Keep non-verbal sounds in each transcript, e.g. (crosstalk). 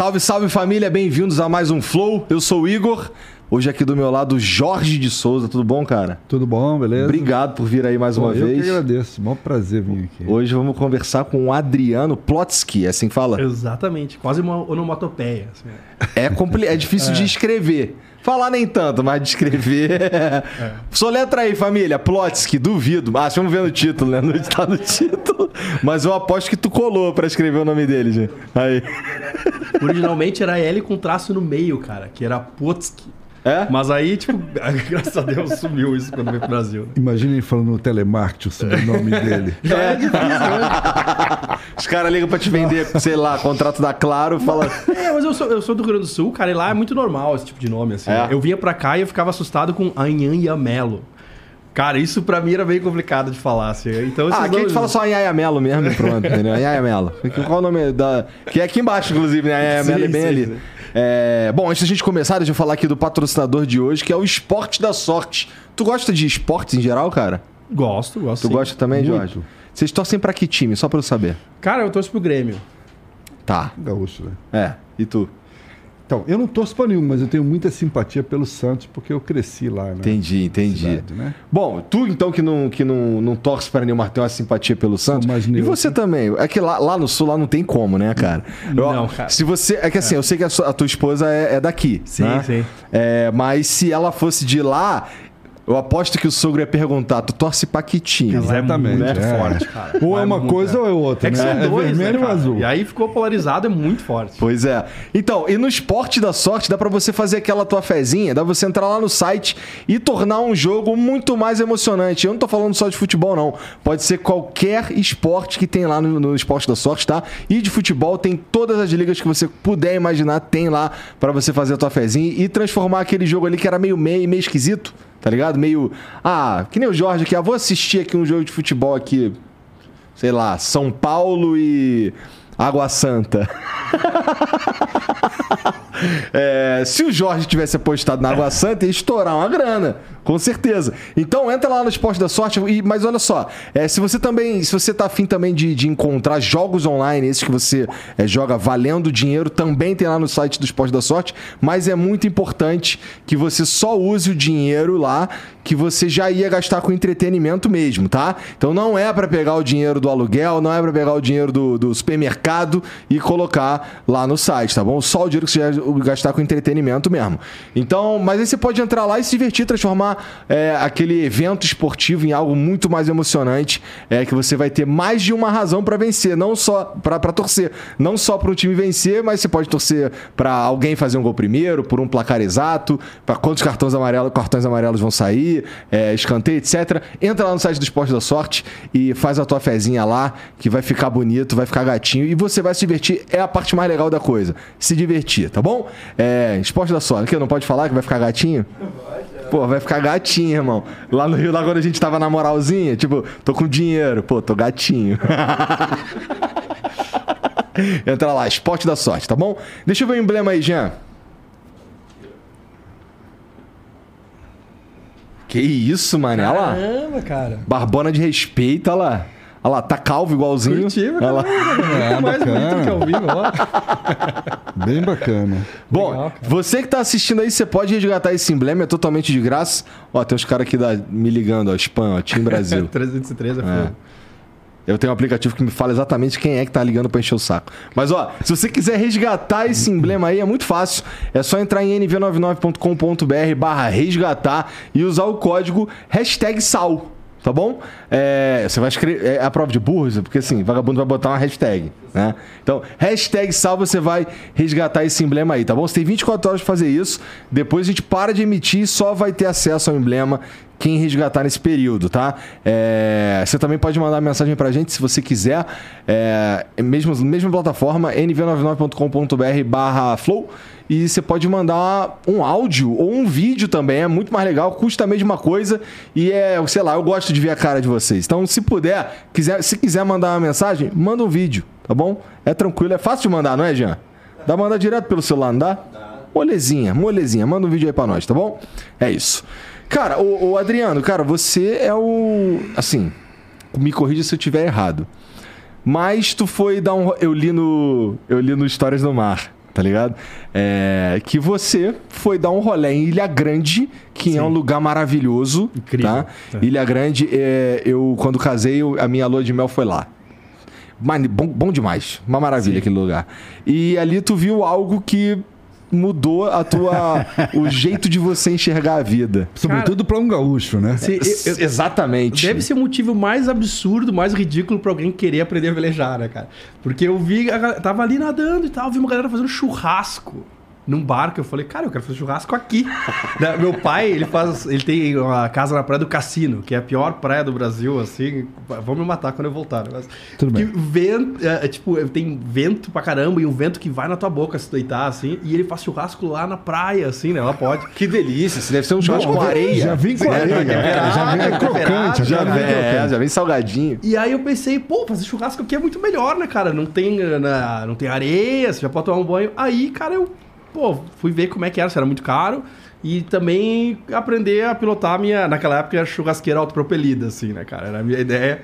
Salve, salve família, bem-vindos a mais um Flow. Eu sou o Igor. Hoje aqui do meu lado, Jorge de Souza. Tudo bom, cara? Tudo bom, beleza? Obrigado por vir aí mais Pô, uma eu vez. que agradeço. Mó prazer vir aqui. Hoje vamos conversar com o Adriano Plotsky, é assim que fala? Exatamente, quase uma onomatopeia. assim. É, compli... é difícil de escrever. Falar nem tanto, mas de escrever. Soletra aí, família. Plotsky, duvido. Ah, vamos ver no título, né? Não está no título. Mas eu aposto que tu colou pra escrever o nome dele, gente. Aí. Originalmente era L com traço no meio, cara, que era Potsky. É? Mas aí, tipo, (laughs) graças a Deus sumiu isso quando veio pro Brasil. Imagina ele falando no telemarketing o sobrenome (laughs) dele. É. Os caras ligam pra te vender, sei lá, contrato da Claro, fala. É, mas eu sou, eu sou do Rio Grande do Sul, cara, e lá é muito normal esse tipo de nome, assim. É? Eu vinha pra cá e eu ficava assustado com Anhan Yamelo. Cara, isso pra mim era meio complicado de falar, assim. Então, Ah, aqui a gente nomes- fala só Anhaia Melo mesmo e pronto, entendeu? Anhaia Melo. Qual o nome da. Que é aqui embaixo, inclusive, né? Anhaia Melo é bem sim, ali. sim. É, Bom, antes da gente começar, deixa eu falar aqui do patrocinador de hoje, que é o Esporte da Sorte. Tu gosta de esportes em geral, cara? Gosto, gosto. Tu sim. gosta também, Muito. Jorge? Vocês torcem pra que time? Só pra eu saber. Cara, eu torço pro Grêmio. Tá. Gaúcho, né? É. E tu? Então, eu não torço pra nenhum, mas eu tenho muita simpatia pelo Santos porque eu cresci lá, né? Entendi, entendi. Cidade, né? Bom, tu então que não, que não, não torce para nenhuma, tem uma simpatia pelo Santos. mais E você também. É que lá, lá no sul lá não tem como, né, cara? Eu- Não, cara. Se você. É que assim, eu sei que a, sua- a tua esposa é, é daqui. Sim, né? sim. É, mas se ela fosse de lá, eu aposto que o sogro ia perguntar: tu torce pra que time? Ela é Exatamente, muito é. forte, cara. (laughs) Ou é Ela uma coisa ou é outra, É que né? são dois, vermelho né, ou azul. E aí ficou polarizado, é muito forte. Pois é. Então, e no esporte da sorte dá pra você fazer aquela tua fezinha, dá pra você entrar lá no site e tornar um jogo muito mais emocionante. Eu não tô falando só de futebol, não. Pode ser qualquer esporte que tem lá no, no esporte da sorte, tá? E de futebol tem todas as ligas que você puder imaginar, tem lá pra você fazer a tua fezinha e transformar aquele jogo ali que era meio meio, meio esquisito, tá ligado? Meio. Ah, que nem o Jorge aqui, ah, vou assistir aqui um jogo de futebol aqui sei lá, São Paulo e Água Santa. (laughs) É, se o Jorge tivesse apostado na Água Santa, ia estourar uma grana, com certeza. Então entra lá no Esporte da Sorte, e, mas olha só, é, se você também, se você tá afim também de, de encontrar jogos online, esses que você é, joga valendo dinheiro, também tem lá no site do Esporte da Sorte, mas é muito importante que você só use o dinheiro lá que você já ia gastar com entretenimento mesmo, tá? Então não é pra pegar o dinheiro do aluguel, não é pra pegar o dinheiro do, do supermercado e colocar lá no site, tá bom? Só o dinheiro que você ia gastar com entretenimento mesmo. Então, mas aí você pode entrar lá e se divertir, transformar é, aquele evento esportivo em algo muito mais emocionante, é que você vai ter mais de uma razão pra vencer, não só pra torcer, não só para um time vencer, mas você pode torcer pra alguém fazer um gol primeiro, por um placar exato, pra quantos cartões amarelos, cartões amarelos vão sair, é, escanteio, etc. Entra lá no site do Esporte da Sorte e faz a tua fezinha lá, que vai ficar bonito, vai ficar gatinho e você vai se divertir. É a parte mais legal da coisa, se divertir, tá bom? É, Esporte da Sorte, que não pode falar que vai ficar gatinho? Pô, vai ficar gatinho, irmão. Lá no Rio, lá quando a gente tava na moralzinha, tipo, tô com dinheiro, pô, tô gatinho. (laughs) Entra lá, Esporte da Sorte, tá bom? Deixa eu ver o emblema aí, Jean. Que isso, mano. Olha lá. Caramba, cara. Barbona de respeito, olha lá. Olha lá, tá calvo igualzinho. Curti, Olha lá. (laughs) É, mais bonito bacana. que ao vivo, ó. (laughs) Bem bacana. Bom, Legal, você que tá assistindo aí, você pode resgatar esse emblema, é totalmente de graça. Ó, tem uns caras aqui da, me ligando, ó, spam, ó, Team Brasil. (laughs) 313 é É. Eu tenho um aplicativo que me fala exatamente quem é que tá ligando pra encher o saco. Mas ó, se você quiser resgatar esse emblema aí, é muito fácil. É só entrar em nv99.com.br barra resgatar e usar o código hashtag sal. Tá bom? É, você vai escrever. É a prova de burros, porque assim, vagabundo vai botar uma hashtag, né? Então, hashtag sal, você vai resgatar esse emblema aí, tá bom? Você tem 24 horas pra fazer isso. Depois a gente para de emitir e só vai ter acesso ao emblema quem resgatar nesse período, tá? É, você também pode mandar mensagem pra gente se você quiser. É, mesmo, mesma plataforma, nv99.com.br barra flow. E você pode mandar um áudio ou um vídeo também, é muito mais legal, custa a mesma coisa e é, sei lá, eu gosto de ver a cara de vocês. Então, se puder, quiser, se quiser mandar uma mensagem, manda um vídeo, tá bom? É tranquilo, é fácil de mandar, não é, Jean? Dá pra mandar direto pelo celular, não dá? Molezinha, molezinha, manda um vídeo aí pra nós, tá bom? É isso. Cara, o, Adriano, cara, você é o. Assim, me corrija se eu tiver errado. Mas tu foi dar um. Eu li no. Eu li no Histórias do Mar. tá ligado? É, que você foi dar um rolê em Ilha Grande, que é um lugar maravilhoso. Incrível. Tá? É. Ilha Grande, é, eu quando casei, eu- a minha lua de mel foi lá. Mani- Bom, bom demais. Uma maravilha aquele lugar. E ali tu viu algo que mudou a tua (laughs) o jeito de você enxergar a vida. Sobretudo para um gaúcho, né? Sim, eu- eu- Exatamente. Deve ser o motivo mais absurdo, mais ridículo pra alguém querer aprender a velejar, né, cara? Porque eu vi, tava ali nadando e tal, vi uma galera fazendo churrasco num barco. Eu falei, cara, eu quero fazer churrasco aqui. (laughs) Né, Meu pai, ele faz, ele tem uma casa na praia do Cassino, que é a pior praia do Brasil, assim. Vão me matar quando eu voltar, né? Mas, Tudo bem. que Vento, é, é, tipo, tem vento pra caramba e um vento que vai na tua boca se deitar, assim. E ele faz churrasco lá na praia, assim, né? Ela pode. Que delícia. Você deve ser um churrasco com areia. Já vim com areia. já vem crocante. Já vem, é, crocante. já vem salgadinho. E aí eu pensei, pô, fazer churrasco aqui é muito melhor, né, cara? Não tem, eh, na- não tem areia, você já pode tomar um banho. Aí, cara, eu, pô, fui ver como é que era, se era muito caro. E também aprender a pilotar a minha. Naquela época era churrasqueira autopropelida, assim, né, cara? Era a minha ideia.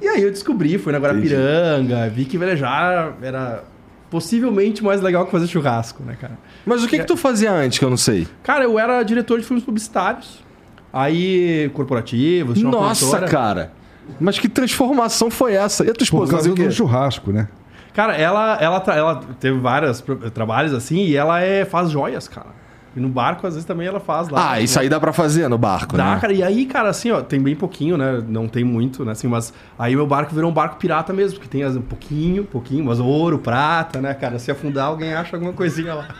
E aí eu descobri, fui na Guarapiranga, vi que velejar era possivelmente mais legal que fazer churrasco, né, cara? Mas o que que tu fazia antes que eu não sei? Cara, eu era diretor de filmes publicitários. Aí, corporativos, tinha uma Nossa, produtora. cara. Mas que transformação foi essa? E a tua Por esposa causa fazia o do quê? churrasco, né? Cara, ela, ela, ela teve vários trabalhos assim e ela é, faz joias, cara. E no barco, às vezes, também ela faz lá. Ah, isso aí dá pra fazer no barco, Dá, né? cara. E aí, cara, assim, ó, tem bem pouquinho, né? Não tem muito, né? Assim, mas aí meu barco virou um barco pirata mesmo, porque tem um pouquinho, pouquinho, mas ouro, prata, né, cara? Se afundar, alguém acha alguma coisinha lá. (laughs)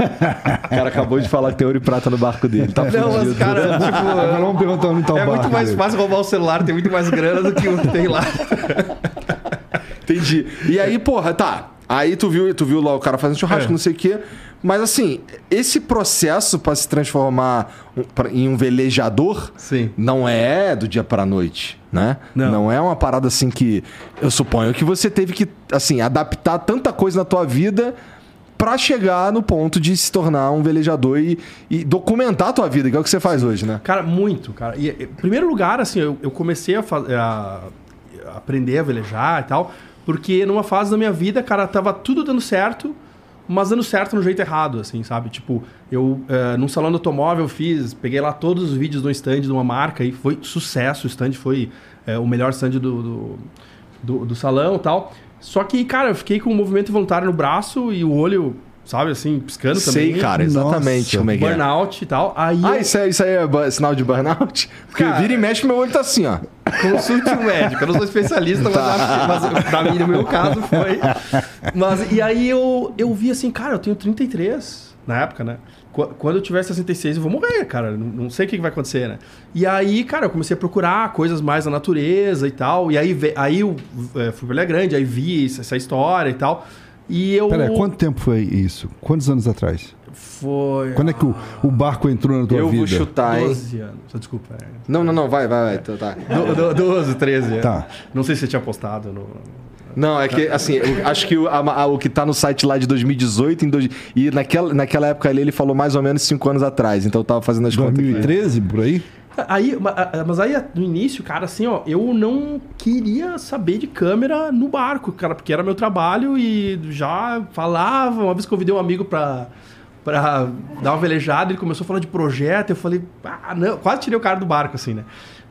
O cara acabou de falar que tem ouro e prata no barco dele. Tá Não, mas, cara, (laughs) tipo. vamos perguntar onde tá o É barco muito mais dele. fácil roubar o celular, tem muito mais grana do que o que tem lá. (laughs) Entendi. E aí, porra, tá. Aí tu viu, tu viu lá o cara fazendo churrasco, É. não sei o quê. Mas assim, esse processo pra se transformar em um velejador Sim. não é do dia pra noite, né? Não. é uma parada assim que eu suponho que você teve que assim adaptar tanta coisa na tua vida pra chegar no ponto de se tornar um velejador e, e documentar a tua vida, que é o que você faz hoje, né? Cara, muito, cara. E, em primeiro lugar, assim, eu, eu comecei a- a aprender a velejar e tal, porque numa fase da minha vida, cara, tava tudo dando certo, mas dando certo no jeito errado, assim, sabe? Tipo, eu, eh, num salão de automóvel, fiz, peguei lá todos os vídeos do stand de uma marca e foi sucesso. O stand foi eh, o melhor stand do, do, do, do salão e tal. Só que, cara, eu fiquei com um movimento voluntário no braço e o olho, sabe, assim, piscando também. Sei, cara, exatamente Nossa, como é que é. Burnout e tal. Aí Ah, eu- isso é, isso aí é sinal de burnout? Porque Cara- vira e mexe, meu olho tá assim, ó. Consulte um médico. Eu não sou especialista, mas, Tá. acho que, mas pra mim, no meu caso, foi. Mas, e aí eu, eu vi assim, cara, eu tenho 33 na época, né? Qu- Quando eu tiver 66, eu vou morrer, cara. Não, não sei o que vai acontecer, né? E aí, cara, eu comecei a procurar coisas mais da natureza e tal. E aí, aí eu eh, fui pra Ilha Grande, aí vi essa história e tal. E eu. Peraí, quanto tempo foi isso? Quantos anos atrás? Foi. Quando é que o, o barco entrou na tua Eu vida? vou chutar, hein? 12 anos. Só Desculpa. é. Não, não, não, vai, vai, vai. Tá, tá. Do, do, 12, 13. é. Tá. Não sei se você tinha postado no. Não, é que, assim, eu acho que o, a- a- o que tá no site lá de 2018, em dois, e naquela, naquela época ali ele falou mais ou menos cinco anos atrás, então eu tava fazendo as contas. aqui. 2013, por aí? Aí, mas aí no início, cara, assim, ó, eu não queria saber de câmera no barco, cara, porque era meu trabalho e já falava. Uma vez convidei um amigo pra, pra dar uma velejada, ele começou a falar de projeto, eu falei, ah, não, quase tirei o cara do barco, assim, né?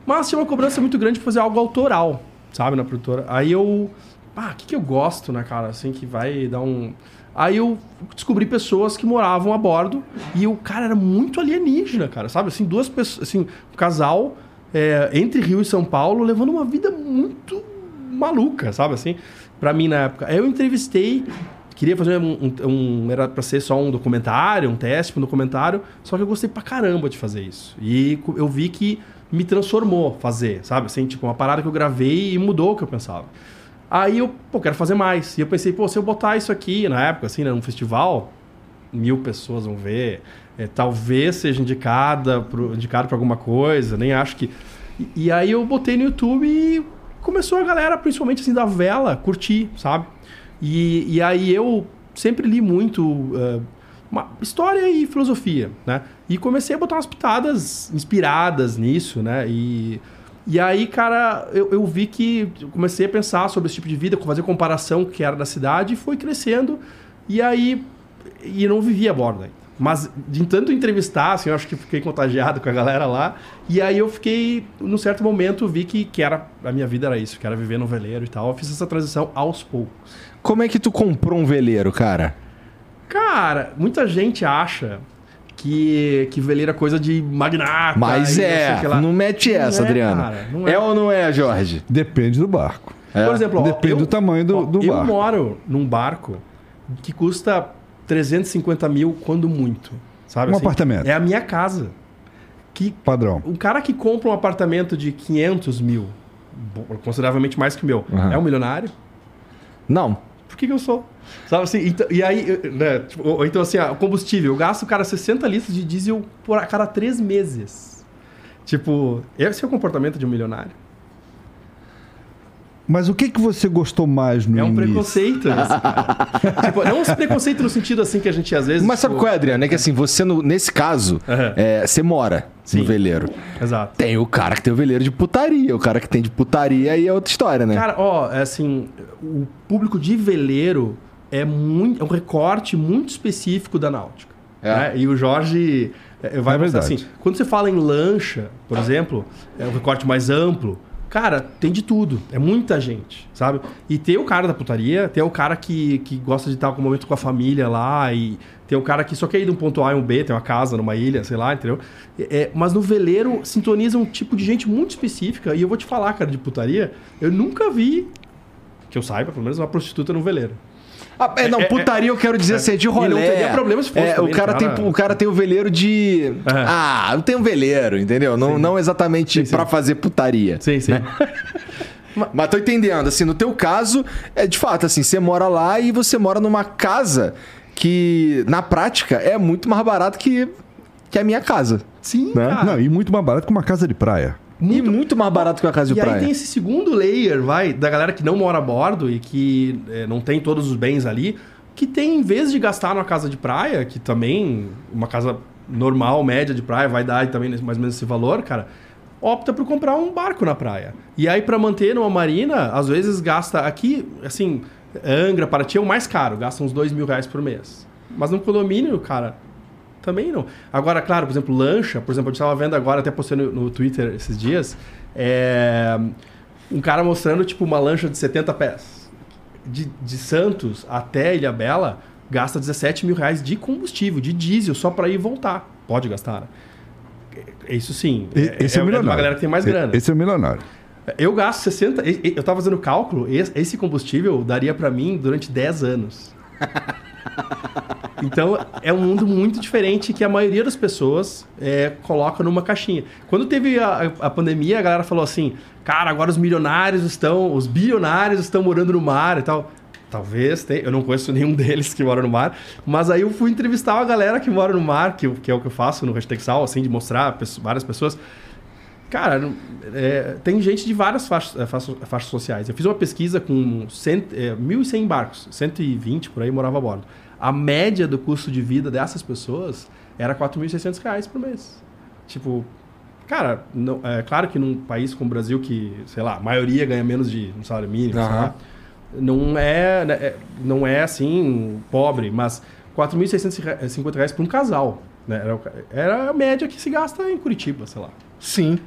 Mas tinha uma cobrança muito grande pra fazer algo autoral, sabe, na produtora. Aí eu, ah, o que, que eu gosto, né, cara, assim, que vai dar um. Aí eu descobri pessoas que moravam a bordo e o cara era muito alienígena, cara, sabe? Assim, duas pessoas, assim, um casal é, entre Rio e São Paulo levando uma vida muito maluca, sabe? Assim, pra mim na época. Aí eu entrevistei, queria fazer um. um- um- era pra ser só um documentário, um teste pra um documentário, só que eu gostei pra caramba de fazer isso. E eu vi que me transformou fazer, sabe? Assim, tipo, uma parada que eu gravei e mudou o que eu pensava. Aí eu, pô, quero fazer mais. E eu pensei, pô, se eu botar isso aqui na época, assim, né, num festival, mil pessoas vão ver. é, talvez seja indicada pro, indicado para alguma coisa, nem acho que. E, e aí eu botei no YouTube e começou a galera, principalmente assim, da vela, curtir, sabe? E, e aí eu sempre li muito uma história e filosofia, né? E comecei a botar umas pitadas inspiradas nisso, né? E, e aí, cara, eu, eu vi que eu comecei a pensar sobre esse tipo de vida, fazer comparação com o que era da cidade e foi crescendo. E aí E não vivia a bordo ainda. Mas de tanto entrevistar, assim, eu acho que fiquei contagiado com a galera lá. E aí eu fiquei, num certo momento, vi que, que era, a minha vida era isso, que era viver no veleiro e tal. Eu fiz essa transição aos poucos. Como é que tu comprou um veleiro, cara? Cara, muita gente acha que, que veleiro é coisa de magnata. Mas é, sei o que lá. não mete Não essa, é, Adriano. cara, não é. é. ou não é, Jorge? Depende do barco. É. Por exemplo, ó, Depende eu- do tamanho do, ó, do eu barco. moro num barco que custa 350 mil, quando muito. Sabe Um assim? apartamento. É a minha casa. Que Padrão. um cara que compra um apartamento de 500 mil, consideravelmente mais que o meu, Aham. é um milionário? Não. Por que, que eu sou? Sabe assim? Então- e aí, né, tipo, ou, então assim, ó, combustível. Eu gasto, cara, 60 litros de diesel por a cada três meses. Tipo, esse é o comportamento de um milionário. Mas o que, que você gostou mais no É um início? preconceito esse, cara. (laughs) tipo, não um preconceito no sentido assim que a gente às vezes. Mas sabe tipo, qual é, Adriano? É que assim, você, no- nesse caso, Aham. é, você mora Sim. no veleiro. Exato. Tem o cara que tem o veleiro de putaria. O cara que tem de putaria aí é outra história, né? Cara, ó, é assim, o público de veleiro é, muito, é um recorte muito específico da náutica. É. né? E o Jorge é, vai É verdade. assim, quando você fala em lancha, por exemplo, é um recorte mais amplo, cara, tem de tudo. É muita gente, sabe? E tem o cara da putaria, tem o cara que, que gosta de estar com um momento com a família lá, e tem o cara que só quer ir de um ponto A e um B, tem uma casa numa ilha, sei lá, entendeu? É, mas no veleiro sintoniza um tipo de gente muito específica, e eu vou te falar, cara, de putaria, eu nunca vi, que eu saiba, pelo menos, uma prostituta no veleiro. Ah, é, não, é- putaria eu quero dizer é. assim, é de E não rolê. teria problema se fosse É, o, cara cara. tem, o cara tem o veleiro de. É. Ah, eu tenho um veleiro, entendeu? Não, não exatamente Sim, sim. pra fazer putaria. Sim, sim. (laughs) Mas tô entendendo, assim, no teu caso, é de fato, assim, você mora lá e você mora numa casa que, na prática, é muito mais barato que, que a minha casa. Sim, Né? cara. Não, e muito mais barato que uma casa de praia. E muito mais barato que uma casa de E praia. aí tem esse segundo layer, vai, da galera que não mora a bordo e que é, não tem todos os bens ali, que tem, em vez de gastar numa casa de praia, que também uma casa normal, média de praia, vai dar também mais ou menos esse valor, cara, opta por comprar um barco na praia. E aí, para manter numa marina, às vezes gasta aqui, assim, Angra, Paraty é o mais caro, gasta uns dois mil reais por mês. Mas no condomínio, cara, também não. Agora, claro, por exemplo, lancha, por exemplo, a gente estava vendo agora, até postei no, no Twitter esses dias, é, um cara mostrando, tipo, uma lancha de 70 pés. De, de Santos até Ilhabela, gasta 17 mil reais de combustível, de diesel, só para ir e voltar. Pode gastar. né? É- Isso sim. E- Esse é, o é milionário. uma galera que tem mais grana. Esse é o milionário. Eu gasto 60. e- e- Eu tava fazendo cálculo, esse esse combustível daria para mim durante 10 anos. (laughs) Então é um mundo muito diferente que a maioria das pessoas é, coloca numa caixinha. Quando teve a, a pandemia, a galera falou assim: cara, agora os milionários estão, os bilionários estão morando no mar e tal. Talvez tenha, eu não conheço nenhum deles que mora no mar, mas aí eu fui entrevistar uma galera que mora no mar, que, que é o que eu faço no Hashtag Sal, assim, de mostrar várias pessoas. Cara, é, tem gente de várias faixas, é, faixas, faixas sociais. Eu fiz uma pesquisa com cento, é, 1.100 barcos, 120 por aí morava a bordo. A média do custo de vida dessas pessoas era 4.600 reais por mês. Tipo, cara, não, é claro que num país como o Brasil, que, sei lá, a maioria ganha menos de um salário mínimo, sei Aham. lá, não é, né, é- não é assim, pobre, mas 4.650 reais para um casal. Né? Era, era a média que se gasta em Curitiba, sei lá. Sim,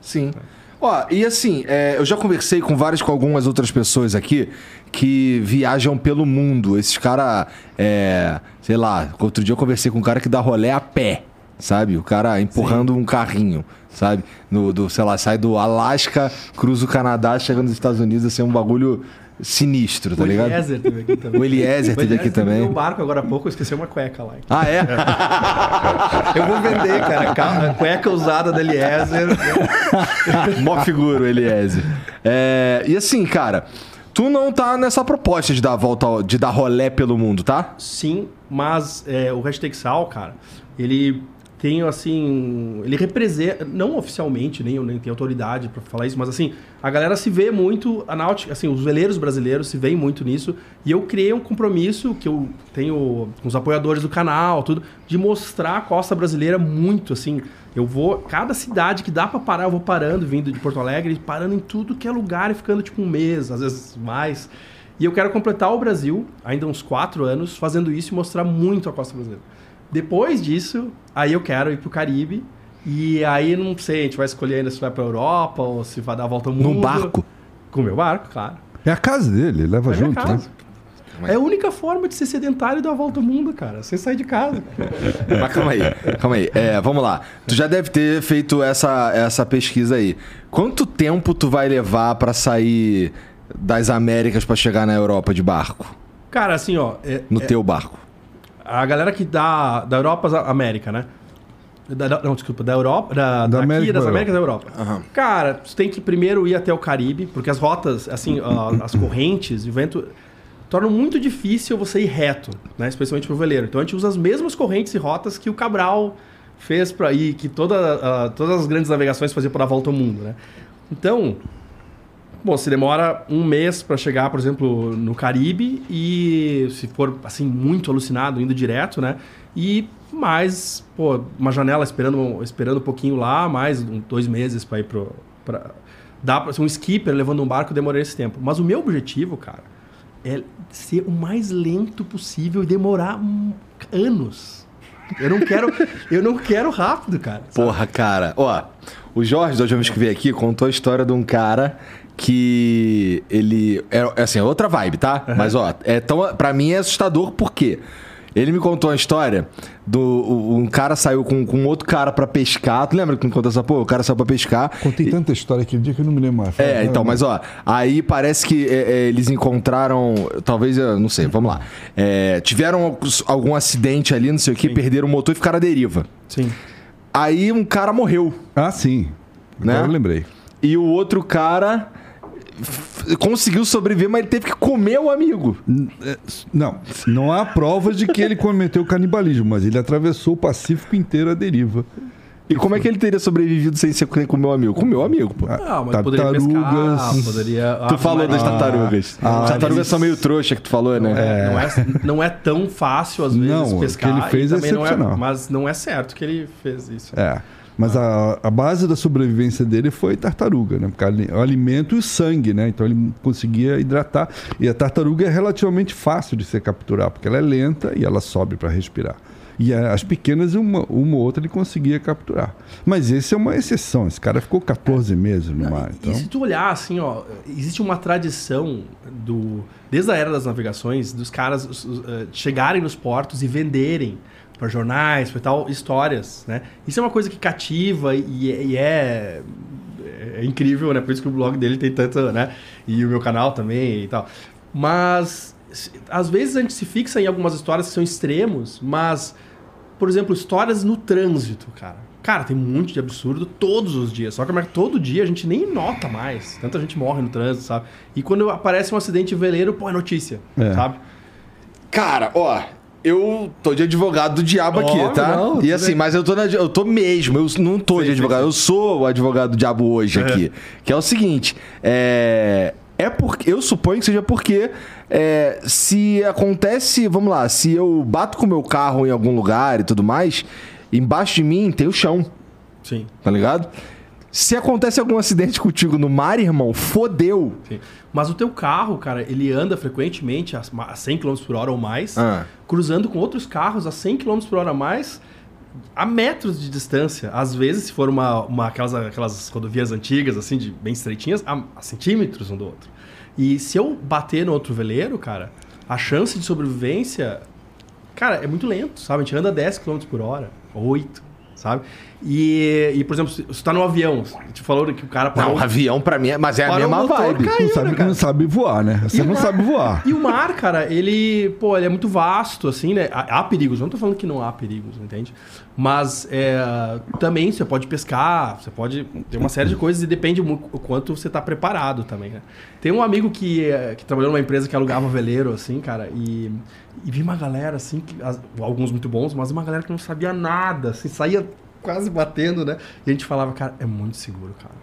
sim. Ó, e assim, é, eu já conversei com várias, com algumas outras pessoas aqui que viajam pelo mundo. Esses caras, é, sei lá, outro dia eu conversei com um cara que dá rolé a pé, sabe? O cara empurrando um carrinho, sabe? No, do, sei lá, sai do Alasca, cruza o Canadá, chega nos Estados Unidos, assim, é um bagulho sinistro, tá o ligado? Eliezer teve aqui também. O Eliezer teve aqui também. um barco agora há pouco, eu esqueci uma cueca lá. Ah, é? (laughs) Eu vou vender, cara. ca- Cueca usada da Eliezer. (laughs) Mó figura, o Eliezer. É, e assim, cara, tu não tá nessa proposta de dar volta, de dar rolé pelo mundo, tá? Sim, mas é, o hashtag Sal, cara, ele tem assim. Ele representa, não oficialmente, nem eu nem tenho autoridade pra falar isso, mas assim, a galera se vê muito, a náutica, assim, os veleiros brasileiros se veem muito nisso, e eu criei um compromisso que eu tenho com os apoiadores do canal, tudo, de mostrar a costa brasileira muito, assim. Eu vou, cada cidade que dá pra parar, eu vou parando, vindo de Porto Alegre, parando em tudo que é lugar e ficando tipo um mês, às vezes mais. E eu quero completar o Brasil, ainda uns quatro anos, fazendo isso e mostrar muito a costa brasileira. Depois disso, aí eu quero ir pro Caribe. E aí, não sei, a gente vai escolher ainda se vai pra Europa ou se vai dar a volta ao mundo. Num barco? Com o meu barco, claro. É a casa dele, ele leva É junto, né? casa. É a única forma de ser sedentário e dar a volta ao mundo, cara. Sem sair de casa. (laughs) Mas calma aí, calma aí. É, vamos lá. Tu já deve ter feito essa, essa pesquisa aí. Quanto tempo tu vai levar pra sair das Américas pra chegar na Europa de barco? Cara, assim, ó. é- No teu barco? A galera que dá da Europa à América, né? Da- da- não, desculpa, da Europa, da, Da daqui América das Américas da Europa. Aham. Cara, tu tem que primeiro ir até o Caribe, porque as rotas, assim, as correntes, o vento tornam muito difícil você ir reto, né? Especialmente pro veleiro. Então a gente usa as mesmas correntes e rotas que o Cabral fez para ir, que toda, a- todas as grandes navegações faziam para dar a volta ao mundo, né? Então, Bom, se demora um mês para chegar, por exemplo, no Caribe e se for assim muito alucinado indo direto, né? E mais, pô, uma janela esperando, esperando um pouquinho lá, mais dois meses para ir pro dá para ser um skipper levando um barco demorar esse tempo. Mas o meu objetivo, cara, é ser o mais lento possível e demorar anos. Eu não quero, (laughs) eu não quero rápido, cara. sabe? Porra, cara. Ó, o Jorge, da última vez que veio aqui, contou a história de um cara que ele. É assim, é outra vibe, tá? Mas, ó, é tão, pra mim é assustador porque ele me contou uma história do. Um cara saiu com, com outro cara pra pescar. Tu lembra que me contou essa porra? O cara saiu pra pescar. Contei tanta história aquele dia que eu não me lembro mais. É, então, mas ó, aí parece que é, é, eles encontraram, talvez, eu não sei, vamos lá. É, tiveram algum acidente ali, não sei o que, perderam o motor e ficaram à deriva. Sim. Aí um cara morreu. Ah, sim. Né? Agora eu lembrei. E o outro cara conseguiu sobreviver, mas ele teve que comer o amigo. É, Não, não há provas de que ele cometeu canibalismo, mas ele atravessou o Pacífico inteiro à deriva. E como é que ele teria sobrevivido sem ser com o meu amigo? Com o meu amigo, pô. Ah, mas poderia pescar, poderia... Tu Ah, falou mas- das tartarugas. ah, As tartarugas são meio trouxa que tu falou, né? Não, é, não é tão fácil, às vezes, Não, o que pescar. ele fez é também não excepcional. Mas não é certo que ele fez isso. É. Mas a, a base da sobrevivência dele foi tartaruga, né? Porque alimento e sangue, né? Então ele conseguia hidratar. E a tartaruga é relativamente fácil de se capturar, porque ela é lenta e ela sobe para respirar. E as pequenas, uma, uma ou outra, ele conseguia capturar. Mas esse é uma exceção. Esse cara ficou 14 meses no mar. Então... E se tu olhar assim, ó, existe uma tradição do desde a era das navegações dos caras eh, chegarem nos portos e venderem para jornais, para tal histórias, né? Isso é uma coisa que cativa e, é- e é, é incrível, né? Por isso que o blog dele tem tanto, né? E o meu canal também e tal. Mas se- às vezes a gente se fixa em algumas histórias que são extremos, mas por exemplo, histórias no trânsito, cara. Cara, tem um monte de absurdo todos os dias. Só que mas todo dia a gente nem nota mais. Tanta gente morre no trânsito, sabe? E quando aparece um acidente veleiro, pô, é notícia, É. sabe? Cara, ó, eu tô de advogado do diabo aqui, tá? não, e assim, bem. mas eu tô, na- eu tô mesmo, eu não tô Sim, de advogado, sim. eu sou o advogado do diabo hoje É. aqui. Que é o seguinte, é. É porque. Eu suponho que seja porque. é, se acontece. Vamos lá, se eu bato com o meu carro em algum lugar e tudo mais, embaixo de mim tem o chão, Sim, tá ligado? Se acontece algum acidente contigo no mar, irmão, fodeu. sim. Mas o teu carro, cara, ele anda frequentemente a a 100 km por hora ou mais, Ah. cruzando com outros carros a 100 km por hora a mais, a metros de distância. Às vezes, se for uma, uma aquelas, aquelas rodovias antigas, assim, de bem estreitinhas, a, a centímetros um do outro. E se eu bater no outro veleiro, cara, a chance de sobrevivência, cara, é muito lento, sabe? A gente anda 10 km por hora, 8, sabe? E, e, por exemplo, se você tá no avião, a gente falou que o cara parou... Não, avião pra mim é. Mas é a mesma motor, vibe. cara. Não Caiu, sabe, né, cara? não sabe voar, né? Você E não mar- sabe voar. (laughs) E o mar, cara, ele, pô, ele é muito vasto, assim, né? Há, perigos, eu não tô falando que não há perigos, entende? Mas é, também você pode pescar, você pode ter uma série de coisas e depende muito o quanto você tá preparado também, né? Tem um amigo que, é, que trabalhou numa empresa que alugava veleiro, assim, cara, e, e vi uma galera, assim, que, as- alguns muito bons, mas uma galera que não sabia nada, assim, saía quase batendo, né? E a gente falava, cara, é muito seguro, cara.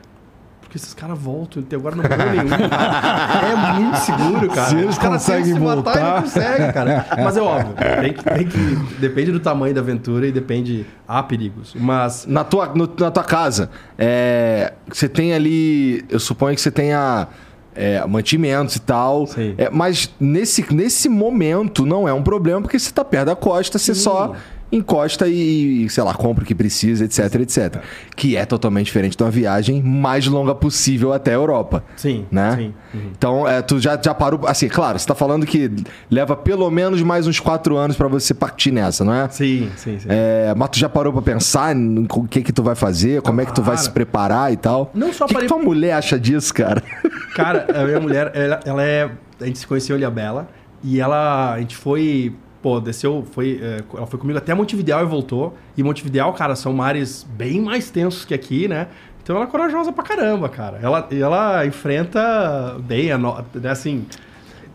Porque esses caras voltam, até agora não morreu nenhum. cara. É muito seguro, cara. Se eles Os caras conseguem se matar voltar. não conseguem, cara. (laughs) Mas é óbvio, tem que, tem que- depende do tamanho da aventura e depende. Há perigos. Mas. Na tua, no- na tua casa, é, você tem ali. Eu suponho que você tenha é, mantimentos e tal. Sim. É, mas nesse, nesse momento não é um problema, porque você tá perto da costa, você só encosta e, sei lá, compra o que precisa, etc, etc. Que é totalmente diferente de uma viagem mais longa possível até a Europa. Sim, Né? sim. Uhum. Então, é, tu já, já parou. Assim, claro, você tá falando que leva pelo menos mais uns quatro anos pra você partir nessa, não é? Sim, sim, sim. É, mas tu já parou pra pensar no que que tu vai fazer, como é que tu vai se preparar e tal? Não só o que, parei- que tua mulher acha disso, cara? (laughs) Cara, a minha mulher, ela, ela é. A gente se conheceu em Ilhabela e ela. A gente foi. Pô, desceu. Foi, é, ela foi comigo até Montevidéu e voltou. E Montevidéu, cara, são mares bem mais tensos que aqui, né? Então ela é corajosa pra caramba, cara. Ela, ela enfrenta bem, a no- né, assim.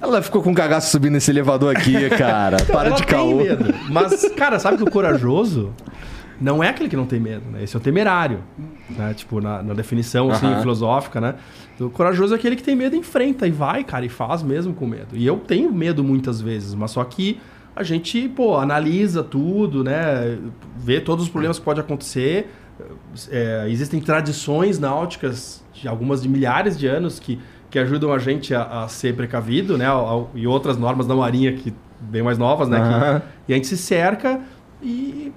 Ela ficou com cagaço subindo esse elevador aqui, (laughs) cara. Para ela de caô. medo. Mas, cara, sabe que o corajoso não é aquele que não tem medo, né? Esse é o temerário, né? Tipo, na, na definição, assim, filosófica, né? O corajoso é aquele que tem medo e enfrenta e vai, cara, e faz mesmo com medo. E eu tenho medo muitas vezes, mas só que a gente, pô, analisa tudo, né? Vê todos os problemas que pode acontecer. É, existem tradições náuticas, de algumas de milhares de anos, que, que ajudam a gente a, a ser precavido, né? E outras normas da Marinha que bem mais novas, né? que- Aham. e a gente se cerca e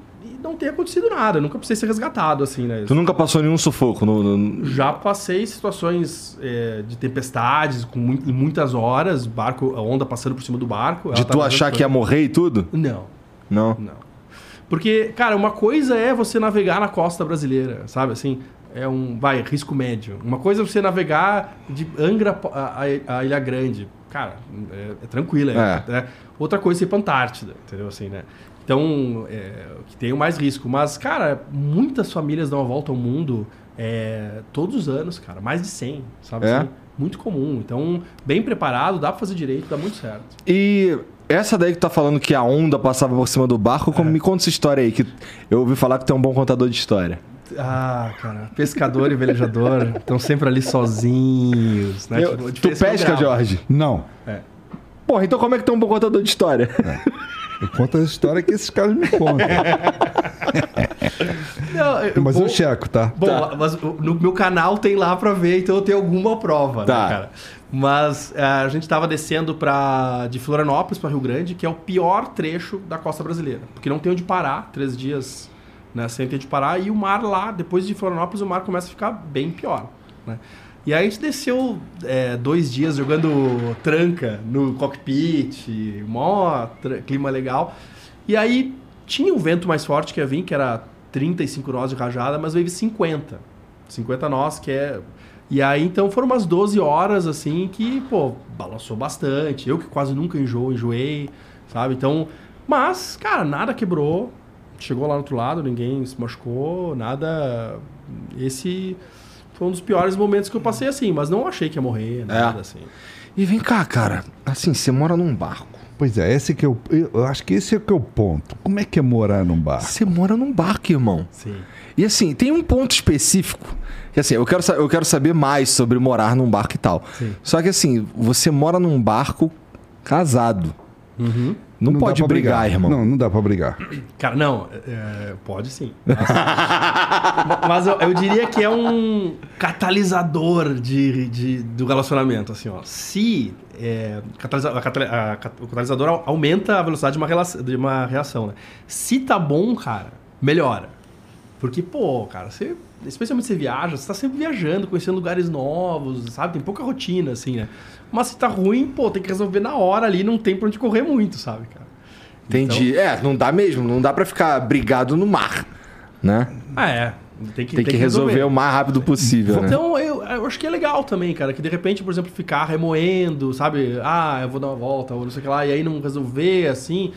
não tem acontecido nada. Eu nunca precisei ser resgatado, assim, né? Tu nunca passou nenhum sufoco no. no- Já passei situações é, de tempestades com em muitas horas, barco, a onda passando por cima do barco. De tu achar que ia morrer e tudo? Não, Não. não. Porque, cara, uma coisa é você navegar na costa brasileira, sabe? Assim, é um, vai, risco médio. Uma coisa é você navegar de Angra a, a- a Ilha Grande. Cara, é, é tranquilo. É, É. né? Outra coisa é ir pra Antártida, entendeu? Assim, né? Então, é, que tem o mais risco. Mas, cara, muitas famílias dão a volta ao mundo é, todos os anos, cara. Mais de 100, sabe? É? assim? Muito comum. Então, bem preparado, dá pra fazer direito, dá muito certo. E essa daí que tu tá falando que a onda passava por cima do barco, como me conta essa história aí, que eu ouvi falar que é um bom contador de história. Ah, cara, pescador e velejador (laughs) estão sempre ali sozinhos, né? Eu- Tipo, tu pesca. Jorge? Não. Porra, então como é que é um bom contador de história? Eu (laughs) conto a história que esses caras me contam. (laughs) Não, eu- Mas bom, eu checo, tá? Bom, mas no meu canal tem lá pra ver, então eu tenho alguma prova, Tá. né, cara? Mas é, a gente tava descendo pra, de Florianópolis pra Rio Grande, que é o pior trecho da costa brasileira. Porque não tem onde parar, três dias né, sem ter onde parar, e o mar lá, depois de Florianópolis, o mar começa a ficar bem pior, né? E aí a gente desceu é, dois dias jogando tranca no cockpit, mó clima legal. E aí tinha um vento mais forte que ia vir, que era 35 nós de rajada, mas veio 50. 50 nós, que é. E aí então foram umas 12 horas assim que, pô, balançou bastante. Eu que quase nunca enjoo, enjoei, sabe? Então. Mas, cara, nada quebrou. Chegou lá no outro lado, ninguém se machucou, nada. Esse foi um dos piores momentos que eu passei assim, mas não achei que ia morrer, nada assim. E vem cá, cara. Assim, você mora num barco. Pois é, esse que eu, eu acho que esse é que é o ponto. Como é que é morar num bar? Você mora num barco, irmão. Sim. E assim, tem um ponto específico. Que assim, eu quero, eu quero saber mais sobre morar num barco e tal. Sim. Só que assim, você mora num barco casado. Não, dá pode pra brigar, irmão. Não, não dá pra brigar. Cara, não, é, pode sim. Mas, (laughs) mas eu, eu diria que é um catalisador de, de- do relacionamento, assim, ó. Se é, catalisa- a a o catalisador au- aumenta a velocidade de uma, relação, de uma reação, né? Se tá bom, cara, melhora. Porque, pô, cara, você, especialmente você viaja, você tá sempre viajando, conhecendo lugares novos, sabe? Tem pouca rotina, assim, né? Mas se tá ruim, pô, tem que resolver na hora ali, não tem pra onde correr muito, sabe, cara? Entendi. É, não dá mesmo. Não dá pra ficar brigado no mar, né? Ah, é. Tem que, Tem, que, resolver, o mais rápido possível, né? Então, eu, eu acho que é legal também, cara, que de repente, por exemplo, ficar remoendo, sabe? Ah, eu vou dar uma volta, ou não sei o que lá, e aí não resolver, assim,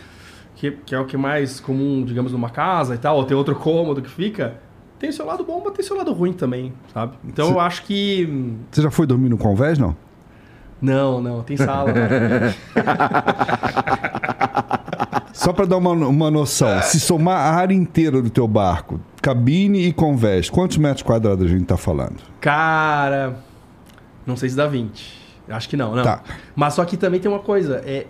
que, que é o que é mais comum, digamos, numa casa e tal, ou ter outro cômodo que fica. Tem seu lado bom, mas tem seu lado ruim também, sabe? Então eu acho que. Você já foi dormir no convés, não? Não, não, tem sala. né? (laughs) Só pra dar uma, uma noção, se somar a área inteira do teu barco, cabine e convés, quantos metros quadrados a gente tá falando? Cara, não sei se dá 20. Acho que não, não. Tá. Mas só que também tem uma coisa, é,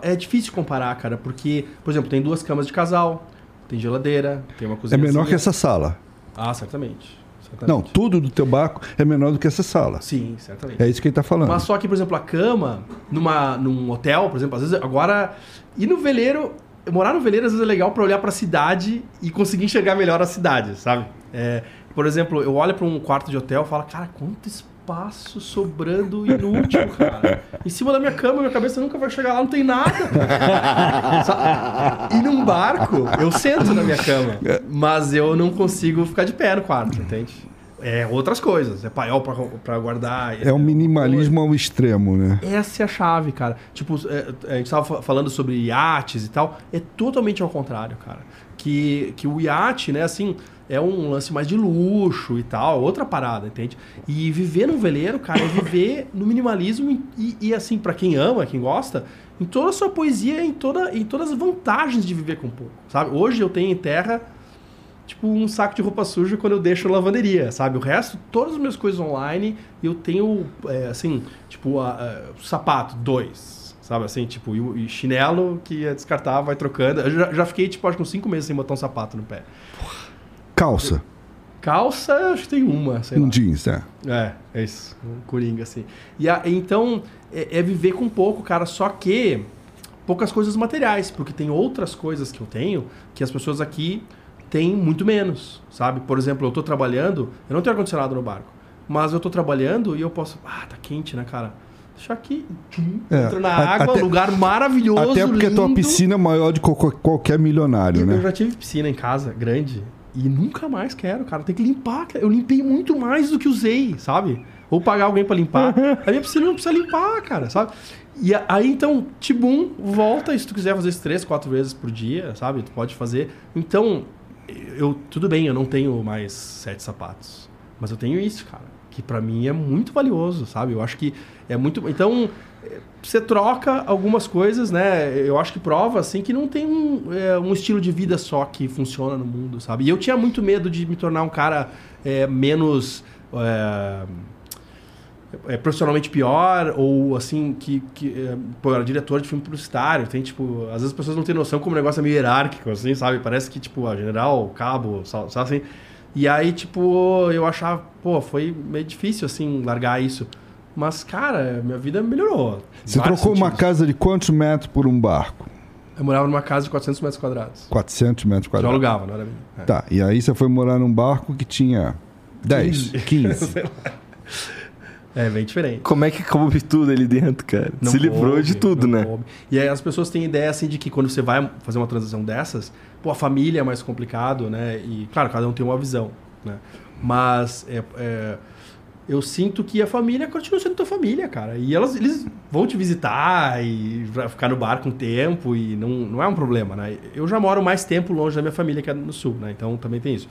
é difícil comparar, cara, porque, por exemplo, tem duas camas de casal, tem geladeira, tem uma É cozinha. menor que essa sala. Ah, certamente. Não, tudo do teu barco é menor do que essa sala. Sim, certamente. É isso que ele tá falando. Mas só que, por exemplo, a cama, numa, num hotel, por exemplo, às vezes agora. E no veleiro, morar no veleiro às vezes é legal pra olhar pra cidade e conseguir enxergar melhor a cidade, sabe? É, por exemplo, eu olho pra um quarto de hotel e falo, cara, quanto espaço sobrando inútil, cara. Em cima da minha cama, minha cabeça nunca vai chegar lá, não tem nada. E num barco, eu sento na minha cama, mas eu não consigo ficar de pé no quarto, entende? É outras coisas, é paiol pra, pra guardar. É um minimalismo ao extremo, né? Essa é a chave, cara. Tipo, é, a gente tava fa- falando sobre iates e tal. É totalmente ao contrário, cara. Que, que o iate, né, assim, é um lance mais de luxo e tal, outra parada, entende? E viver num veleiro, cara, é viver (coughs) no minimalismo e, e, assim, pra quem ama, quem gosta, em toda a sua poesia, em, toda, em todas as vantagens de viver com pouco, sabe? Hoje eu tenho em terra tipo um saco de roupa suja quando eu deixo na lavanderia, sabe? O resto, todas as minhas coisas online, eu tenho, é, assim, tipo, a, a- sapato, dois, sabe? Assim, tipo, e, chinelo que é descartar, vai trocando. Eu já, já fiquei, tipo, acho que uns cinco meses sem botar um sapato no pé. Calça, Calça, acho que tem uma, sei lá. um jeans, né? É, é isso. Um coringa, assim. E a- então, é, é viver com pouco, cara. Só que poucas coisas materiais, porque tem outras coisas que eu tenho que as pessoas aqui têm muito menos, sabe? Por exemplo, eu tô trabalhando, eu não tenho ar-condicionado no barco, mas eu tô trabalhando e eu posso. Ah, tá quente, né, cara? Deixa aqui. É, Entra na água, até- lugar maravilhoso. Até porque a tua lindo. piscina é maior de qualquer milionário, Eu né? já tive piscina em casa, grande, e nunca mais quero, cara. Tem que limpar. Eu limpei muito mais do que usei, sabe? Ou pagar alguém pra limpar. A minha piscina não precisa limpar, cara, sabe? E aí, então, tibum, volta. E se tu quiser fazer isso três, quatro vezes por dia, sabe? Tu pode fazer. Então, eu tudo bem, eu não tenho mais sete sapatos. Mas eu tenho isso, cara. Que pra mim é muito valioso, sabe? Eu acho que é muito... Então, você troca algumas coisas, né? Eu acho que prova, assim, que não tem um, é, um estilo de vida só que funciona no mundo, sabe? E eu tinha muito medo de me tornar um cara é, menos... é, é, profissionalmente pior, ou assim, que, que é, pô, eu era diretor de filme publicitário, tem, tipo, às vezes as pessoas não têm noção como o negócio é meio hierárquico, assim, sabe? Parece que, tipo, a general, cabo, sal- sabe assim? E aí, tipo, eu achava, pô, foi meio difícil, assim, largar isso. Mas, cara, minha vida melhorou. Você trocou uma sentidos. casa de quantos metros por um barco? Eu morava numa casa de 400 metros quadrados. 400 metros Eu quadrados. alugava, não era minha. É. Tá, e aí você foi morar num barco que tinha 10, 15. (laughs) É, bem diferente. Como é que coube tudo ali dentro, cara? Não Se livrou coube, de tudo, né? coube. E aí as pessoas têm ideia assim de que quando você vai fazer uma transação dessas, pô, a família é mais complicado, né? E claro, cada um tem uma visão, né? Mas é, é, eu sinto que a família continua sendo tua família, cara. E elas, eles vão te visitar e vai ficar no bar com o tempo e não, não é um problema, né? Eu já moro mais tempo longe da minha família que é no sul, né? Então também tem isso.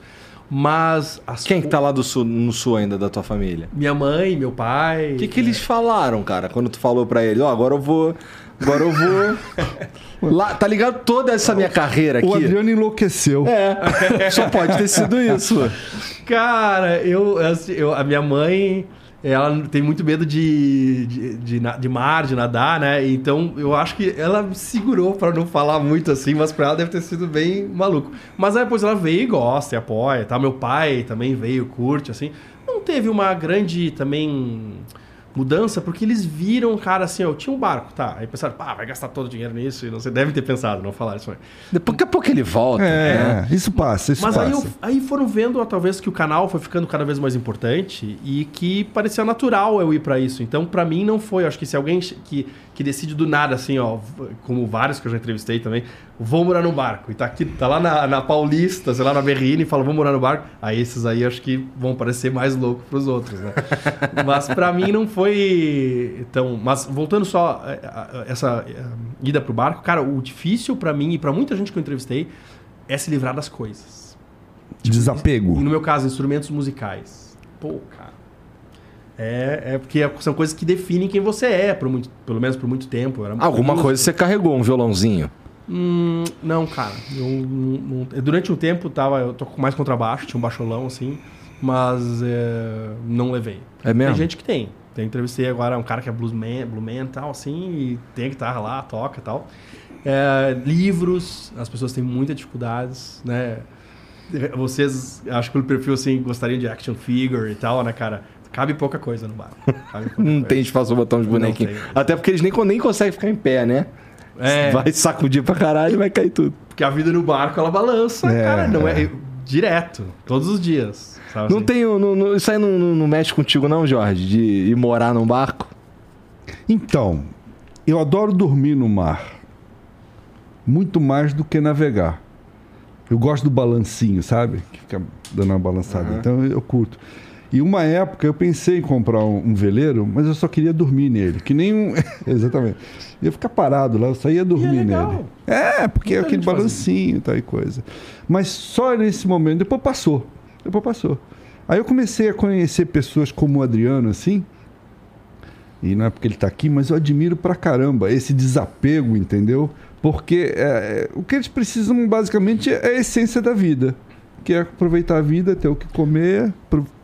Mas as Quem que tá lá do sul, no sul ainda da tua família? minha mãe, meu pai. O que, que eles falaram, cara, quando tu falou pra eles? Ó, agora eu vou. Agora eu vou. (laughs) Lá, tá ligado? Toda essa minha carreira aqui. O Adriano enlouqueceu. É. (laughs) Só pode ter sido isso. Cara, eu, eu- a minha mãe, ela tem muito medo de, de, de, de mar, de nadar, né? Então eu acho que ela me segurou pra não falar muito assim, mas pra ela deve ter sido bem maluco. Mas aí depois ela veio e gosta e apoia, tá? Meu pai também veio, curte, assim. Não teve uma grande também mudança, porque eles viram, cara, assim, ó, eu tinha um barco, tá? Aí pensaram, pá, vai gastar todo o dinheiro nisso, e não sei, deve ter pensado, não falaram isso aí. Daqui a pouco ele volta. né? É, isso passa, isso Mas passa. aí, eu- aí foram vendo, ó, talvez, que o canal foi ficando cada vez mais importante e que parecia natural eu ir pra isso. Então, pra mim, não foi. Eu acho que se alguém que, que decide do nada, assim, ó, como vários que eu já entrevistei também, vou morar no barco. E tá aqui, tá lá na, na Paulista, sei lá, na Berrine, e fala, vou morar no barco. Aí esses aí acho que vão parecer mais loucos pros outros, né? (laughs) mas pra mim não foi tão. Mas voltando só eh, a- a- essa ida pro barco, cara, o difícil pra mim e pra muita gente que eu entrevistei é se livrar das coisas. Desapego. E no meu caso, instrumentos musicais. Pô, cara. É, é porque são coisas que definem quem você é, por muito, pelo menos por muito tempo. Alguma músico. coisa você carregou, um violãozinho. Hum, não, cara. Eu não- não- durante um tempo tava, eu tô com mais contrabaixo, tinha um baixolão assim, mas é, não levei. É mesmo? Tem gente que tem. Tem entrevistei agora um cara que é bluesman, bluesman e tal, assim, e tem a guitarra lá, toca e tal. É, livros, as pessoas têm muitas dificuldades, né? vocês, acho que pelo perfil assim, gostariam de action figure e tal, né, cara? Cabe pouca coisa no bar. (laughs) Cabe pouca Não coisa. tem espaço pra botar uns bonequinhos. Até porque eles nem, nem conseguem ficar em pé, né? É. Vai sacudir pra caralho e vai cair tudo. Porque a vida no barco, ela balança, É, cara. Não é, é. direto, todos os dias. sabe Não assim? tem. Não, não- isso aí não, não, não mexe contigo, não, Jorge? De ir morar num barco? Então, eu adoro dormir no mar. Muito mais do que navegar. Eu gosto do balancinho, sabe? Que fica dando uma balançada. Então eu curto. E uma época eu pensei em comprar um, um veleiro, mas eu só queria dormir nele. Que nem um. (laughs) Exatamente. Eu ia ficar parado lá, eu só ia dormir legal. nele. É, porque é aquele balancinho e tal e coisa. Mas só nesse momento, depois passou. Depois passou. Aí eu comecei a conhecer pessoas como o Adriano, assim, e não é porque ele está aqui, mas eu admiro pra caramba esse desapego, entendeu? Porque é, é, o que eles precisam basicamente é a essência da vida, que é aproveitar a vida, ter o que comer,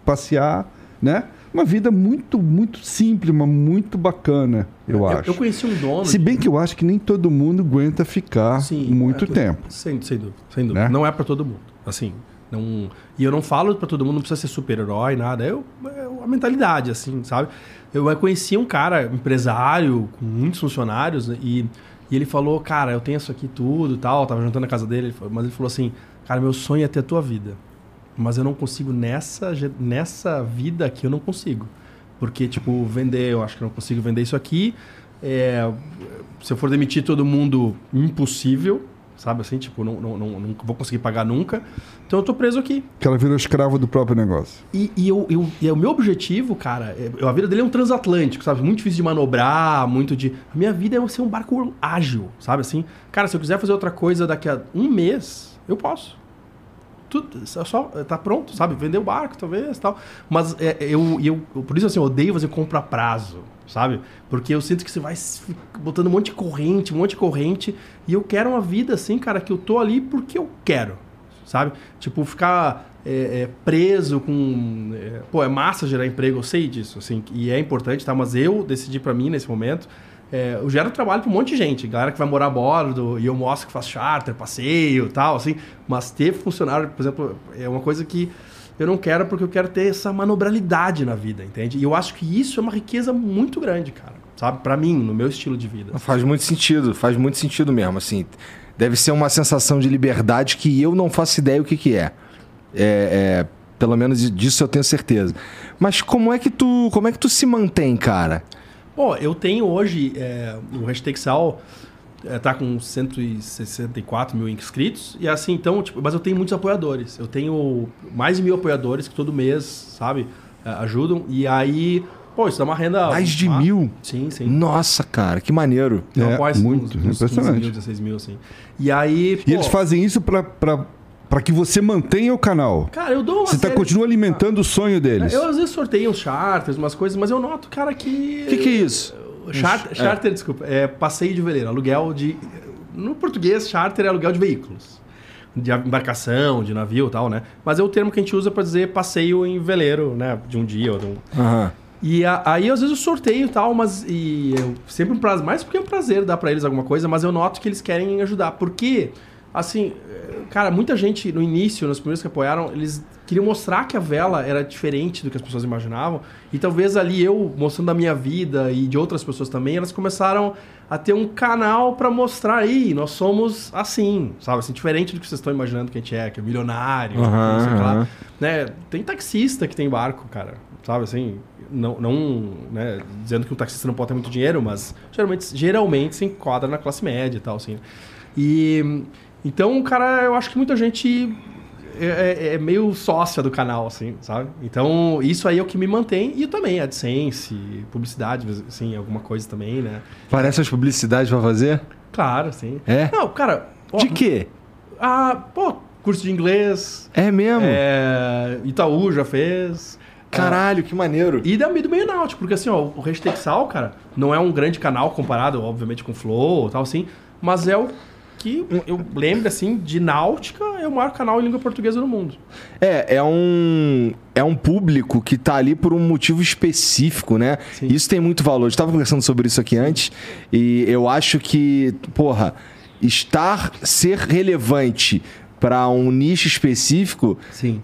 passear, né? Uma vida muito, muito simples, mas muito bacana, eu, Eu, acho. eu conheci um dono. Se bem que eu acho que nem todo mundo aguenta ficar Sim, muito é, tempo. Sem, sem dúvida, sem dúvida. Né? Não é pra todo mundo. Assim, não. E eu não falo pra todo mundo, não precisa ser super-herói, nada. Eu, é a mentalidade, assim, sabe? Eu conheci um cara, empresário, com muitos funcionários, né, e, e ele falou, cara, eu tenho isso aqui tudo tal. Tava jantando na casa dele, mas ele falou assim, cara, meu sonho é ter a tua vida. Mas eu não consigo nessa, nessa vida aqui, eu não consigo. Porque, tipo, vender, eu acho que eu não consigo vender isso aqui. É, se eu for demitir todo mundo, impossível, sabe assim? Tipo, não, não, não, não vou conseguir pagar nunca. Então eu tô preso aqui. Que ela virou escrava do próprio negócio. E, e, eu, eu- e o meu objetivo, cara, é- a vida dele é um transatlântico, sabe? Muito difícil de manobrar, muito de. A minha vida é ser um barco ágil, sabe assim? Cara, se eu quiser fazer outra coisa daqui a um mês, eu posso. Tudo, só, tá pronto, sabe? Vender o barco, talvez, tal. Mas é, eu, eu, eu- por isso assim, eu odeio fazer compra a prazo, sabe? Porque eu sinto que você vai botando um monte de corrente, um monte de corrente, e eu quero uma vida assim, cara, que eu tô ali porque eu quero, sabe? Tipo, ficar é, é, preso com. é, pô, é massa gerar emprego, eu sei disso, assim, e é importante, tá? Mas eu decidi pra mim nesse momento. É, eu gero trabalho pra um monte de gente, galera que vai morar a bordo, e eu mostro que faz charter, passeio tal, assim. Mas ter funcionário, por exemplo, é uma coisa que eu não quero porque eu quero ter essa manobralidade na vida, entende? E eu acho que isso é uma riqueza muito grande, cara, sabe? Pra mim, no meu estilo de vida. Faz muito sentido, faz muito sentido mesmo, assim. Deve ser uma sensação de liberdade que eu não faço ideia o que, que é. É, é, Pelo menos disso eu tenho certeza. Mas como é que tu, como é que tu se mantém, cara? Pô, eu tenho hoje, é, o hashtag Sal é, tá com 164 mil inscritos, e assim, então, tipo, mas eu tenho muitos apoiadores. Eu tenho mais de mil apoiadores que todo mês, sabe, é, ajudam, e aí, pô, isso dá uma renda... Mais de ah, mil? Sim, sim. Nossa, cara, que maneiro. Eu É, uns- muito, uns 15 impressionante. mil, 16 mil, assim. E aí, E pô, eles fazem isso pra- pra pra que você mantenha o canal. Cara, eu dou uma Você tá, série- continua alimentando o sonho deles. Eu às vezes sorteio uns charters, umas coisas, mas eu noto, cara, que... O que, que é isso? Charter, charter, desculpa, é passeio de veleiro, aluguel de. No português, charter é aluguel de veículos. De embarcação, de navio e tal, né? Mas é o termo que a gente usa pra dizer passeio em veleiro, né? De um dia ou de um. Aham. E a- aí, às vezes, eu sorteio e tal, mas. E eu, sempre um prazer. Mais porque é um prazer dar pra eles alguma coisa, mas eu noto que eles querem ajudar. Porque, assim, cara, muita gente no início, nos primeiros que apoiaram, eles queriam mostrar que a vela era diferente do que as pessoas imaginavam. E talvez ali eu, mostrando a minha vida e de outras pessoas também, elas começaram a ter um canal pra mostrar aí, nós somos assim, sabe? Assim, diferente do que vocês estão imaginando que a gente é, que é milionário, não sei lá né, tem taxista que tem barco, cara, sabe assim, não, não né, dizendo que um taxista não pode ter muito dinheiro, mas geralmente, geralmente se enquadra na classe média e tal, assim. E então, cara, eu acho que muita gente é, é- é meio sócia do canal, assim, sabe? Então, isso aí é o que me mantém e também AdSense, publicidade, assim, alguma coisa também, né? Parece as publicidades pra fazer? Claro, sim. É? Não, cara, ó, De quê? ah, pô, curso de inglês, É mesmo? é, Itaú já fez. Caralho, que maneiro. E da do meio náutico, porque assim, ó, o Hashtag Sal, cara, não é um grande canal comparado, obviamente, com o Flow e tal, assim, mas é o que eu lembro, assim, de náutica, é o maior canal em língua portuguesa no mundo. É, é um, é um público que tá ali por um motivo específico, né? Sim. Isso tem muito valor. Eu estava conversando sobre isso aqui antes e eu acho que, porra, estar, ser relevante pra um nicho específico, Sim.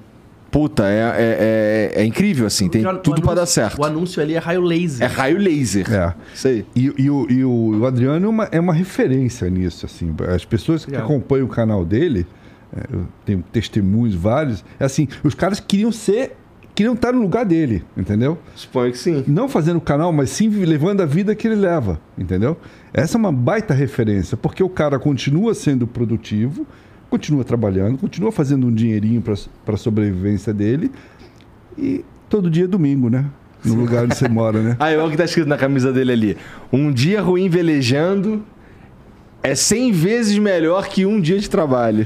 Puta, é, é, é, é incrível, assim. Tem O tudo pra anúncio- dar certo. O anúncio ali é raio laser. É raio laser. É. Isso aí. E, e o, e o- o Adriano é uma, é uma referência nisso, assim. As pessoas que Legal. acompanham o canal dele, é, eu tenho testemunhos vários, é assim, os caras queriam ser, queriam estar no lugar dele, entendeu? Suponho que sim. Não fazendo o canal, mas sim levando a vida que ele leva, entendeu? Essa é uma baita referência, porque o cara continua sendo produtivo, continua trabalhando, continua fazendo um dinheirinho para a sobrevivência dele e todo dia é domingo, né? No lugar onde você mora, né? (laughs) Ah, olha o que tá escrito na camisa dele ali. Um dia ruim velejando é 100 vezes melhor que um dia de trabalho.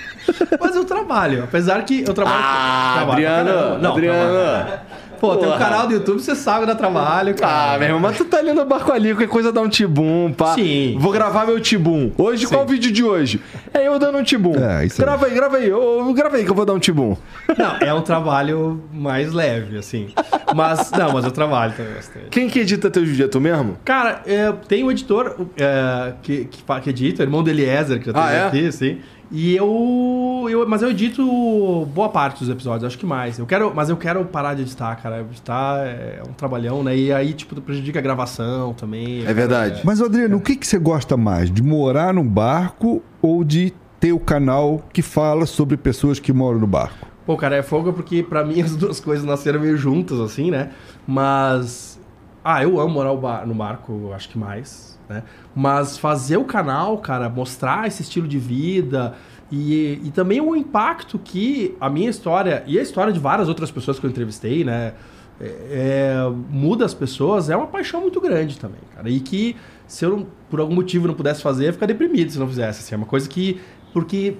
(laughs) Mas eu trabalho, apesar que eu trabalho. Ah, trabalho Adriano. Não, Adriano. trabalho. Pô, tem um Porra. canal do YouTube, você sabe da trabalho, cara. Ah, meu irmão, mas tu tá ali no barco ali, qualquer coisa dá um tibum, pá. Sim. Vou gravar meu tibum. Hoje, qual é o vídeo de hoje? É eu dando um tibum. É, isso aí. grava aí, grava aí. Ô, grava aí que eu vou dar um tibum. Não, é um trabalho mais leve, assim. Mas, não, mas eu trabalho também bastante. Quem que edita teu vídeo? É tu mesmo? Cara, é, tem um editor é, que, que, que edita, o irmão do Eliezer, que já Ah, teve é? aqui, assim. E eu, eu. Mas eu edito boa parte dos episódios, acho que mais. Eu quero, mas eu quero parar de editar, cara. Editar é um trabalhão, né? E aí, tipo, prejudica a gravação também. É verdade. Mas, Adriano, o que, que você gosta mais? De morar num barco ou de ter o canal que fala sobre pessoas que moram no barco? Pô, cara, é folga porque pra mim (laughs) as duas coisas nasceram meio juntas, assim, né? Mas. Ah, eu amo morar no barco, acho que mais, né? Mas fazer o canal, cara, mostrar esse estilo de vida e, e também o impacto que a minha história e a história de várias outras pessoas que eu entrevistei, né? é- é, muda as pessoas, é uma paixão muito grande também, cara. E que se eu, por algum motivo, não pudesse fazer, eu ia ficar deprimido se não fizesse. Assim, é uma coisa que. Porque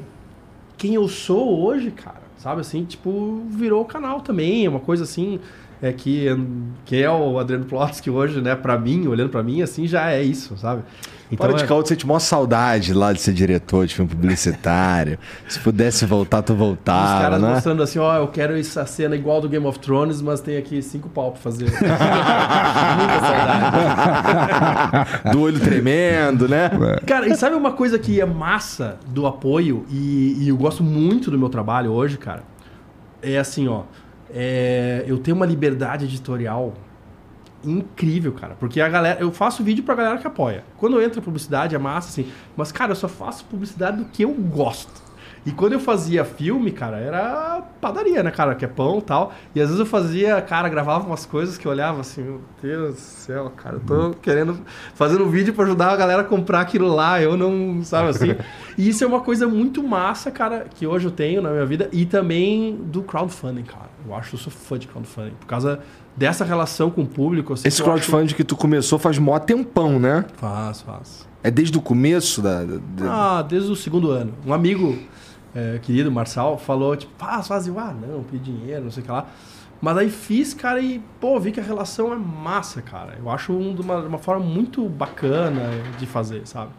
quem eu sou hoje, cara, sabe assim, tipo, virou canal também, é uma coisa assim, é que quem é o Adriano Plotsky hoje, né, pra mim, olhando pra mim, assim, já é isso, sabe? Então, Para de é- você tinha maior saudade lá de ser diretor de filme publicitário. (laughs) Se pudesse voltar, tu os voltava, caras né? mostrando assim, ó, eu quero essa cena igual do Game of Thrones, mas tem aqui cinco pau pra fazer. (laughs) Muita saudade. Do olho tremendo, né? Cara, e sabe uma coisa que é massa do apoio, e, e eu gosto muito do meu trabalho hoje, cara? É assim, ó. É, eu tenho uma liberdade editorial incrível, cara. Porque a galera. Eu faço vídeo pra galera que apoia. Quando entra publicidade, é massa, assim. Mas, cara, eu só faço publicidade do que eu gosto. E quando eu fazia filme, cara, era padaria, né, cara? Que é pão e tal. E às vezes eu fazia, cara, gravava umas coisas que eu olhava assim, meu Deus do céu, cara, eu tô querendo. fazendo um vídeo pra ajudar a galera a comprar aquilo lá. Eu não, sabe assim? (laughs) E isso é uma coisa muito massa, cara, que hoje eu tenho na minha vida. E também do crowdfunding, cara. Eu acho que eu sou fã de crowdfunding. Por causa dessa relação com o público. assim, Esse eu acho- crowdfunding que tu começou faz mó tempão, né? Faz, faz. É desde o começo da. da- Ah, desde o segundo ano. Um amigo é, querido, Marçal, falou, tipo, faz, faz. Eu, ah, não, pedir dinheiro, não sei o que lá. Mas aí fiz, cara, e, pô, vi que a relação é massa, cara. Eu acho um, uma, uma forma muito bacana de fazer, sabe?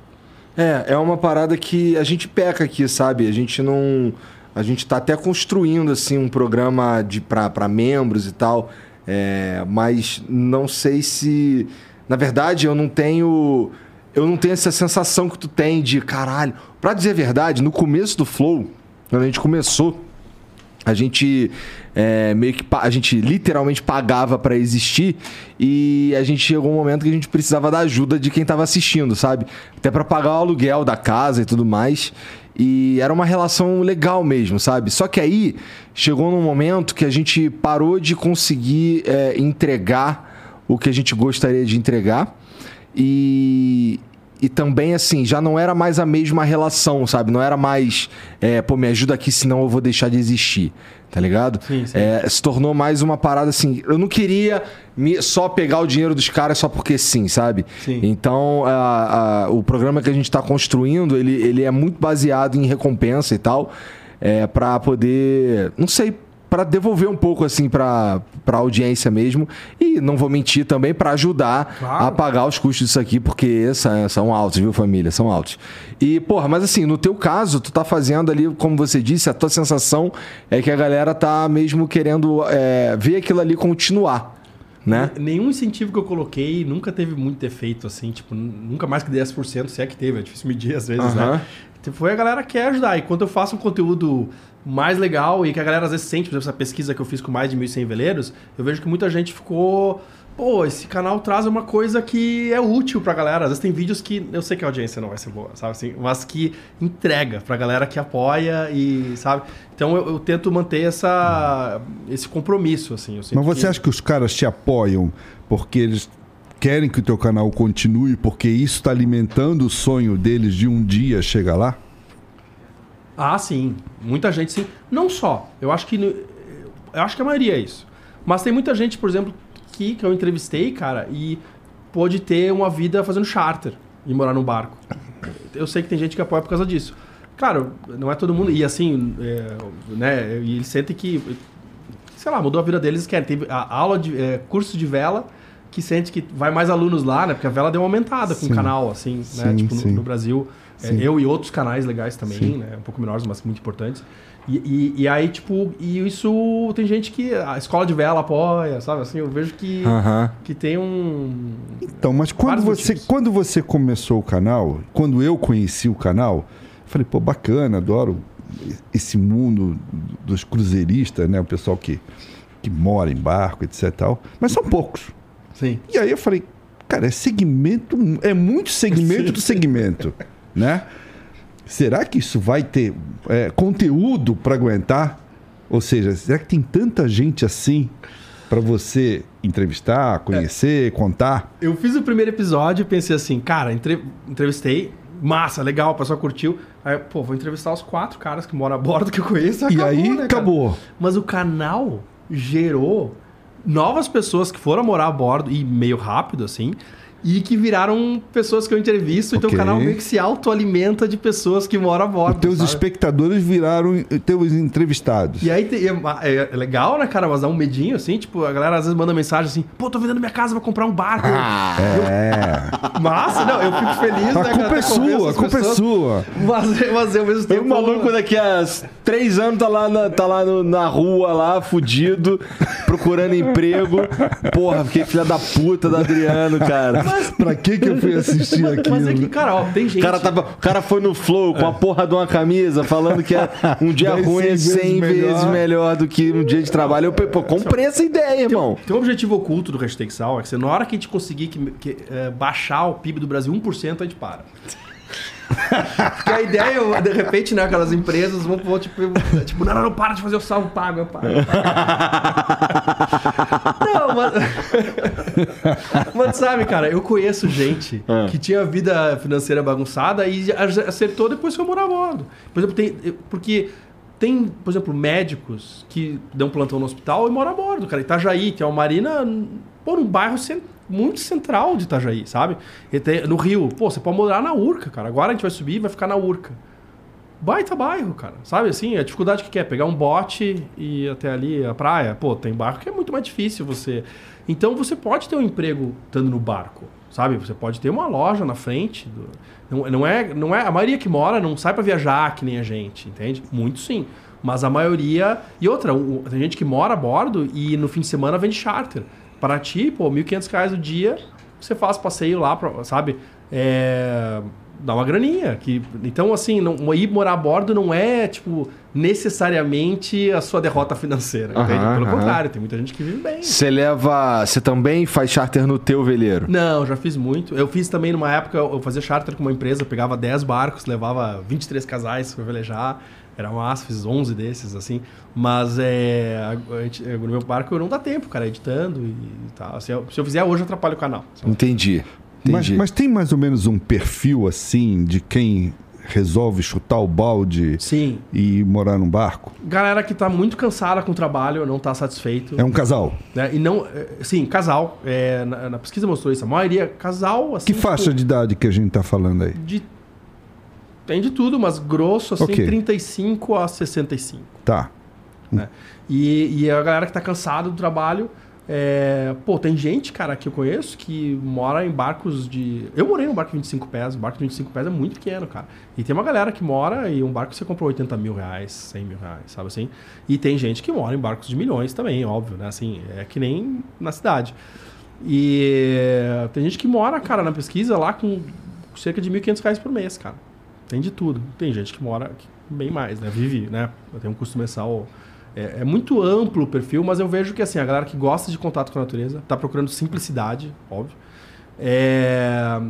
É, é uma parada que a gente peca aqui, sabe? A gente não. A gente tá até construindo, assim, um programa de pra membros e tal. É, mas não sei se. Na verdade, eu não tenho. Eu não tenho essa sensação que tu tem de caralho. Pra dizer a verdade, no começo do Flow, quando a gente começou, a gente é, meio que a gente literalmente pagava pra existir e a gente chegou um momento que a gente precisava da ajuda de quem tava assistindo, sabe? Até pra pagar o aluguel da casa e tudo mais. E era uma relação legal mesmo, sabe? Só que aí chegou num momento que a gente parou de conseguir é, entregar o que a gente gostaria de entregar. E, e também, assim, já não era mais a mesma relação, sabe? Não era mais, é, pô, me ajuda aqui, senão eu vou deixar de existir, tá ligado? Sim, sim. É, se tornou mais uma parada assim. Eu não queria me- só pegar o dinheiro dos caras só porque sim, sabe? Sim. Então, a- a- o programa que a gente tá construindo, ele, ele é muito baseado em recompensa e tal, é, para poder, não sei, para devolver um pouco assim para para audiência mesmo e não vou mentir também para ajudar Claro. a pagar os custos disso aqui porque são, são altos, viu família, são altos. E porra, mas assim, no teu caso, tu tá fazendo ali, como você disse, a tua sensação é que a galera tá mesmo querendo é, ver aquilo ali continuar. né? Nenhum incentivo que eu coloquei nunca teve muito efeito, assim, tipo, nunca mais que 10%, se é que teve, é difícil medir às vezes, né? Então, Foi a galera que quer ajudar. E quando eu faço um conteúdo mais legal e que a galera às vezes sente, por exemplo, essa pesquisa que eu fiz com mais de 1.100 veleiros, eu vejo que muita gente ficou. Pô, esse canal traz uma coisa que é útil pra galera. Às vezes tem vídeos que eu sei que a audiência não vai ser boa, sabe assim? Mas que entrega pra galera que apoia e, sabe? Então eu, eu tento manter essa, esse compromisso, assim. Mas você que- acha que os caras te apoiam porque eles querem que o teu canal continue, porque isso está alimentando o sonho deles de um dia chegar lá? Ah, sim. Muita gente sim. Não só. Eu acho que. Eu acho que a maioria é isso. Mas tem muita gente, por exemplo, que, que eu entrevistei, cara, e pôde ter uma vida fazendo charter e morar num barco. Eu sei que tem gente que apoia por causa disso. Claro, não é todo mundo. E assim, é, né? E eles sentem que. Sei lá, mudou a vida deles, querem. Teve a aula de. é, curso de vela. Que sente que vai mais alunos lá, né? Porque a vela deu uma aumentada com Sim. o canal, assim, né? Sim, Tipo, no- no Brasil. É, eu e outros canais legais também, né? Um pouco menores, mas muito importantes. E, e, e aí, tipo, e isso tem gente que a escola de vela apoia, sabe? Assim, eu vejo que, Aham. que tem um. Então, mas quando você, motivos. quando você começou o canal, quando eu conheci o canal, eu falei, pô, bacana, adoro esse mundo dos cruzeiristas, né? O pessoal que, que mora em barco, etc e tal. Mas são poucos. Sim. E aí eu falei, cara, é segmento, é muito segmento do (laughs) segmento, né? Será que isso vai ter é, conteúdo para aguentar? Ou seja, será que tem tanta gente assim para você entrevistar, conhecer, contar? Eu fiz o primeiro episódio e pensei assim, cara, entre- entrevistei, massa, legal, o pessoal curtiu. Aí, pô, vou entrevistar os quatro caras que moram a bordo que eu conheço. E acabou, aí né, acabou. Mas o canal gerou novas pessoas que foram morar a bordo e meio rápido, assim. E que viraram pessoas que eu entrevisto. Então o canal meio que se autoalimenta de pessoas que moram a bordo. Os teus sabe? espectadores viraram teus entrevistados. E aí tem- é, é legal, né, cara? Mas dá um medinho, assim. Tipo, a galera às vezes manda mensagem assim: pô, tô vendendo minha casa, vou comprar um barco. É. (laughs) Massa, não, eu fico feliz, A né, culpa cara, é sua, a culpa é pessoas. sua. Mas, mas ao mesmo Tem tempo. um maluco daqui a três anos tá lá na, tá lá no- na rua, lá, fudido, procurando emprego. Porra, fiquei filha da puta do Adriano, cara. Pra que que eu fui assistir aquilo? Mas é que, cara, ó, tem gente. O cara, tava, o cara foi no Flow com a porra de uma camisa, falando que é um dia ruim é cem 100 vezes vezes melhor. melhor do que um dia de trabalho. Eu, pô, comprei essa ideia, irmão. Tem um objetivo oculto do hashtag Sal, é que você, na hora que a gente conseguir que, que, é, baixar o PIB do Brasil 1%, a gente para. (laughs) Porque a ideia, de repente, né, aquelas empresas vão, vão tipo, tipo, não, não, não, para de fazer o salvo pago, eu paro. eu paro. não, mas... (laughs) mas sabe, cara, eu conheço gente Ah. que tinha vida financeira bagunçada e acertou depois que eu morar a bordo. Por exemplo, tem... Porque... Tem, por exemplo, médicos que dão plantão no hospital e moram a bordo, cara. Itajaí, que é uma marina, pô, num bairro muito central de Itajaí, sabe? E tem- no Rio, pô, você pode morar na Urca, cara. Agora a gente vai subir e vai ficar na Urca. Baita bairro, cara. Sabe assim, a dificuldade que é pegar um bote e ir até ali a praia. Pô, tem barco que é muito mais difícil você. Então você pode ter um emprego estando no barco, sabe? Você pode ter uma loja na frente. do- Não, não, é, não é. A maioria que mora não sai pra viajar que nem a gente, entende? Muito sim. Mas a maioria. E outra, o- tem gente que mora a bordo e no fim de semana vende charter. Para ti, pô, 1.500 reais o dia, você faz passeio lá, pra, sabe? É, dá uma graninha. Que, então, assim, não, ir morar a bordo não é, tipo, necessariamente a sua derrota financeira. Entende? Pelo contrário, tem muita gente que vive bem. Você leva. Você também faz charter no teu veleiro? Não, já fiz muito. Eu fiz também numa época, eu fazia charter com uma empresa, pegava 10 barcos, levava 23 casais para velejar. Era massa, fiz 11 desses, assim. Mas é, a- gente- no meu barco eu não dá tempo, cara, editando e tal. Se eu, se eu fizer hoje, atrapalha o canal. Entendi. Mas, mas tem mais ou menos um perfil assim de quem resolve chutar o balde Sim. e morar num barco? Galera que tá muito cansada com o trabalho, não tá satisfeito. É um casal. né? E não. é, Sim, casal. É, na, na pesquisa mostrou isso. A maioria, casal, assim. Que faixa tipo, de idade que a gente tá falando aí? de. Tem de tudo, mas grosso, assim, Ok. 35 a 65. Tá. né? E, e a galera que tá cansada do trabalho, É, pô, tem gente, cara, que eu conheço que mora em barcos de. Eu morei num barco de 25 pés, um barco de 25 pés é muito pequeno, cara. E tem uma galera que mora e um barco você comprou 80 mil reais, 100 mil reais, sabe assim? E tem gente que mora em barcos de milhões também, óbvio, né? Assim, é que nem na cidade. E tem gente que mora, cara, na pesquisa lá com cerca de 1.500 reais por mês, cara. Tem de tudo. Tem gente que mora bem mais, né? Vive, né? Tem um custo mensal. É, é, muito amplo o perfil, mas eu vejo que assim, a galera que gosta de contato com a natureza tá procurando simplicidade, óbvio. É,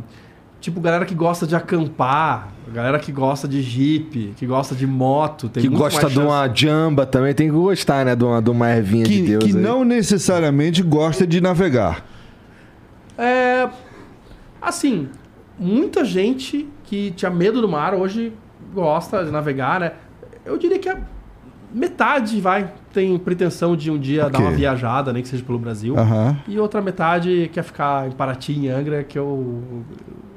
tipo, galera que gosta de acampar, galera que gosta de jeep, que gosta de moto. que gosta de uma jamba também, tem que gostar, né? De uma, de uma ervinha que, de Deus. Que aí. não necessariamente gosta de navegar. É. Assim, muita gente que tinha medo do mar hoje gosta de navegar, né? Eu diria que a metade vai tem pretensão de um dia okay. dar uma viajada, nem que seja pelo Brasil. Uhum. E outra metade quer ficar em Paraty, em Angra, que é o,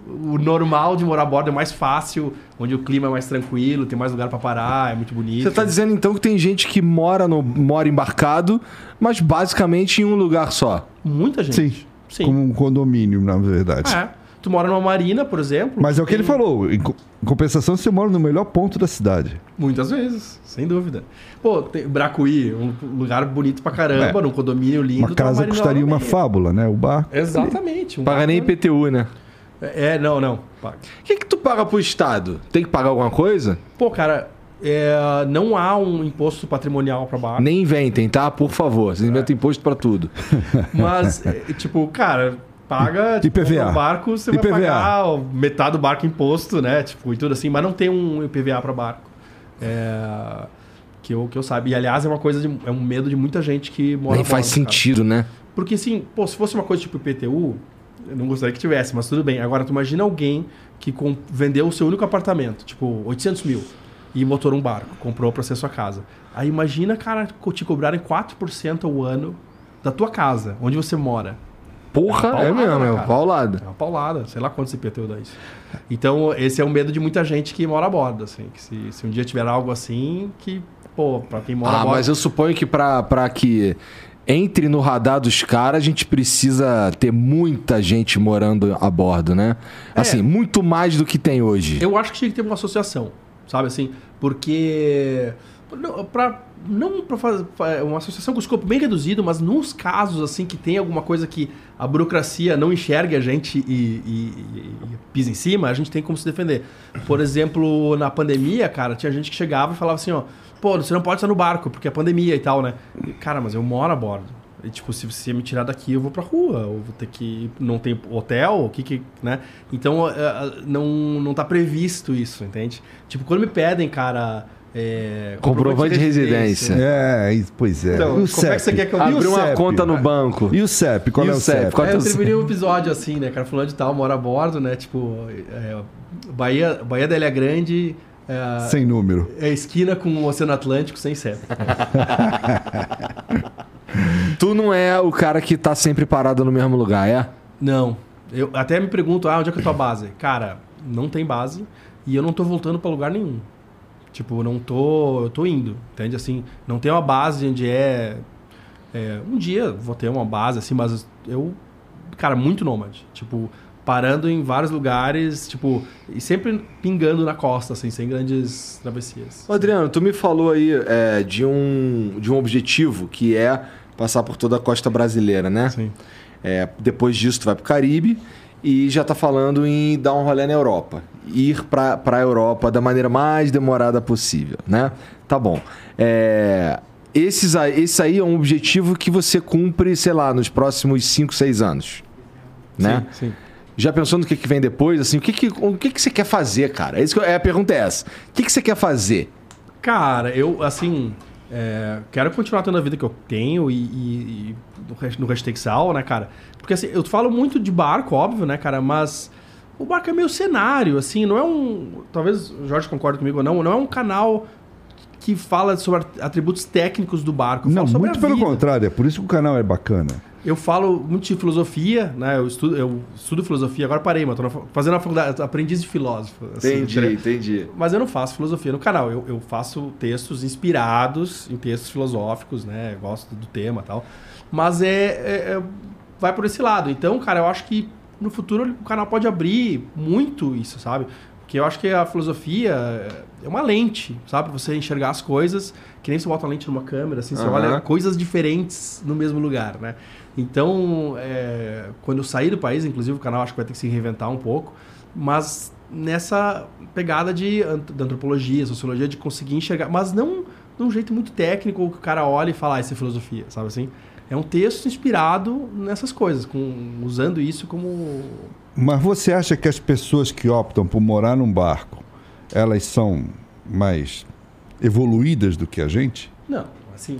o normal de morar a bordo é mais fácil, onde o clima é mais tranquilo, tem mais lugar para parar, é muito bonito. Você está dizendo então que tem gente que mora no mora embarcado, mas basicamente em um lugar só? Muita gente. Sim. Sim. Como um condomínio, na verdade. É. Tu mora numa marina, por exemplo. Mas é o que tem... ele falou. Em compensação, você mora no melhor ponto da cidade. Muitas vezes, sem dúvida. Pô, tem Bracuí, um lugar bonito pra caramba, é. num condomínio lindo. Uma casa custaria uma fábula, né? O bar. Exatamente. Um paga nem IPTU, né? É, não, não. Paga. O que, que tu paga pro Estado? Tem que pagar alguma coisa? Pô, cara, é, não há um imposto patrimonial para barco. Nem inventem, tá? Por favor. Vocês inventam é. imposto para tudo. (laughs) Mas, é, tipo, cara, paga tipo, IPVA. Um barco, você IPVA. vai pagar metade do barco imposto, né? Tipo, e tudo assim, mas não tem um IPVA para barco. É, que eu, que eu saiba. E aliás, é uma coisa de, é um medo de muita gente que mora Nem faz sentido, cara. né? Porque assim, pô, se fosse uma coisa tipo IPTU, eu não gostaria que tivesse, mas tudo bem. Agora, tu imagina alguém que com, vendeu o seu único apartamento, tipo, 800 mil, e motor um barco, comprou para ser sua casa. Aí imagina, cara, te cobrarem 4% ao ano da tua casa, onde você mora. Porra, é, é mesmo, é uma paulada. É uma paulada, sei lá quantos IPTU dá isso. Então, esse é o medo de muita gente que mora a bordo, assim. Que se, se um dia tiver algo assim, que, pô, pra quem mora ah, a bordo... mas eu suponho que pra, pra que entre no radar dos caras, a gente precisa ter muita gente morando a bordo, né? É. Assim, é, muito mais do que tem hoje. Eu acho que tinha que ter uma associação, sabe assim? Porque... Pra não para fazer é uma associação com escopo bem reduzido, mas nos casos assim que tem alguma coisa que a burocracia não enxergue a gente e, e, e, pisa em cima, a gente tem como se defender. Por exemplo, na pandemia, cara, tinha gente que chegava e falava assim, ó, pô, você não pode estar no barco porque é pandemia e tal, né? Cara, mas eu moro a bordo. E, tipo, se você me tirar daqui, eu vou pra rua. Eu vou ter que. Não tem hotel, o que que. né? Então, uh, não, não tá previsto isso, entende? Tipo, quando me pedem, cara é, comprovante de residência. É, pois é. Então, como CEP? é que você quer que eu Abrir uma conta no banco. E o CEP? Qual e é o CEP? CEP? É, eu terminei um episódio assim, né? Cara, fulano de tal, mora a bordo, né? Tipo, é, Bahia, Bahia da Ilha Grande... É, sem número. É esquina com o Oceano Atlântico sem CEP. (laughs) tu não é o cara que tá sempre parado no mesmo lugar, é? Não. Eu até me pergunto, ah, onde é que é a tua base? Cara, não tem base e eu não tô voltando para lugar nenhum. Tipo, não tô. Eu tô indo, entende? Assim, não tem uma base onde é, é. Um dia vou ter uma base, assim, mas eu. Cara, muito nômade. Tipo, parando em vários lugares, tipo, e sempre pingando na costa, assim, sem grandes travessias. Adriano, tu me falou aí é, de, um, de um objetivo que é passar por toda a costa brasileira, né? Sim. É, depois disso, tu vai pro Caribe e já está falando em dar um rolê na Europa. Ir para a Europa da maneira mais demorada possível, né? Tá bom. É, esses, esse aí é um objetivo que você cumpre, sei lá, nos próximos 5, 6 anos, né? Sim, sim. Já pensou no que, que vem depois? Assim, o que, que, o que, que você quer fazer, cara? É isso que, é, a pergunta é essa. O que, que você quer fazer? Cara, eu, assim, é, quero continuar tendo a vida que eu tenho e, e, e no hashtag Sal, né, cara? Porque assim, eu falo muito de barco, óbvio, né, cara? Mas o barco é meio cenário, assim, não é um. Talvez o Jorge concorde comigo ou não, não é um canal que fala sobre atributos técnicos do barco. Não, muito pelo contrário, é por isso que o canal é bacana. Eu falo muito de filosofia, né? Eu estudo, eu estudo filosofia, agora parei, mas tô na, fazendo a faculdade, aprendiz de filósofo. Assim, entendi, né? entendi. Mas eu não faço filosofia no canal, eu, eu faço textos inspirados em textos filosóficos, né? Eu gosto do tema e tal. Mas é, é, é, vai por esse lado. Então, cara, eu acho que no futuro o canal pode abrir muito isso, sabe? Porque eu acho que a filosofia é uma lente, sabe? Você enxergar as coisas, que nem você bota a lente numa câmera, assim, você uhum. olha coisas diferentes no mesmo lugar, né? Então, é, quando eu sair do país, inclusive o canal acho que vai ter que se reinventar um pouco, mas nessa pegada de, de antropologia, sociologia, de conseguir enxergar, mas não de um jeito muito técnico que o cara olha e fala, ah, isso é filosofia, sabe assim? É um texto inspirado nessas coisas, com, usando isso como. Mas você acha que as pessoas que optam por morar num barco, elas são mais evoluídas do que a gente? Não, assim,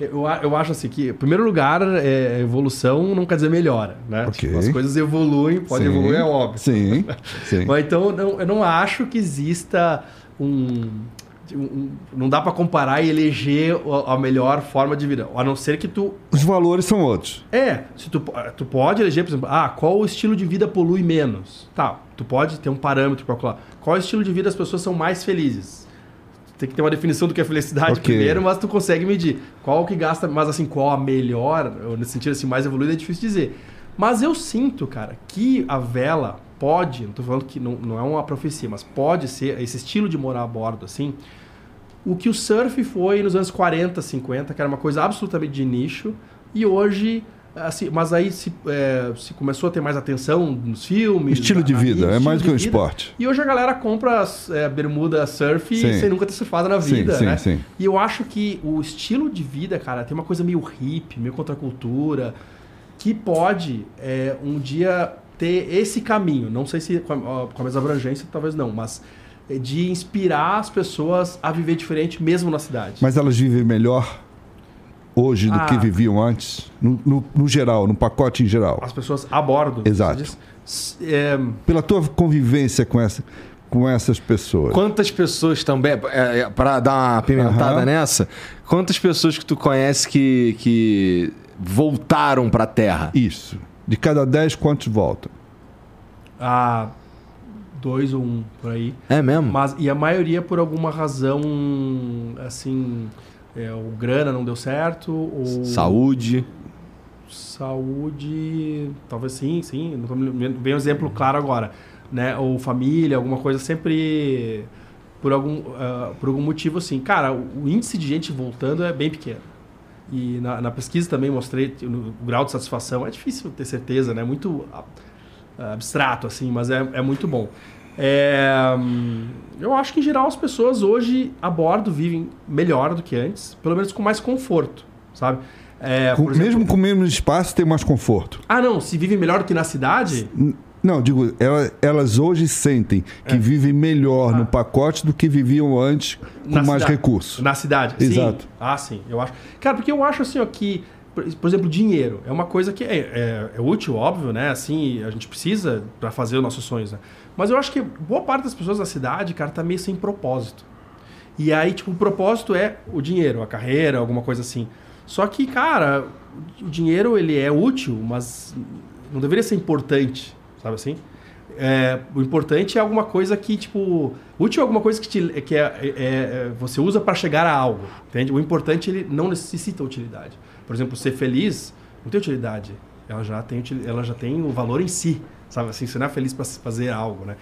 eu, eu acho assim que, em primeiro lugar, é, evolução não quer dizer melhora, né? Okay. Tipo, as coisas evoluem, pode sim, evoluir, é óbvio. Sim, (laughs) sim. Mas então, não, eu não acho que exista um... um não dá para comparar e eleger a melhor forma de vida, a não ser que tu... Os valores são outros. É, se tu, tu pode eleger, por exemplo, ah, qual o estilo de vida polui menos? Tá, tu pode ter um parâmetro para calcular. Qual estilo de vida as pessoas são mais felizes? Tem que ter uma definição do que é felicidade okay. primeiro, mas tu consegue medir. Qual que gasta, mas assim, qual a melhor, nesse sentido assim, mais evoluída, é difícil dizer. Mas eu sinto, cara, que a vela pode, não tô falando que não, não é uma profecia, mas pode ser esse estilo de morar a bordo, assim, o que o surf foi nos anos 40, 50, que era uma coisa absolutamente de nicho, e hoje Assim, mas aí se, é, se, começou a ter mais atenção nos filmes. Estilo de vida, é mais do que um esporte. E hoje a galera compra é, bermuda surf sim. sem nunca ter surfado na vida, sim, né? Sim, sim. E eu acho que o estilo de vida, cara, tem uma coisa meio hippie, meio contra a cultura, que pode é, um dia ter esse caminho. Não sei se com a, com a mesma abrangência, talvez não, mas é, de inspirar as pessoas a viver diferente mesmo na cidade. Mas elas vivem melhor hoje do ah, que viviam antes? No, no, no, geral, no pacote em geral. As pessoas a bordo. Exato. É... Pela tua convivência com, essa, com essas pessoas. Quantas pessoas também, é, é para dar uma pimentada nessa, quantas pessoas que tu conhece que, que voltaram para a Terra? Isso. De cada dez, quantos voltam? Ah, dois ou um por aí. É mesmo? Mas, e a maioria por alguma razão, assim é, o grana não deu certo. Ou... Saúde. Saúde. Talvez sim, sim. Não bem um exemplo claro agora. Né? Ou família, alguma coisa sempre. Por algum, uh, por algum motivo assim. Cara, o índice de gente voltando é bem pequeno. E na, na pesquisa também mostrei o, grau de satisfação. É difícil ter certeza, né? Muito uh, abstrato, assim, mas é, é muito bom. É, eu acho que, em geral, as pessoas hoje a bordo vivem melhor do que antes, pelo menos com mais conforto, sabe? É, com, exemplo, mesmo com menos espaço, tem mais conforto. Ah, não? Se vivem melhor do que na cidade? Não, digo, elas, elas hoje sentem que é. vivem melhor ah. no pacote do que viviam antes com na mais cidade. recursos. Na cidade, Exato. Sim. Ah, sim, eu acho. Cara, porque eu acho assim, ó, que por exemplo, dinheiro é uma coisa que é, é, é, útil, óbvio, né? Assim, a gente precisa para fazer os nossos sonhos, né? Mas eu acho que boa parte das pessoas da cidade, cara, tá meio sem propósito. E aí, tipo, o propósito é o dinheiro, a carreira, alguma coisa assim. Só que, cara, o dinheiro ele é útil, mas não deveria ser importante, sabe assim? É, o importante é alguma coisa que, tipo, útil é alguma coisa que, te, que é, é, é você usa para chegar a algo, entende? O importante ele não necessita utilidade. Por exemplo, ser feliz não tem utilidade. Ela já tem, ela já tem o valor em si. Sabe assim, você não é feliz para fazer algo, né?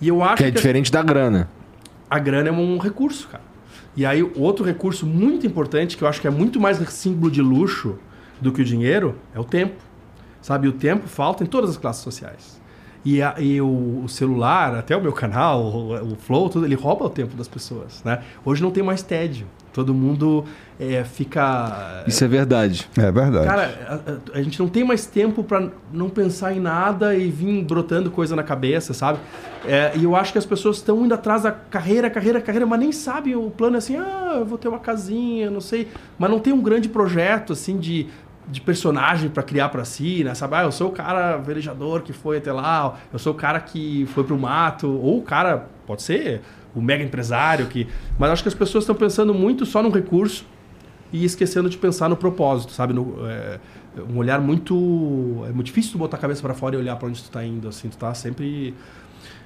E eu acho que é que diferente a, da grana. A grana é um recurso, cara. E aí, outro recurso muito importante, que eu acho que é muito mais símbolo de luxo do que o dinheiro, é o tempo. Sabe, o tempo falta em todas as classes sociais. E, a, e o, o, celular, até o meu canal, o, o Flow, tudo, ele rouba o tempo das pessoas, né? Hoje não tem mais tédio. Todo mundo é, fica. Isso é verdade. É verdade. Cara, a, a, gente não tem mais tempo para não pensar em nada e vir brotando coisa na cabeça, sabe? É, e eu acho que as pessoas estão indo atrás da carreira, carreira, carreira, mas nem sabem o plano é assim, ah, eu vou ter uma casinha, não sei. Mas não tem um grande projeto, assim, de, de personagem para criar para si, né? Sabe? Ah, eu sou o cara velejador que foi até lá, eu sou o cara que foi pro mato, ou o cara, pode ser o mega empresário que. Mas acho que as pessoas estão pensando muito só no recurso e esquecendo de pensar no propósito, sabe? No, é, um olhar muito. É muito difícil tu botar a cabeça para fora e olhar para onde tu tá indo, assim, tu tá sempre.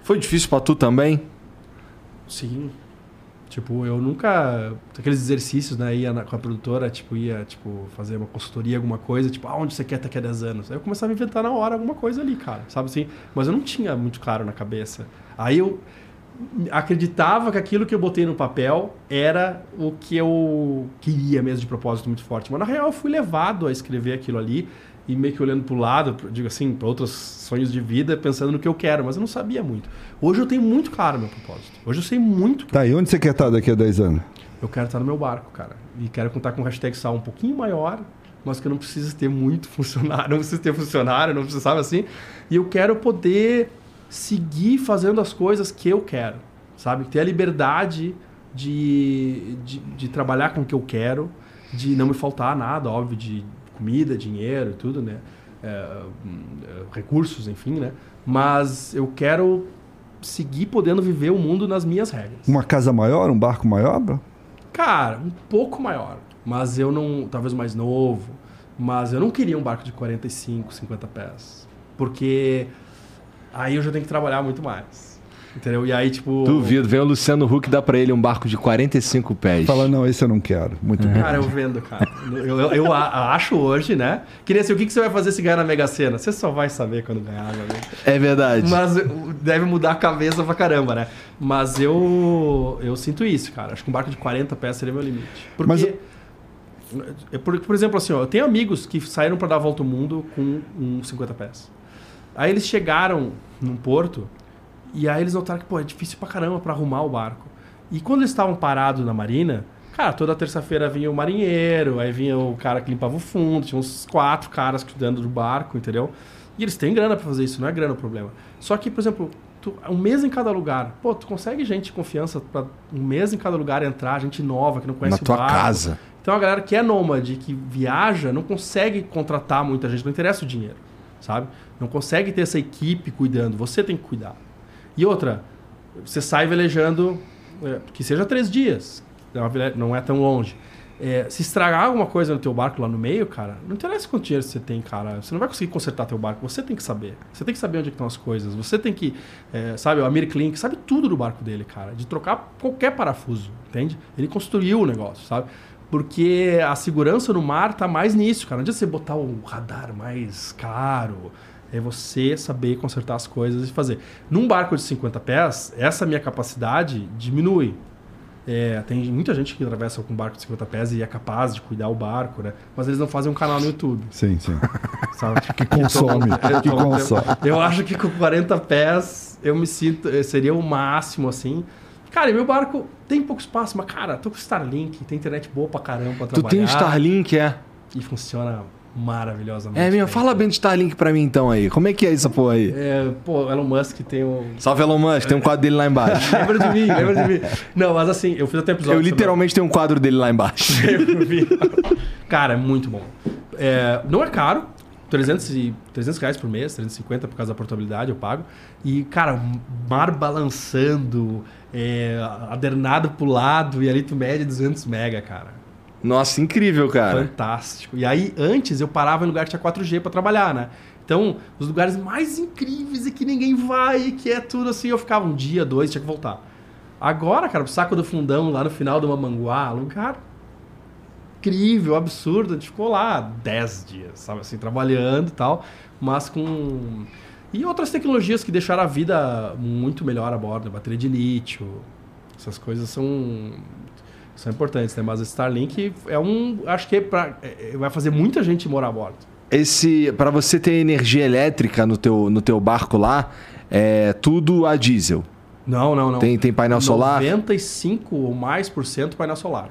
Foi difícil pra tu também? Sim. Tipo, eu nunca. Aqueles exercícios, né? Ia na- com a produtora, tipo, ia tipo, fazer uma consultoria, alguma coisa, tipo, ah, onde você quer daqui a 10 anos? Aí eu começava a inventar na hora alguma coisa ali, cara, sabe assim? Mas eu não tinha muito claro na cabeça. Aí eu acreditava que aquilo que eu botei no papel era o que eu queria mesmo de propósito muito forte. Mas na real eu fui levado a escrever aquilo ali e meio que olhando para o lado, digo assim, para outros sonhos de vida, pensando no que eu quero, mas eu não sabia muito. Hoje eu tenho muito claro meu propósito. Hoje eu sei muito que Tá, e onde você quer estar daqui a 10 anos? eu quero estar no meu barco, cara. E quero contar com um hashtag sal um pouquinho maior, mas que eu não precisa ter muito (laughs) funcionário, não precisa ter funcionário, não precisa, sabe assim? E eu quero poder seguir fazendo as coisas que eu quero, sabe? Ter a liberdade de, de, de trabalhar com o que eu quero, de não me faltar nada, óbvio, de comida, dinheiro e tudo, né? É, hum, é, recursos, enfim, né? Mas eu quero seguir podendo viver o mundo nas minhas regras. Uma casa maior, um barco maior? bro? Cara, um pouco maior. Mas eu não. Talvez mais novo. Mas eu não queria um barco de 45, 50 pés. Porque aí eu já tenho que trabalhar muito mais. Entendeu? E aí, tipo. Duvido. Vem o Luciano Huck e dá pra ele um barco de 45 pés. Fala, não, esse eu não quero. Muito bem. Cara, eu vendo, cara. Eu, eu- eu a- acho hoje, né? Queria assim, o que, que você vai fazer se ganhar na Mega Sena? Você só vai saber quando ganhar, meu amigo. É verdade. Mas deve mudar a cabeça pra caramba, né? Mas eu eu sinto isso, cara. Acho que um barco de 40 pés seria meu limite. Porque, Mas- é por, por exemplo, assim, ó, eu tenho amigos que saíram pra dar a volta ao mundo com um 50 pés. Aí eles chegaram num porto e aí eles notaram que, pô, é difícil pra caramba pra arrumar o barco. E quando eles estavam parados na marina, cara, toda terça-feira vinha o marinheiro, aí vinha o cara que limpava o fundo, tinha uns quatro caras cuidando do barco, entendeu? E eles têm grana pra fazer isso, não é grana o problema. Só que, por exemplo, tu- um mês em cada lugar, pô, tu consegue gente de confiança pra um mês em cada lugar entrar, gente nova que não conhece Na o tua barco. casa. Então a galera que é nômade, que viaja, não consegue contratar muita gente, não interessa o dinheiro, sabe? Não consegue ter essa equipe cuidando, você tem que cuidar. E outra, você sai velejando, é, que seja três dias, é não é tão longe. É, se estragar alguma coisa no teu barco lá no meio, cara, não interessa quanto dinheiro você tem, cara. Você não vai conseguir consertar teu barco. Você tem que saber. Você tem que saber onde é que estão as coisas. Você tem que, é, sabe, o Amir Klink sabe tudo do barco dele, cara. De trocar qualquer parafuso, entende? Ele construiu o negócio, sabe? Porque a segurança no mar tá mais nisso, cara. Não adianta você botar o radar mais caro. É você saber consertar as coisas e fazer. Num barco de 50 pés, essa minha capacidade diminui. É, tem muita gente que atravessa com um barco de 50 pés e é capaz de cuidar o barco, né? Mas eles não fazem um canal no YouTube, Sim, sim. (laughs) sabe? (laughs) Que consome. (laughs) que consome. Eu acho que com 40 pés eu me sinto. eh, Seria o máximo, assim. Cara, e meu barco tem pouco espaço, mas, cara, tô com Starlink, tem internet boa pra caramba pra Tu trabalhar. tem o Starlink, é? E funciona maravilhosamente. É mesmo. bem. Fala bem de Starlink pra mim então aí. Como é que é essa porra aí? É, pô, Elon Musk tem um. Salve Elon Musk, tem um quadro dele lá embaixo. (laughs) lembra de mim, lembra de mim. Não, mas assim, eu fiz até episódio. Eu sobre- literalmente tenho um quadro dele lá embaixo. (laughs) Cara, é muito bom. É, não é caro. 300, e, 300 reais por mês, 350 por causa da portabilidade, eu pago. E, cara, mar balançando, é, adernado pro lado, e ali tu mede 200 mega, cara. Nossa, incrível, cara. Fantástico. E aí, antes, eu parava em lugar que tinha 4G pra trabalhar, né? Então, os lugares mais incríveis e que ninguém vai, e que é tudo assim, eu ficava um dia, dois, tinha que voltar. Agora, cara, o Saco do Fundão, lá no final do Mamanguá, lugar incrível, absurdo. A gente ficou lá 10 dias, sabe assim, trabalhando e tal, mas com. E outras tecnologias que deixaram a vida muito melhor a bordo, bateria de lítio. Essas coisas são, são importantes, né? Mas o Starlink é um. Acho que é pra, é- vai fazer muita gente morar a bordo. Esse, para você ter energia elétrica no teu, no teu barco lá, é tudo a diesel. Não, não, não. Tem, tem painel solar? 95 ou mais por cento painel solar.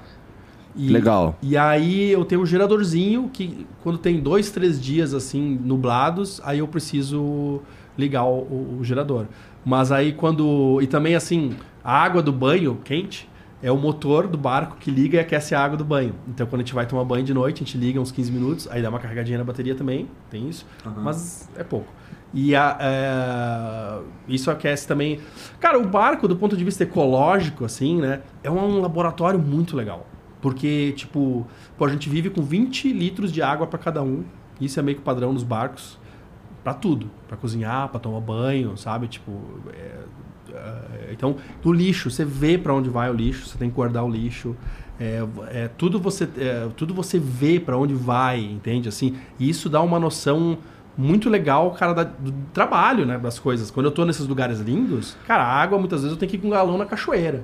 E- Legal. E aí eu tenho um geradorzinho que quando tem dois, três dias assim nublados, aí eu preciso ligar o, o- o gerador. Mas aí quando e também assim a água do banho quente é o motor do barco que liga e aquece a água do banho. Então quando a gente vai tomar banho de noite a gente liga uns 15 minutos, aí dá uma carregadinha na bateria também, tem isso, mas é pouco. E a, é, isso aquece também. Cara, o barco, do ponto de vista ecológico, assim, né? É um laboratório muito legal. Porque, tipo, pô, a gente vive com 20 litros de água para cada um. Isso é meio que padrão nos barcos. Para tudo. para cozinhar, para tomar banho, sabe? Tipo. É, então, do lixo, você vê para onde vai o lixo, você tem que guardar o lixo. É, é, tudo você é, tudo você vê para onde vai entende? Assim e isso dá uma noção muito legal cara da, do trabalho né das coisas. Quando eu tô nesses lugares lindos cara a água muitas vezes eu tenho que ir com um galão na cachoeira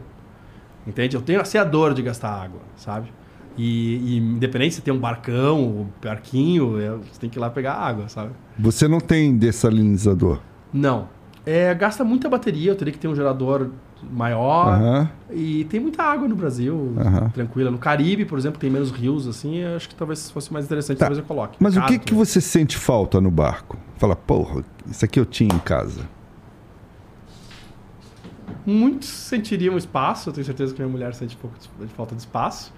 entende? Eu tenho assim a dor de gastar água sabe? E, e independente se tem um barcão um barquinho é, você tem que ir lá pegar água sabe? Você não tem dessalinizador? Não é, gasta muita bateria eu teria que ter um gerador maior. Uhum. E tem muita água no Brasil, uhum. tranquila. No Caribe, por exemplo, tem menos rios, assim. acho que talvez fosse mais interessante, tá. talvez eu coloque. Mas o que, que você sente falta no barco? Fala, porra, isso aqui eu tinha em casa. Muitos sentiriam espaço, eu tenho certeza que minha mulher sente um pouco de falta de espaço.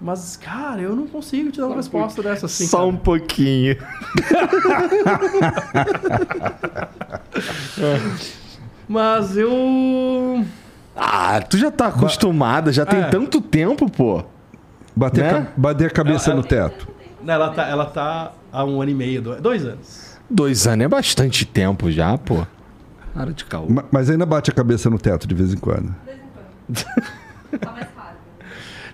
Mas, cara, eu não consigo te dar uma resposta dessa assim. Só cara. um pouquinho. (laughs) Mas eu. Ah, tu já tá acostumada, já tem é. tanto tempo, pô. Bater, né? a, bater a cabeça ela, no teto. Ela tá, ela tá há um ano e meio, dois anos. Dois anos é bastante tempo já, pô. Para de calma. Mas ainda bate a cabeça no teto de vez em quando. De vez em quando. (laughs)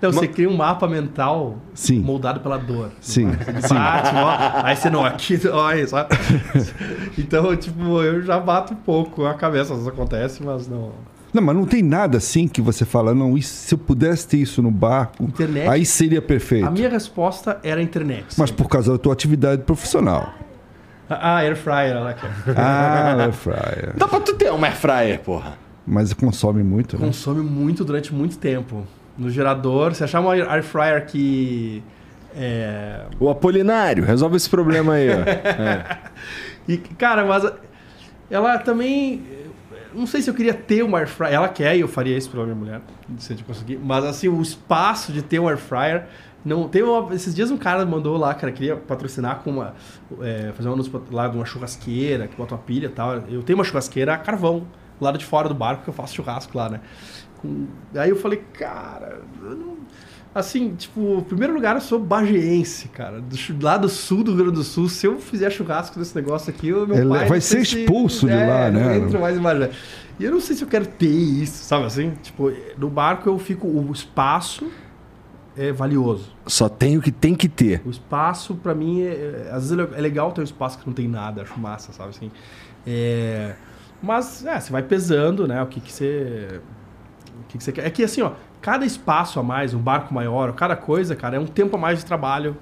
não, você cria um mapa mental Sim. moldado pela dor. Sim. Você bate, ó, aí você não, aqui, olha, sabe? (laughs) Então, tipo, eu já bato um pouco a cabeça, isso acontece, mas não. Não, mas não tem nada assim que você fala, não, isso, se eu pudesse ter isso no barco, internet, aí seria perfeito. A minha resposta era a internet. Mas por causa da tua atividade profissional. Ah, air fryer, ela quer. Ah, (laughs) air fryer. Dá pra tu ter uma air fryer, porra. Mas consome muito, né? Consome muito durante muito tempo no gerador. Se achar uma air fryer que. É... O Apolinário, resolve esse problema aí, ó. (laughs) é. E, cara, mas ela também. Não sei se eu queria ter uma air fryer. Ela quer e eu faria isso pela minha mulher, se eu conseguir. Mas assim, o espaço de ter um air fryer. Não, tem uma, esses dias um cara mandou lá, cara, queria patrocinar com uma. É, fazer um anúncio lá de uma churrasqueira, que bota uma pilha e tal. Eu tenho uma churrasqueira a carvão, lado de fora do barco, que eu faço churrasco lá, né? Com... Aí eu falei, cara, eu não... assim, tipo, em primeiro lugar eu sou bageense, cara, do, lá do sul do Rio Grande do Sul. Se eu fizer churrasco desse negócio aqui, meu Ele pai. Vai ser expulso se... de é, lá, né? Não entro mais em E eu não sei se eu quero ter isso, sabe assim? Tipo, no barco eu fico. O espaço é valioso. Só tem o que tem que ter. O espaço, para mim, é, é, às vezes é legal ter um espaço que não tem nada, acho massa, sabe assim? É, mas, é, você vai pesando, né? O que, que você que, que você quer? É que assim, ó, cada espaço a mais, um barco maior, cada coisa, cara, é um tempo a mais de trabalho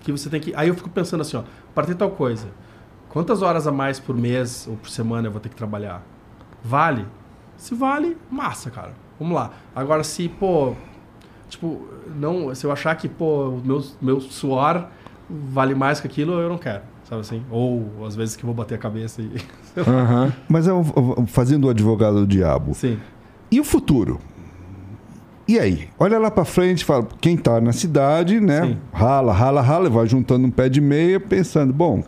que você tem que. Aí eu fico pensando assim, ó, para ter tal coisa, quantas horas a mais por mês ou por semana eu vou ter que trabalhar? Vale? Se vale, massa, cara. Vamos lá. Agora, se, pô, tipo, não, se eu achar que, pô, o meu, meu suor vale mais que aquilo, eu não quero, sabe assim? Ou às vezes que eu vou bater a cabeça e. (laughs) Uhum. Mas eu, fazendo o advogado do diabo. Sim. E o futuro? E aí? Olha lá para frente, fala, quem tá na cidade, né? Sim. Rala, rala, rala, vai juntando um pé de meia, pensando, bom,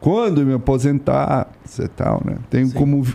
quando me aposentar, você tal, né? Tenho como,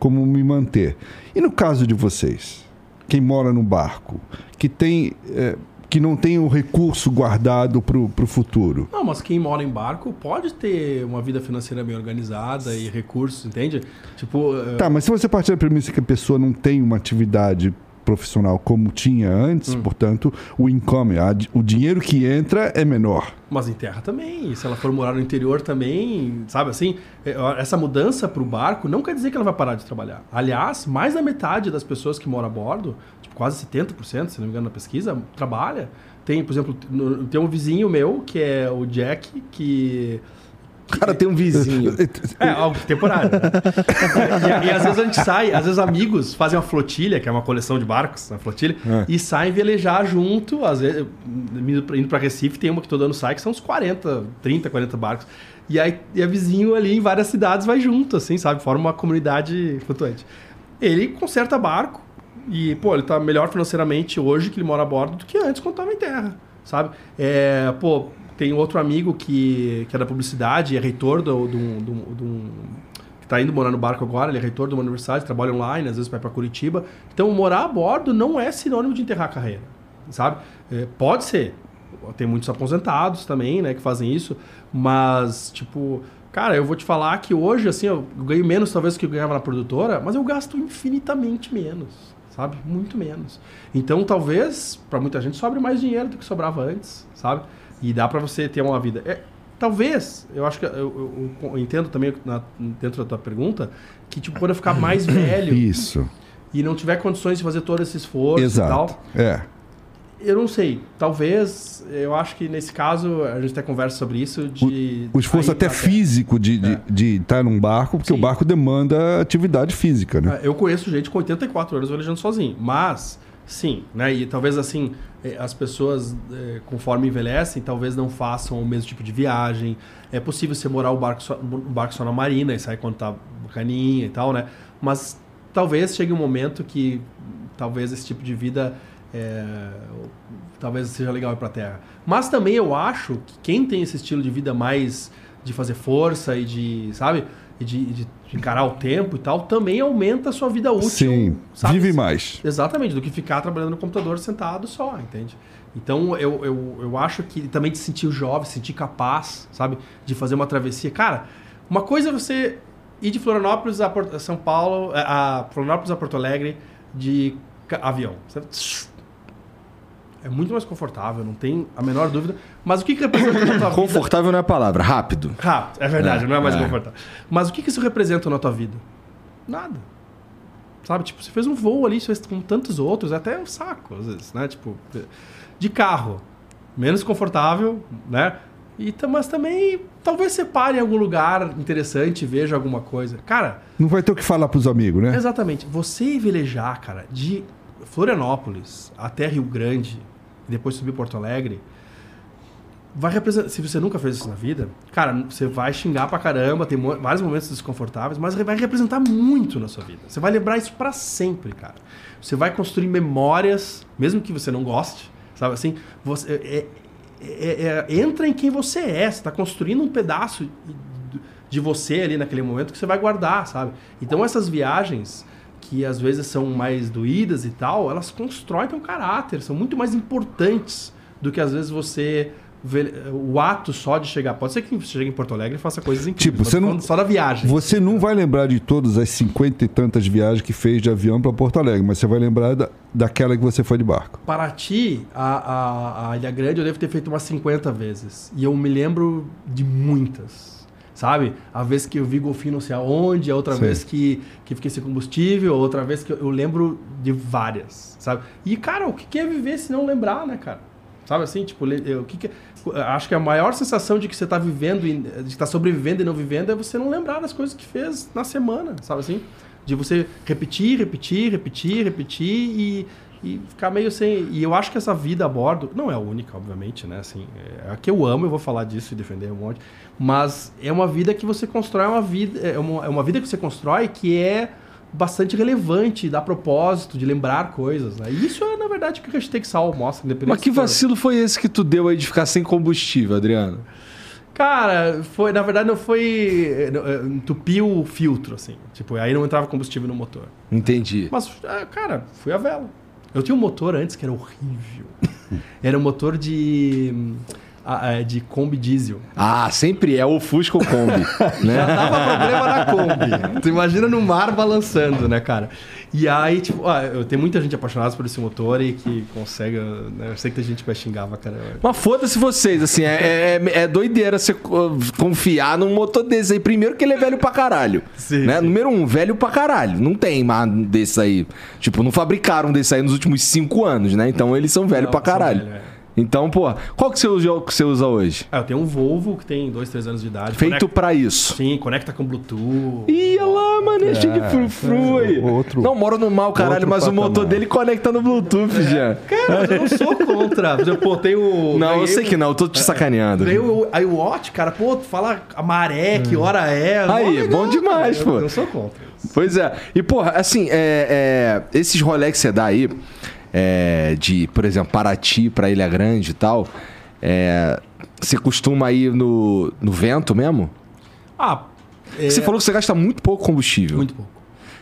como me manter. E no caso de vocês, quem mora no barco, que tem é, que não tem o recurso guardado para o futuro. Não, mas quem mora em barco pode ter uma vida financeira bem organizada e recursos, entende? Tipo. Tá, mas se você partir da premissa que a pessoa não tem uma atividade profissional como tinha antes, hum. portanto, o income, a, o dinheiro que entra é menor. Mas em terra também, se ela for morar no interior também, sabe assim, é, essa mudança para o barco não quer dizer que ela vai parar de trabalhar. Aliás, mais da metade das pessoas que moram a bordo, tipo, quase 70%, se não me engano na pesquisa, trabalha. Tem, por exemplo, tem um vizinho meu, que é o Jack, que o cara tem um vizinho. (laughs) É, algo temporário. Né? e, e, às vezes a gente sai, às vezes amigos fazem uma flotilha, que é uma coleção de barcos, uma flotilha, é. e saem velejar junto. Às vezes, indo para Recife, tem uma que todo ano sai, que são uns 40, 30, 40 barcos. E aí e a vizinho ali em várias cidades vai junto, assim, sabe? Forma uma comunidade flutuante. Ele conserta barco e, pô, ele tá melhor financeiramente hoje que ele mora a bordo do que antes quando estava em terra, sabe? É, pô, tem outro amigo que, que é da publicidade, é reitor do, do, do, que está indo morar no barco agora, ele é reitor de uma universidade, trabalha online, às vezes vai para Curitiba. Então, morar a bordo não é sinônimo de enterrar a carreira. sabe? É, pode ser. Tem muitos aposentados também, né, que fazem isso, mas, tipo, cara, eu vou te falar que hoje, assim, eu ganho menos talvez do que eu ganhava na produtora, mas eu gasto infinitamente menos, sabe? Muito menos. Então, talvez, para muita gente, sobre mais dinheiro do que sobrava antes, sabe? E dá para você ter uma vida. É, talvez, eu acho que eu, eu- eu entendo também na- dentro da tua pergunta, que, tipo, quando eu ficar (coughs) mais velho Isso. e não tiver condições de fazer todo esse esforço Exato. e tal, É. eu não sei. Talvez, eu acho que nesse caso, a gente até conversa sobre isso. De O esforço aí até físico de de, de estar num barco, porque Sim. o barco demanda atividade física, né? É, Eu conheço gente com 84 anos velejando sozinho, mas sim, né? E talvez assim, as pessoas, eh, conforme envelhecem, talvez não façam o mesmo tipo de viagem. É possível você morar o barco só, um barco só na marina e sair quando tá bacaninha e tal, né? Mas talvez chegue um momento que talvez esse tipo de vida eh, talvez seja legal ir pra terra. Mas também eu acho que quem tem esse estilo de vida mais de fazer força e de, sabe? E de, de encarar o tempo e tal, também aumenta a sua vida útil. Sim. sabe? Vive mais. Exatamente, do que ficar trabalhando no computador sentado só, entende? Então eu, eu, eu acho que também de se sentir jovem, se sentir capaz, sabe? De fazer uma travessia. Cara, uma coisa é você ir de Florianópolis a, Porto- a São Paulo, a a Florianópolis a Porto Alegre de avião. Você- É muito mais confortável, não tem a menor dúvida. Mas o que, que representa na tua (coughs) vida? Confortável não é a palavra, rápido. Rápido, é verdade, É, não é mais é. confortável. Mas o que, que isso representa na tua vida? Nada. Sabe, tipo, você fez um voo ali, você fez com tantos outros, é até um saco, às vezes, né? Tipo, de carro, menos confortável, né? E, mas também, talvez você pare em algum lugar interessante, veja alguma coisa. Cara, Não vai ter o que falar pros amigos, né? Exatamente. Você velejar, cara, de Florianópolis até Rio Grande e depois subir Porto Alegre, vai representar. Se você nunca fez isso na vida, cara, você vai xingar pra caramba, tem vários momentos desconfortáveis, mas vai representar muito na sua vida. Você vai lembrar isso pra sempre, cara. Você vai construir memórias, mesmo que você não goste, sabe assim? Você, é- é- é- entra em quem você é. Você tá construindo um pedaço de você ali naquele momento que você vai guardar, sabe? Então essas viagens que às vezes são mais doídas e tal, elas constroem teu caráter, são muito mais importantes do que às vezes você vê o ato só de chegar. Pode ser que você chegue em Porto Alegre e faça coisas incríveis. Tipo, você não- só da viagem. Você não vai lembrar de todas as cinquenta e tantas viagens que fez de avião para Porto Alegre, mas você vai lembrar da, daquela que você foi de barco. Paraty, a, a, a Ilha Grande, eu devo ter feito umas 50 vezes. E eu me lembro de muitas. Sabe? A vez que eu vi golfinho não sei aonde, a outra Sim. vez que, que fiquei sem combustível, a outra vez que eu, eu lembro de várias, sabe? E, cara, o que é viver se não lembrar, né, cara? Sabe assim? Tipo, eu- o que que- eu acho que a maior sensação de que você tá vivendo, e- de estar sobrevivendo e não vivendo, é você não lembrar das coisas que fez na semana, sabe assim? De você repetir, repetir, repetir, repetir e, e ficar meio sem. E eu acho que essa vida a bordo, não é a única, obviamente, né? Assim, é a que eu amo, eu vou falar disso e defender um monte. Mas é uma vida que você constrói uma vida. É uma, é uma vida que você constrói que é bastante relevante, dá propósito de lembrar coisas, né? E isso é, na verdade, o que o hashtag Sal mostra, independente Mas que vacilo foi esse que tu deu aí de ficar sem combustível, Adriano? Cara, foi, na verdade não foi. eh, Entupiu o filtro, assim. Tipo, aí não entrava combustível no motor. Entendi. Mas, ah, cara, fui a vela. Eu tinha um motor antes que era horrível. (laughs) Era um motor de. ah, eh, de Kombi diesel. Ah, sempre é o Fusca ou Kombi, (laughs) Já né? dava problema na Kombi. Tu imagina no mar balançando, né, cara? E aí, tipo, ah, eu tenho muita gente apaixonada por esse motor e que consegue. né, Eu sei que tem gente que vai xingar pra caramba. Mas foda-se vocês, assim, é, é, é doideira você confiar num motor desse aí. Primeiro que ele é velho pra caralho. Sim, né? sim. Número um, velho pra caralho. Não tem mais desse aí. Tipo, não fabricaram desse aí nos últimos cinco anos, né? Então eles são velhos Não, pra caralho. velho, é. Então, pô, qual que você usa, que você usa hoje? Ah, eu tenho um Volvo que tem dois, três anos de idade. Feito conecta- pra isso. Sim, conecta com Bluetooth. Ih, olha lá, mano, é cheio de frufru aí. outro- não, moro no mal, caralho, mas o motor patamar. dele conecta no Bluetooth já. Cara, mas eu não sou contra. Por exemplo, pô, tem o. Não, eu sei o- que não, eu tô te sacaneando. Ganhei o iWatch, cara, pô, tu fala a maré, que hora é. Aí, bom demais, cara. pô. Eu, eu sou contra. Pois é. E, porra, assim, é, é, esses rolês que você dá aí, é, de, por exemplo, Paraty pra Ilha Grande e tal, é, você costuma ir no, no vento mesmo? Ah, é, Você falou que você gasta muito pouco combustível. Muito pouco.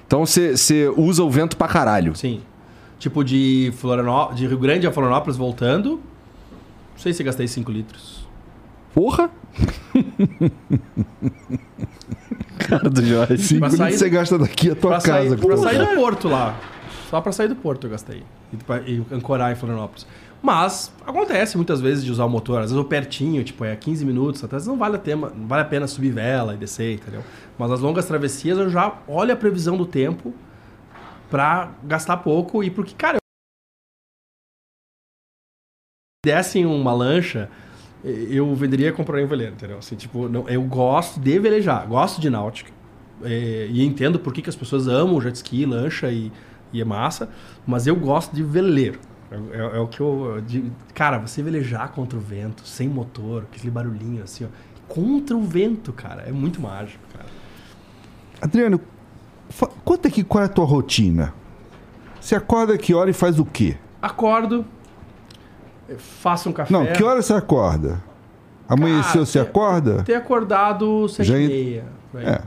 Então você, você usa o vento pra caralho. Sim. Tipo de, Florianó... de Rio Grande a Florianópolis voltando. Não sei se gastei 5 litros. Porra! (laughs) Cara do Jorge. Cinco Pra litros sair- você gasta daqui a tua Pra casa. sair, pra sair do porto lá. Só pra sair do porto eu gastei. E, ancorar em Florianópolis. Mas acontece muitas vezes de usar o motor, às vezes eu pertinho, tipo, é 15 minutos, até não vale a, tema, não vale a pena subir vela e descer, entendeu? Mas as longas travessias eu já olho a previsão do tempo pra gastar pouco e porque, cara, se dessem uma lancha, eu venderia e compraria um veleiro, entendeu? Assim, tipo, não, eu gosto de velejar, gosto de náutica. eh, e entendo por que, que as pessoas amam jet ski, lancha e, e é massa, mas eu gosto de veleiro. É, é- é o que eu. de- cara, você velejar contra o vento, sem motor, aquele barulhinho assim, ó. Contra o vento, cara, é muito mágico, cara. Adriano, conta aqui qual é a tua rotina. Você acorda que hora e faz o quê? Acordo, faço um café. Não, que hora você acorda? Amanheceu, Cara, você tem- acorda? Ter acordado sete Já e meia. É.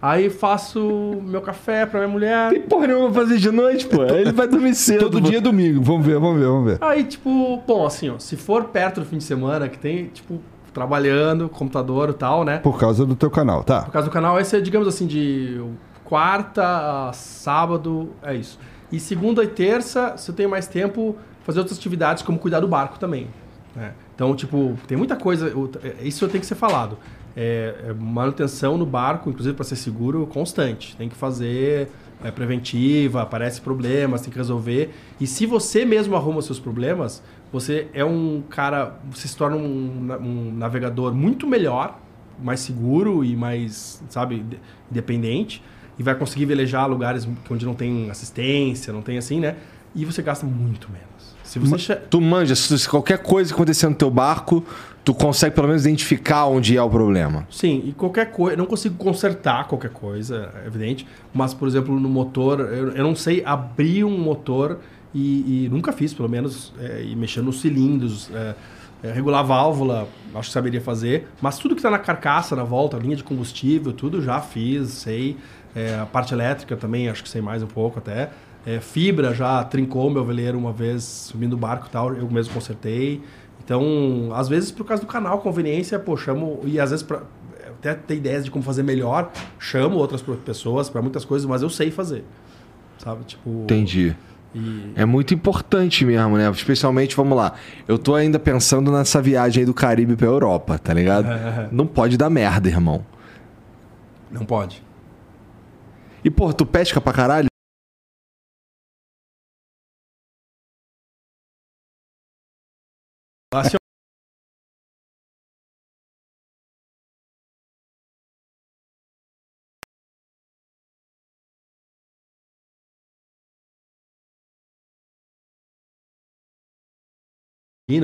Aí faço meu café pra minha mulher. Tem porra nenhuma pra fazer de noite, pô. Ele vai dormir cedo. Todo dia é domingo. Vamos ver, vamos ver, vamos ver. Aí, tipo, bom, assim, ó, se for perto do fim de semana, que tem, tipo, trabalhando, computador e tal, né? Por causa do teu canal, tá? Por causa do canal, esse é, digamos assim, de quarta a sábado, é isso. E segunda e terça, se eu tenho mais tempo, fazer outras atividades, como cuidar do barco também. né? Então, tipo, tem muita coisa, é, isso tem que ser falado. É, é manutenção no barco, inclusive para ser seguro, constante. Tem que fazer é, preventiva, aparece problemas, tem que resolver. E se você mesmo arruma seus problemas, você é um cara, você se torna um, um navegador muito melhor, mais seguro e mais, sabe, inde- independente. E vai conseguir velejar lugares onde não tem assistência, não tem assim, né? E você gasta muito menos. Se você... Tu manja, se se qualquer coisa que acontecer no teu barco, tu consegue pelo menos identificar onde é o problema. Sim, e qualquer coisa. Não consigo consertar qualquer coisa, é evidente. Mas, por exemplo, no motor, eu, eu não sei abrir um motor e, e nunca fiz, pelo menos, é, e mexer nos cilindros, é, é, regular a válvula, acho que saberia fazer. Mas tudo que está na carcaça, na volta, linha de combustível, tudo já fiz, sei. É, a parte elétrica também, acho que sei mais um pouco até. É, fibra já trincou meu veleiro uma vez subindo o barco e tal, eu mesmo consertei. Então, às vezes, por causa do canal, conveniência, pô, chamo. E às vezes, pra, até ter ideias de como fazer melhor, chamo outras pessoas para muitas coisas, mas eu sei fazer. Sabe? Tipo. Entendi. E, É muito importante mesmo, né? Especialmente, vamos lá. Eu tô ainda pensando nessa viagem aí do Caribe pra Europa, tá ligado? (laughs) Não pode dar merda, irmão. não pode. E, pô, tu pesca pra caralho?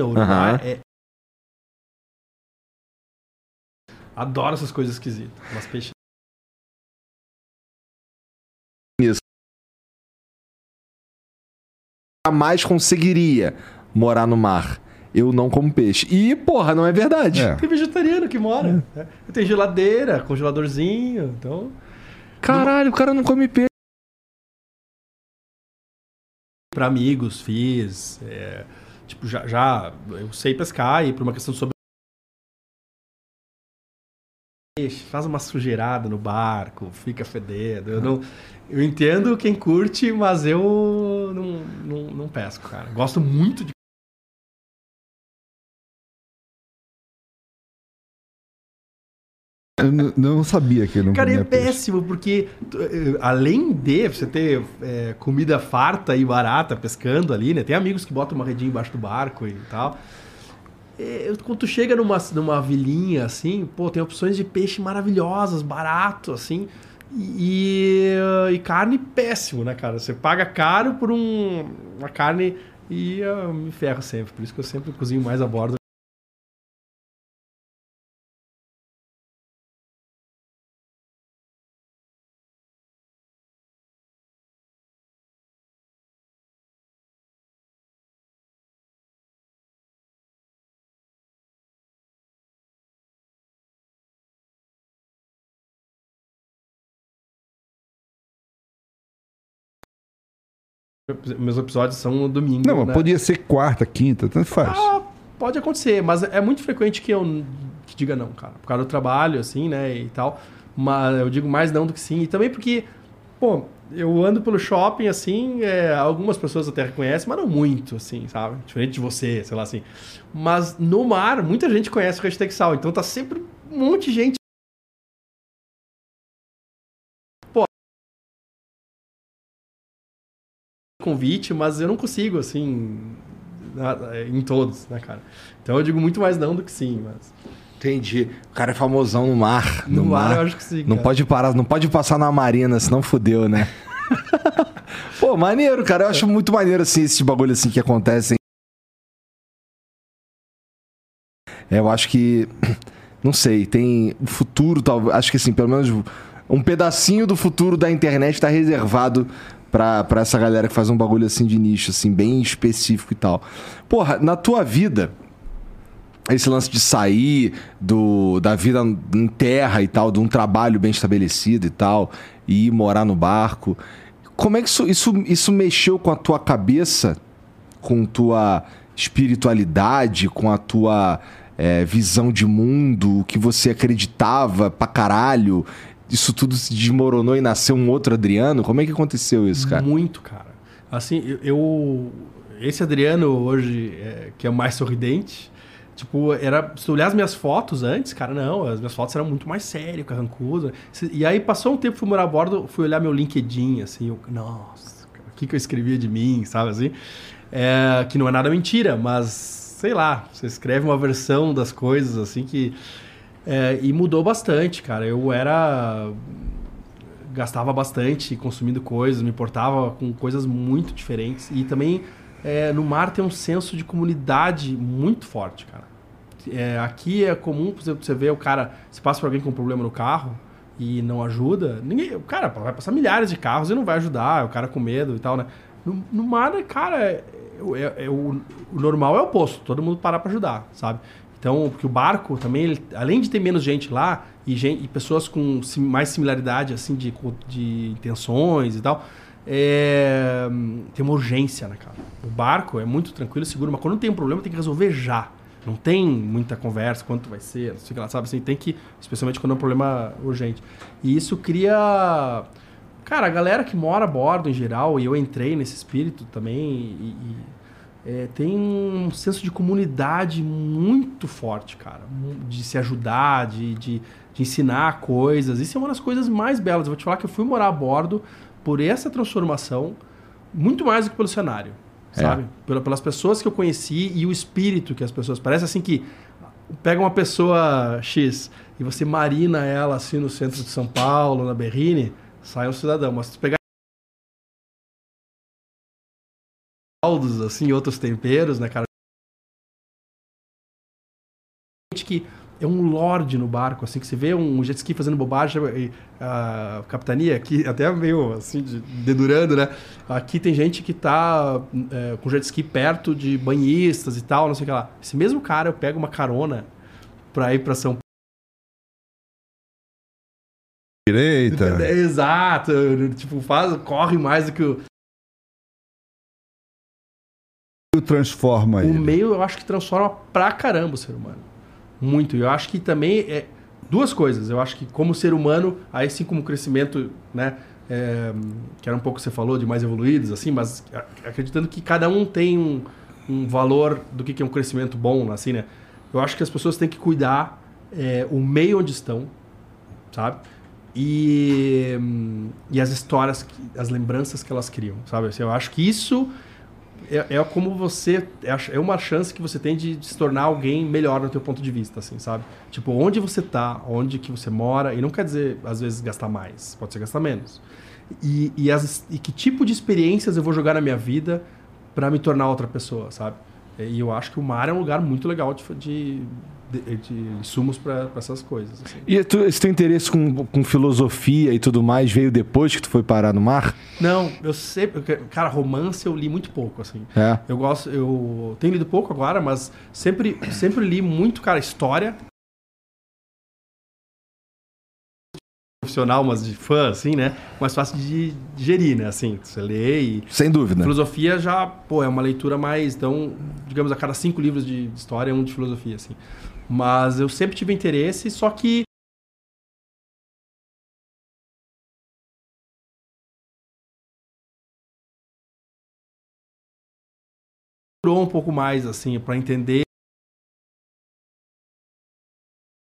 Uruguai, Aham. é- Adoro essas coisas esquisitas. Umas peixes. Jamais conseguiria morar no mar. Eu não como peixe. E, porra, não é verdade. É. Tem vegetariano que mora. né? Tem geladeira, congeladorzinho. Então. Caralho, o cara não come peixe. para amigos, fiz. é, tipo, já, já eu sei pescar e por uma questão sobre. Peixe, Faz uma sujeirada no barco, fica fedendo. Eu, não, eu entendo quem curte, mas eu não, não, não pesco, cara. Gosto muito de. Eu não sabia que ele não Cara, é peixe. péssimo, porque eh, além de você ter eh, comida farta e barata pescando ali, né? Tem amigos que botam uma redinha embaixo do barco e tal. Eh, quando tu chega numa, numa vilinha, assim, pô, tem opções de peixe maravilhosas, barato, assim. E, e carne péssimo, né, cara? Você paga caro por um, uma carne e eu me ferro sempre. Por isso que eu sempre cozinho mais a bordo. Meus episódios são no domingo. Não, mas né? podia ser quarta, quinta, tanto faz. Ah, pode acontecer, mas é muito frequente que eu que diga não, cara. Por causa do trabalho, assim, né, e tal. Mas eu digo mais não do que sim. E também porque, pô, eu ando pelo shopping, assim, é, algumas pessoas até reconhecem, mas não muito, assim, sabe? Diferente de você, sei lá, assim. Mas no mar, muita gente conhece o hashtag sal. Então tá sempre um monte de gente convite, mas eu não consigo, assim, na- em todos, né, cara? Então eu digo muito mais não do que sim, mas... Entendi. O cara é famosão no mar. No, mar, eu acho que sim, Não cara. pode parar, não pode passar na marina, senão fudeu, né? (laughs) Pô, maneiro, cara. Eu acho muito maneiro, assim, esse bagulho assim que acontecem. É, eu acho que. Não sei, tem. O futuro, talvez. Acho que assim, pelo menos um pedacinho do futuro da internet tá reservado pra, pra essa galera que faz um bagulho assim de nicho, assim, bem específico e tal. Porra, na tua vida esse lance de sair do, da vida em terra e tal, de um trabalho bem estabelecido e tal, e ir morar no barco. Como é que isso, isso, isso mexeu com a tua cabeça, com tua espiritualidade, com a tua é, visão de mundo, o que você acreditava pra caralho? Isso tudo se desmoronou e nasceu um outro Adriano? Como é que aconteceu isso, cara? Muito, cara. Assim, eu... esse Adriano hoje, é, que é mais sorridente, tipo, era... Se tu olhar as minhas fotos antes, cara, não, as minhas fotos eram muito mais sério, carrancudo. E aí passou um tempo, fui morar a bordo, fui olhar meu LinkedIn, assim, eu, nossa, o que, que eu escrevia de mim, sabe, assim? É, que não é nada mentira, mas, sei lá, você escreve uma versão das coisas, assim, que... é, e mudou bastante, cara. Eu era gastava bastante consumindo coisas, me importava com coisas muito diferentes. E também é, no mar tem um senso de comunidade muito forte, cara. É, aqui é comum, por exemplo, você vê o cara, se passa por alguém com um problema no carro e não ajuda, ninguém, o cara vai passar milhares de carros e não vai ajudar, o cara com medo e tal, né? No, no mar, cara, é, é- é o normal é o oposto, todo mundo parar pra ajudar, sabe? Então, porque o barco também, ele- além de ter menos gente lá e, gen- e pessoas com sim- mais similaridade, assim, de, de intenções e tal, é, tem uma urgência, né, cara? O barco é muito tranquilo, seguro, mas quando tem um problema tem que resolver já. Não tem muita conversa, quanto vai ser, não sei o que lá, sabe? Assim, tem que, especialmente quando é um problema urgente. E isso cria... Cara, a galera que mora a bordo em geral, e eu entrei nesse espírito também, e, é, tem um senso de comunidade muito forte, cara. De se ajudar, de, de, de ensinar coisas. Isso é uma das coisas mais belas. Eu vou te falar que eu fui morar a bordo por essa transformação, muito mais do que pelo cenário, É. sabe? Pela- pelas pessoas que eu conheci e o espírito que as pessoas... Parece assim que pega uma pessoa X e você marina ela assim no centro de São Paulo, na Berrine, sai um cidadão. Mas se pegar caldos, assim, outros temperos, né, cara? Gente que é um lorde no barco, assim, que você vê um jet ski fazendo bobagem, a capitania aqui, (laughs) até meio, assim, de- dedurando, né? Aqui tem gente que tá é, com jet ski perto de banhistas e tal, não sei o que lá. Esse mesmo cara, eu pego uma carona pra ir pra São Direita. É, (laughs) Exato, tipo, faz, corre mais do que o... transforma O ele. meio eu acho que transforma pra caramba o ser humano. Muito. E eu acho que também é duas coisas. Eu acho que como ser humano, aí sim como crescimento, né? é, que era um pouco que você falou de mais evoluídos, assim, mas acreditando que cada um tem um, um valor do que que é um crescimento bom, assim, né? Eu acho que as pessoas têm que cuidar é, o meio onde estão, sabe? E, e as histórias, as lembranças que elas criam, sabe? Assim, eu acho que isso é, é como você é é uma chance que você tem de se tornar alguém melhor no teu ponto de vista, assim, sabe? Tipo, onde você tá, onde que você mora, e não quer dizer, às vezes, gastar mais, pode ser gastar menos. E, e, as, e que tipo de experiências eu vou jogar na minha vida para me tornar outra pessoa, sabe? E eu acho que o mar é um lugar muito legal de, de, de, de insumos para essas coisas. assim. E tu, esse teu interesse com, com filosofia e tudo mais veio depois que tu foi parar no mar? Não, eu sempre. Cara, romance eu li muito pouco, assim. É. Eu gosto, eu tenho lido pouco agora, mas sempre, sempre li muito, cara, história. profissional, mas de fã, assim, né? Mais fácil de digerir, né? Assim, você lê e... Sem dúvida. Filosofia já, pô, é uma leitura mais... Então, digamos, a cada cinco livros de história é um de filosofia, assim. Mas eu sempre tive interesse, só que durou um pouco mais, assim, para entender.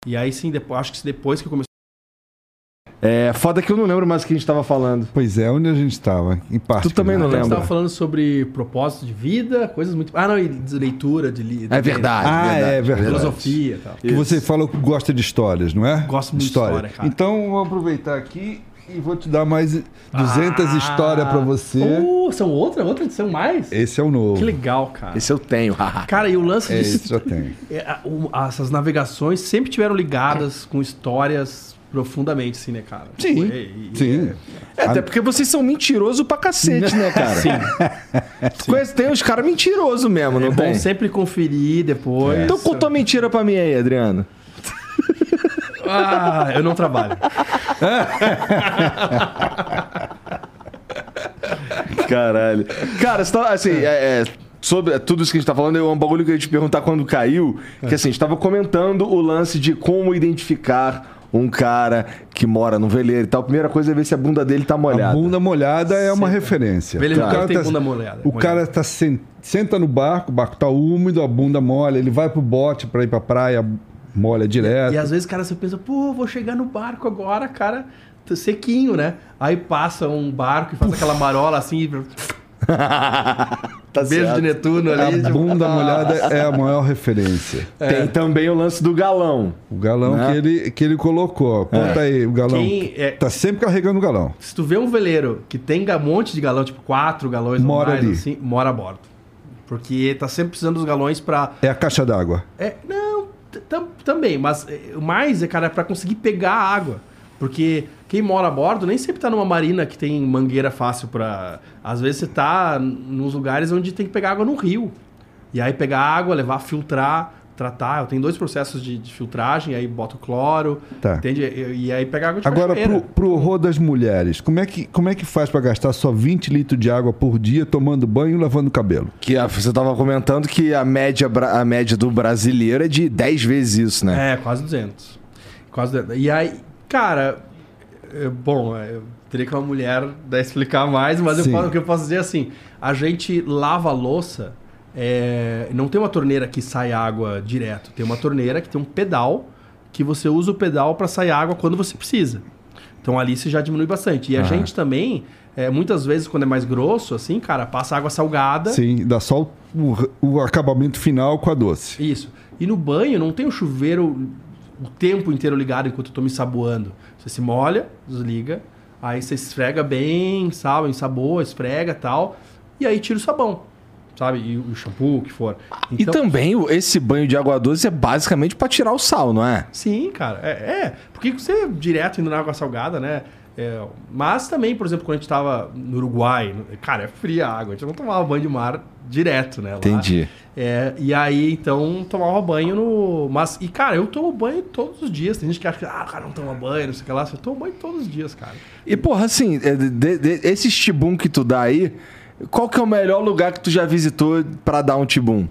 E aí sim, depois, acho que depois que comecei. É foda que eu não lembro mais o que a gente tava falando. Pois é, onde a gente estava? Em parte. Tu também não A gente lembra. estava falando sobre propósito de vida, coisas muito. Ah, não, e de leitura, de li... É verdade. Ah, é verdade. Filosofia e tal. Que você falou que gosta de histórias, não é? Gosto muito de história, cara. Então, vou aproveitar aqui e vou te dar mais 200 Ah. histórias pra você. Uh, são outra? Outra edição mais? Esse é o novo. Que legal, cara. Esse eu tenho. (laughs) Cara, e o lance É, disso. esse já (laughs) tem. É, a- o- essas navegações sempre tiveram ligadas com histórias profundamente, assim, né, cara? Sim, e- sim. É, até porque vocês são mentirosos pra cacete, né, cara? Sim. (laughs) Conhece- Tem uns caras mentirosos mesmo, não É bom tem? sempre conferir depois. Então conta uma mentira pra mim aí, Adriano. (laughs) Ah, eu não trabalho. (laughs) Caralho. Cara, você tá, assim, é, é, sobre tudo isso que a gente tá falando, é um bagulho que eu ia te perguntar quando caiu. Que assim, a gente tava comentando o lance de como identificar um cara que mora no veleiro e tal. A primeira coisa é ver se a bunda dele tá A molhada. bunda molhada é uma referência. Veleiro O cara tem tá- bunda molhada. O cara tá sen- senta no barco, o barco tá úmido, a bunda molha, ele vai pro bote pra ir pra praia, molha direto. E às vezes, cara, você pensa, pô, vou chegar no barco agora, cara, tá sequinho, né? Aí passa um barco e faz aquela marola assim, (laughs) Tá beijo certo. de Netuno A ali. tipo, bunda molhada é a maior referência. Tem também o lance do galão. O galão Né? que, ele, que ele colocou. Conta aí, o galão. Quem é- Tá sempre carregando o galão. Se tu vê um veleiro que tem um monte de galão, tipo quatro galões Mora ou mais, ali. assim, mora a bordo. Porque tá sempre precisando dos galões pra. É a caixa d'água. É, não, também, mas é, o mais é, cara, é pra conseguir pegar a água. Porque quem mora a bordo nem sempre tá numa marina que tem mangueira fácil pra. Às vezes você tá nos lugares onde tem que pegar água no rio. E aí pegar água, levar, filtrar, tratar. Eu tenho dois processos de, de filtragem, aí boto cloro, Tá. entende? E, e aí pegar água de Agora, pro, pro horror das mulheres, como é, que, como é que faz pra gastar só 20 litros de água por dia tomando banho e lavando o cabelo? Que a- você tava comentando que a média, a média do brasileiro é de 10 vezes isso, né? É, quase 200. Quase 200. E aí, cara, bom, é, eu teria que uma mulher dar explicar mais, mas eu o que eu posso dizer é assim: a gente lava a louça, é, não tem uma torneira que sai água direto, tem uma torneira que tem um pedal que você usa o pedal para sair água quando você precisa. Então ali você já diminui bastante. E a Aham. gente também, é, muitas vezes, quando é mais grosso, assim, cara, passa água salgada. Sim, dá só o, o acabamento final com a doce. Isso. E no banho não tem o chuveiro o tempo inteiro ligado enquanto eu tô me saboando. Você se molha, desliga, aí você esfrega bem, sabe, ensaboa, esfrega tal, e aí tira o sabão, sabe? E o shampoo, o que for. E Então, também o- esse banho de água doce é basicamente pra tirar o sal, não é? Sim, cara. É, é. porque você direto indo na água salgada, né? É, mas também, por exemplo, quando a gente tava no Uruguai, cara, é fria a água. A gente não tomava banho de mar direto, né? lá. Entendi. É, e aí, então, tomava banho no. Mas, e cara, eu tomo banho todos os dias. Tem gente que acha que, ah, cara não toma banho, não sei o que lá. Eu tomo banho todos os dias, cara. E, porra, assim, é, de- de- esse tibum que tu dá aí, qual que é o melhor lugar que tu já visitou pra dar um tibum?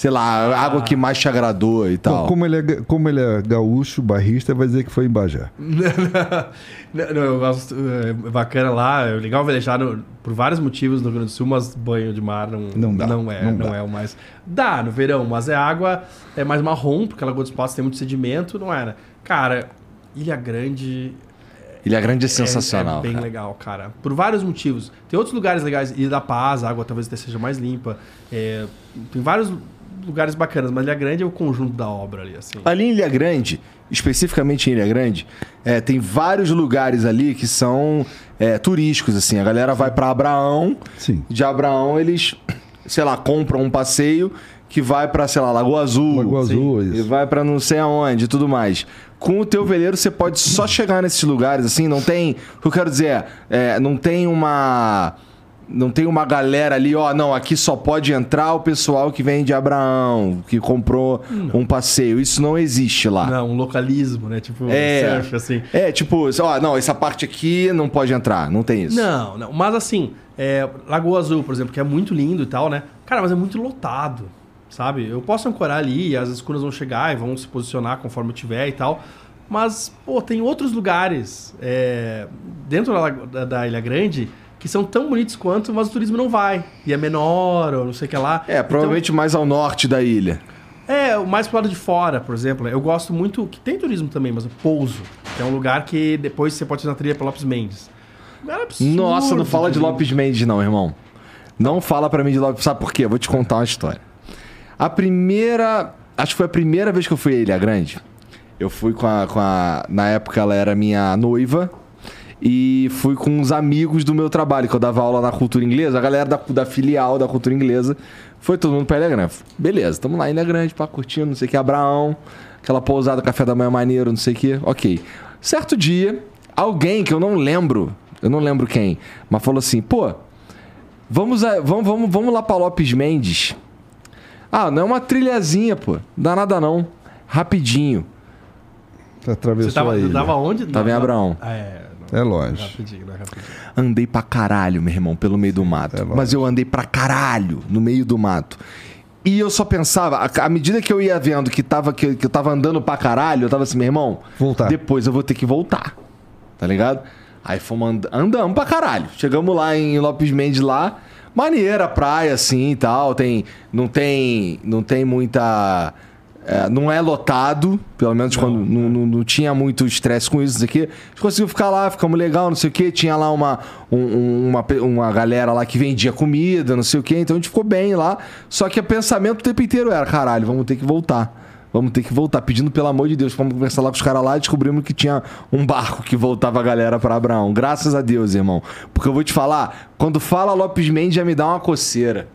Sei lá, a água que mais te agradou e tal. Bom, como, ele é, como ele é gaúcho, barrista, vai dizer que foi em Bajé. (laughs) não, não, eu gosto. É bacana lá, é legal velejar no- por vários motivos no Rio Grande do Sul, mas banho de mar não, Não dá, não é, não não, dá. é o mais. Dá no verão, mas é água é mais marrom, porque a Lagoa dos Patos tem muito sedimento, não era. Cara, Ilha Grande Ilha Grande é É- sensacional. É, bem cara. legal, cara. Por vários motivos. Tem outros lugares legais. Ilha da Paz, a água talvez até seja mais limpa. É, tem vários lugares bacanas, mas Ilha Grande é o conjunto da obra ali, assim. Ali em Ilha Grande, especificamente em Ilha Grande, é, tem vários lugares ali que são é, turísticos, assim. A galera vai pra Abraão, Sim. de Abraão eles, sei lá, compram um passeio que vai pra, sei lá, Lagoa Azul. Lagoa Azul, E isso. vai pra não sei aonde e tudo mais. Com o teu veleiro você pode só chegar nesses lugares, assim, não tem... O que eu quero dizer é, é, não tem uma... não tem uma galera ali, ó, não, aqui só pode entrar o pessoal que vem de Abraão, que comprou um passeio. Isso não existe lá. Não, um localismo, né? Tipo, É. surf, assim. É, tipo, ó, não, essa parte aqui não pode entrar, não tem isso. Não, não. Mas assim, é, Lagoa Azul, por exemplo, que é muito lindo e tal, né? Cara, mas é muito lotado, sabe? Eu posso ancorar ali e as escuras vão chegar e vão se posicionar conforme eu tiver e tal. Mas, pô, tem outros lugares é, dentro da, da- da Ilha Grande que são tão bonitos quanto, mas o turismo não vai. E é menor, ou não sei o que lá. É, provavelmente mais ao norte da ilha. Então, é, o mais pro lado de fora, por exemplo. Eu gosto muito, que tem turismo também, mas o Pouso, que é um lugar que depois você pode fazer uma trilha pra Lopes Mendes. Lugar absurdo Nossa, não fala de. Lopes Mendes, não, irmão. Não fala pra mim de Lopes. Sabe por quê? Eu vou te contar uma história. A primeira. Acho que foi a primeira vez que eu fui a Ilha Grande. Eu fui com a, com a. Na época ela era minha noiva. E fui com uns amigos do meu trabalho, que eu dava aula na cultura inglesa. A galera da, da filial da cultura inglesa. Foi todo mundo pra Ilha Grande. Beleza, tamo lá Ilha Grande, pá, curtindo, não sei o que, Abraão. Aquela pousada, café da manhã maneiro, não sei o que. Ok. Certo dia, alguém que eu não lembro, eu não lembro quem, mas falou assim, pô, vamos, a- vamos, vamos, vamos lá pra Lopes Mendes. Ah, não é uma trilhazinha, pô. Dá nada não. Rapidinho. Atravessou Você tava, a ilha. tava onde? Tava em Abraão. não. É, É longe. rapidinho, não é rapidinho. Andei pra caralho, meu irmão, pelo meio do mato. é lógico. Mas eu andei pra caralho no meio do mato. E eu só pensava, à medida que eu ia vendo que, tava, que, que eu tava andando pra caralho, eu tava assim, meu irmão, Voltar. depois eu vou ter que voltar. Tá ligado? Aí fomos and andamos pra caralho. Chegamos lá em Lopes Mendes lá, maneira praia assim e tal, tem não tem não tem muita é, não é lotado, pelo menos quando não, não, não tinha muito estresse com isso, não quê. A gente conseguiu ficar lá, ficamos legal, não sei o quê. Tinha lá uma, um- um- uma, uma galera lá que vendia comida, não sei o quê. Então a gente ficou bem lá. Só que o pensamento o tempo inteiro era: caralho, vamos ter que voltar. Vamos ter que voltar, pedindo pelo amor de Deus. Fomos conversar lá com os caras lá e descobrimos que tinha um barco que voltava a galera pra Abraão. Graças a Deus, irmão. Porque eu vou te falar, quando fala Lopes Mendes já me dá uma coceira.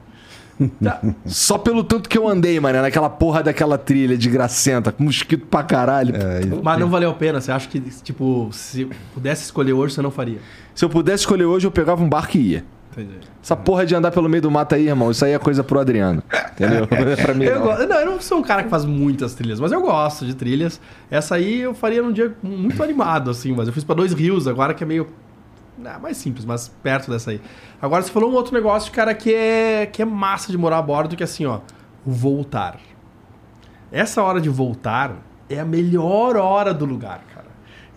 Tá. Só pelo tanto que eu andei, mano, naquela porra daquela trilha de gracenta, com mosquito pra caralho. É, Mas não valeu a pena. Você acha que, tipo, se pudesse escolher hoje, você não faria? Se eu pudesse escolher hoje, eu pegava um barco e ia. Entendi. Essa porra de andar pelo meio do mato aí, irmão, isso aí é coisa pro Adriano. Entendeu? (laughs) pra mim, Eu, não. não, eu não sou um cara que faz muitas trilhas, mas eu gosto de trilhas. Essa aí eu faria num dia muito animado, assim, mas eu fiz pra dois rios agora, que é meio. Ah, mais simples, mas perto dessa aí. Agora você falou um outro negócio, cara, que é, que é massa de morar a bordo, que é assim, ó, voltar. Essa hora de voltar é a melhor hora do lugar, cara.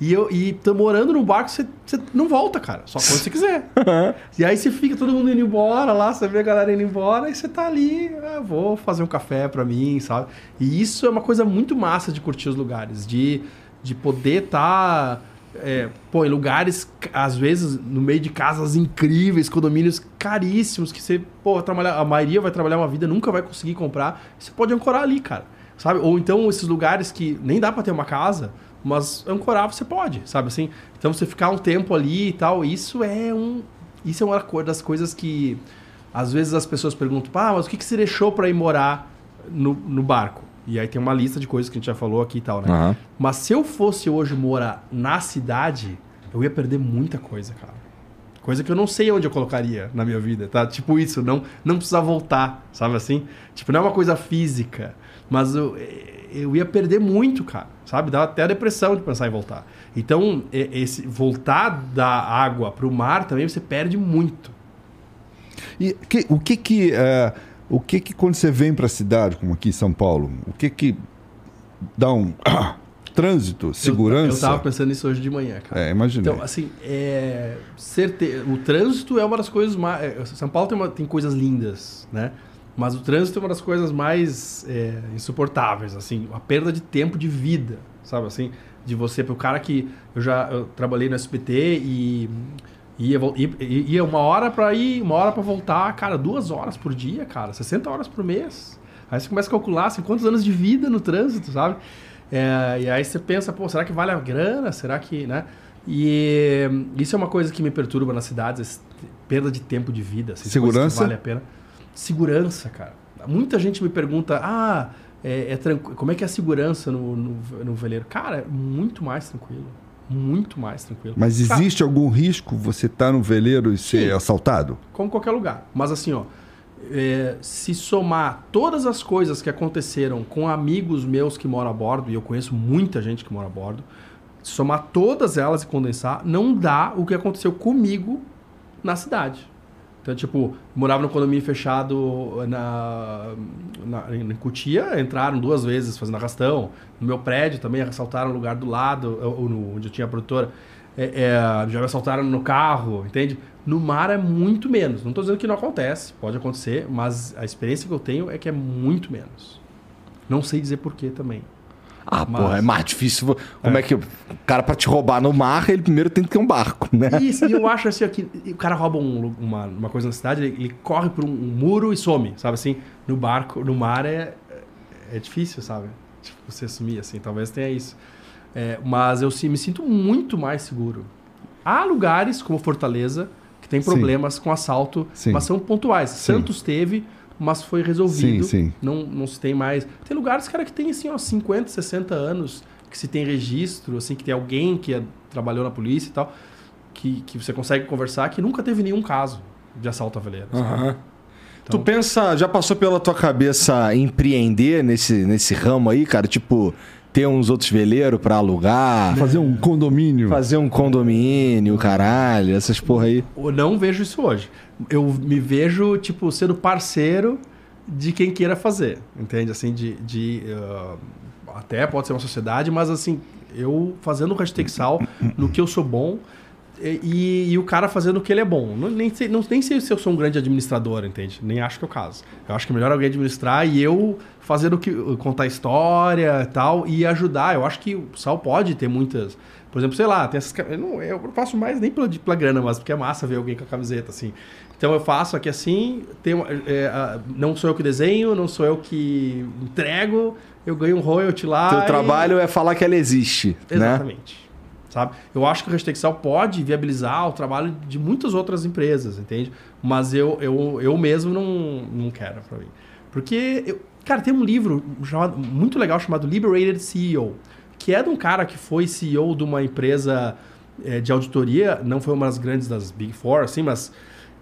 E eu e tô morando no barco, você, você não volta, cara. Só quando você quiser. (laughs) E aí você fica todo mundo indo embora lá, você vê a galera indo embora e você tá ali, ah, vou fazer um café pra mim, sabe? E isso é uma coisa muito massa de curtir os lugares, de, de poder estar, pô, em lugares, às vezes, no meio de casas incríveis, condomínios caríssimos, que você, pô, trabalhar, a maioria vai trabalhar uma vida, nunca vai conseguir comprar, você pode ancorar ali, cara, sabe? Ou então esses lugares que nem dá pra ter uma casa, mas ancorar você pode, sabe assim? Então você ficar um tempo ali e tal, isso é um. Isso é uma das coisas que às vezes as pessoas perguntam, ah, mas o que, que você deixou pra ir morar no, no barco? E aí tem uma lista de coisas que a gente já falou aqui e tal, né? Aham. Mas se eu fosse hoje morar na cidade, eu ia perder muita coisa, cara. Coisa que eu não sei onde eu colocaria na minha vida, tá? Tipo isso, não, não precisar voltar, sabe assim? Tipo, não é uma coisa física, mas eu, eu ia perder muito, cara, sabe? Dá até a depressão de pensar em voltar. Então, esse voltar da água pro mar também você perde muito. E que- o que que é, o que que quando você vem para a cidade, como aqui em São Paulo, o que que dá um (coughs) trânsito, segurança? Eu, eu tava pensando nisso hoje de manhã, cara. É, imaginei. Então, assim, é, certe... o trânsito é uma das coisas mais. é, São Paulo tem, uma- tem coisas lindas, né? Mas o trânsito é uma das coisas mais é, insuportáveis, assim, a perda de tempo de vida, sabe assim? De você, pro cara que eu já eu trabalhei no SBT e ia, ia, ia uma hora pra ir, uma hora pra voltar, cara, duas horas por dia, cara, 60 horas por mês. Aí você começa a calcular assim, quantos anos de vida no trânsito, sabe? É, e aí você pensa, pô, será que vale a grana? Será que, né? E isso é uma coisa que me perturba nas cidades, perda de tempo de vida. assim, Segurança? Vale a pena. Segurança, cara. Muita gente me pergunta, ah, é, é tranqu- como é que é a segurança no, no, no veleiro? Cara, é muito mais tranquilo. Muito mais tranquilo. Mas existe algum risco você estar no veleiro e ser Sim. assaltado? como qualquer lugar. Mas assim, ó, é, se somar todas as coisas que aconteceram com amigos meus que moram a bordo, e eu conheço muita gente que mora a bordo, se somar todas elas e condensar, não dá o que aconteceu comigo na cidade. Então, tipo, morava no condomínio fechado na, na, em Cutia, entraram duas vezes fazendo arrastão. No meu prédio também assaltaram o lugar do lado, ou no- onde eu tinha a produtora. É, é, já me assaltaram no carro, entende? No mar é muito menos. Não estou dizendo que não acontece, pode acontecer, mas a experiência que eu tenho é que é muito menos. Não sei dizer porquê também. Ah, Mas- porra, é mais difícil. Como é. que o cara pra te roubar no mar, ele primeiro tem que ter um barco, né? Isso, e eu acho assim, ó, que o cara rouba um uma, uma coisa na cidade, ele, ele corre por um, um muro e some, sabe assim? No barco, no mar é, é difícil, sabe? Tipo, você sumir assim, talvez tenha isso. É, mas eu sim, me sinto muito mais seguro. Há lugares, como Fortaleza, que tem Sim. problemas com assalto, Sim. mas são pontuais. Sim. Santos teve, mas foi resolvido. Sim, sim. Não, não se tem mais. Tem lugares, cara, que tem assim, ó, 50, 60 anos, que se tem registro, assim, que tem alguém que é- trabalhou na polícia e tal, que, que você consegue conversar, que nunca teve nenhum caso de assalto a veleiro. Aham. Então- Tu pensa, já passou pela tua cabeça empreender nesse, nesse ramo aí, cara? Tipo, ter uns outros veleiros pra alugar, Fazer um condomínio. fazer um condomínio, caralho, essas porra aí. Eu não vejo isso hoje. Eu me vejo, tipo, sendo parceiro de quem queira fazer, entende? Assim, de... de ah, até pode ser uma sociedade, mas assim, eu fazendo o hashtag sal no que eu sou bom e, e- e o cara fazendo o que ele é bom. Não, nem, sei, não, nem sei se eu sou um grande administrador, entende? Nem acho que é o caso. Eu acho que é melhor alguém administrar e eu fazendo o que, contar história e tal e ajudar. Eu acho que o sal pode ter muitas... Por exemplo, sei lá, tem essas... Eu não, eu não faço mais nem pela, pela grana, mas porque é massa ver alguém com a camiseta, assim. Então eu faço aqui assim, tem, é, a- não sou eu que desenho, não sou eu que entrego, eu ganho um royalty lá. Teu e- trabalho é falar que ela existe, né? Exatamente. Sabe? Eu acho que o hashtag Sal pode viabilizar o trabalho de muitas outras empresas, entende? Mas eu, eu, eu mesmo não, não quero pra mim. Porque, eu- cara, tem um livro chamado- muito legal chamado Liberated CEO, que é de um cara que foi CEO de uma empresa eh, de auditoria, não foi uma das grandes das Big Four, assim, mas.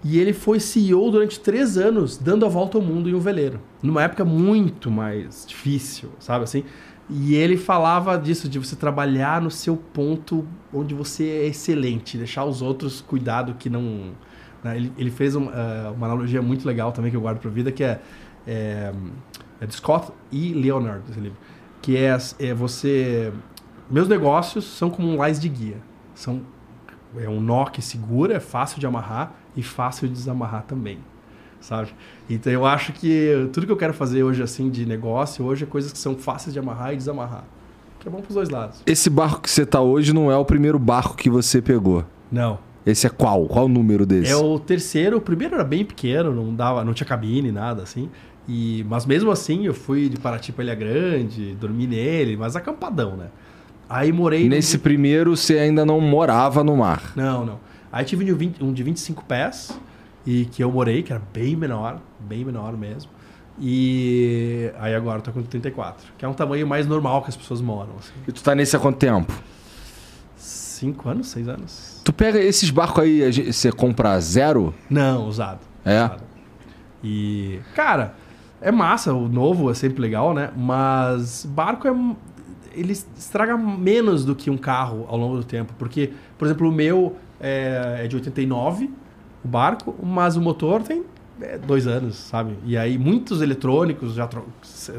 E ele foi CEO durante três anos, dando a volta ao mundo em um veleiro. Numa época muito mais difícil, sabe assim? E ele falava disso, de você trabalhar no seu ponto onde você é excelente, deixar os outros cuidado que não. né? Ele, ele fez um, eh, uma analogia muito legal também que eu guardo pra vida, que é, é, é de Scott e Leonard, esse livro. Que é, é você. Meus negócios são como um lais de guia. São, é um nó que segura, é fácil de amarrar e fácil de desamarrar também sabe? Então eu acho que tudo que eu quero fazer hoje assim de negócio, hoje é coisas que são fáceis de amarrar e desamarrar. Que é bom pros dois lados. Esse barco que você tá hoje não é o primeiro barco que você pegou. Não. Esse é qual? Qual o número desse? É o terceiro, o primeiro era bem pequeno, não dava, não tinha cabine, nada assim. E, mas mesmo assim eu fui de Paraty pra Ilha Grande, dormi nele, mas acampadão, né? Aí morei no- Nesse primeiro você ainda não morava no mar. Não, não. Aí tive um de 20 um de 25 pés, e que eu morei, que era bem menor, bem menor mesmo. E aí agora eu tô com 34, que é um tamanho mais normal que as pessoas moram. Assim. E tu tá nesse há quanto tempo? Cinco anos, seis anos? Tu pega esses barcos aí, você compra zero? Não, usado. É? Usado. E, cara, é massa, o novo é sempre legal, né? Mas barco é. Ele estraga menos do que um carro ao longo do tempo. Porque, por exemplo, o meu é, é de 89, o barco, mas o motor tem é, dois anos, sabe? E aí muitos eletrônicos, já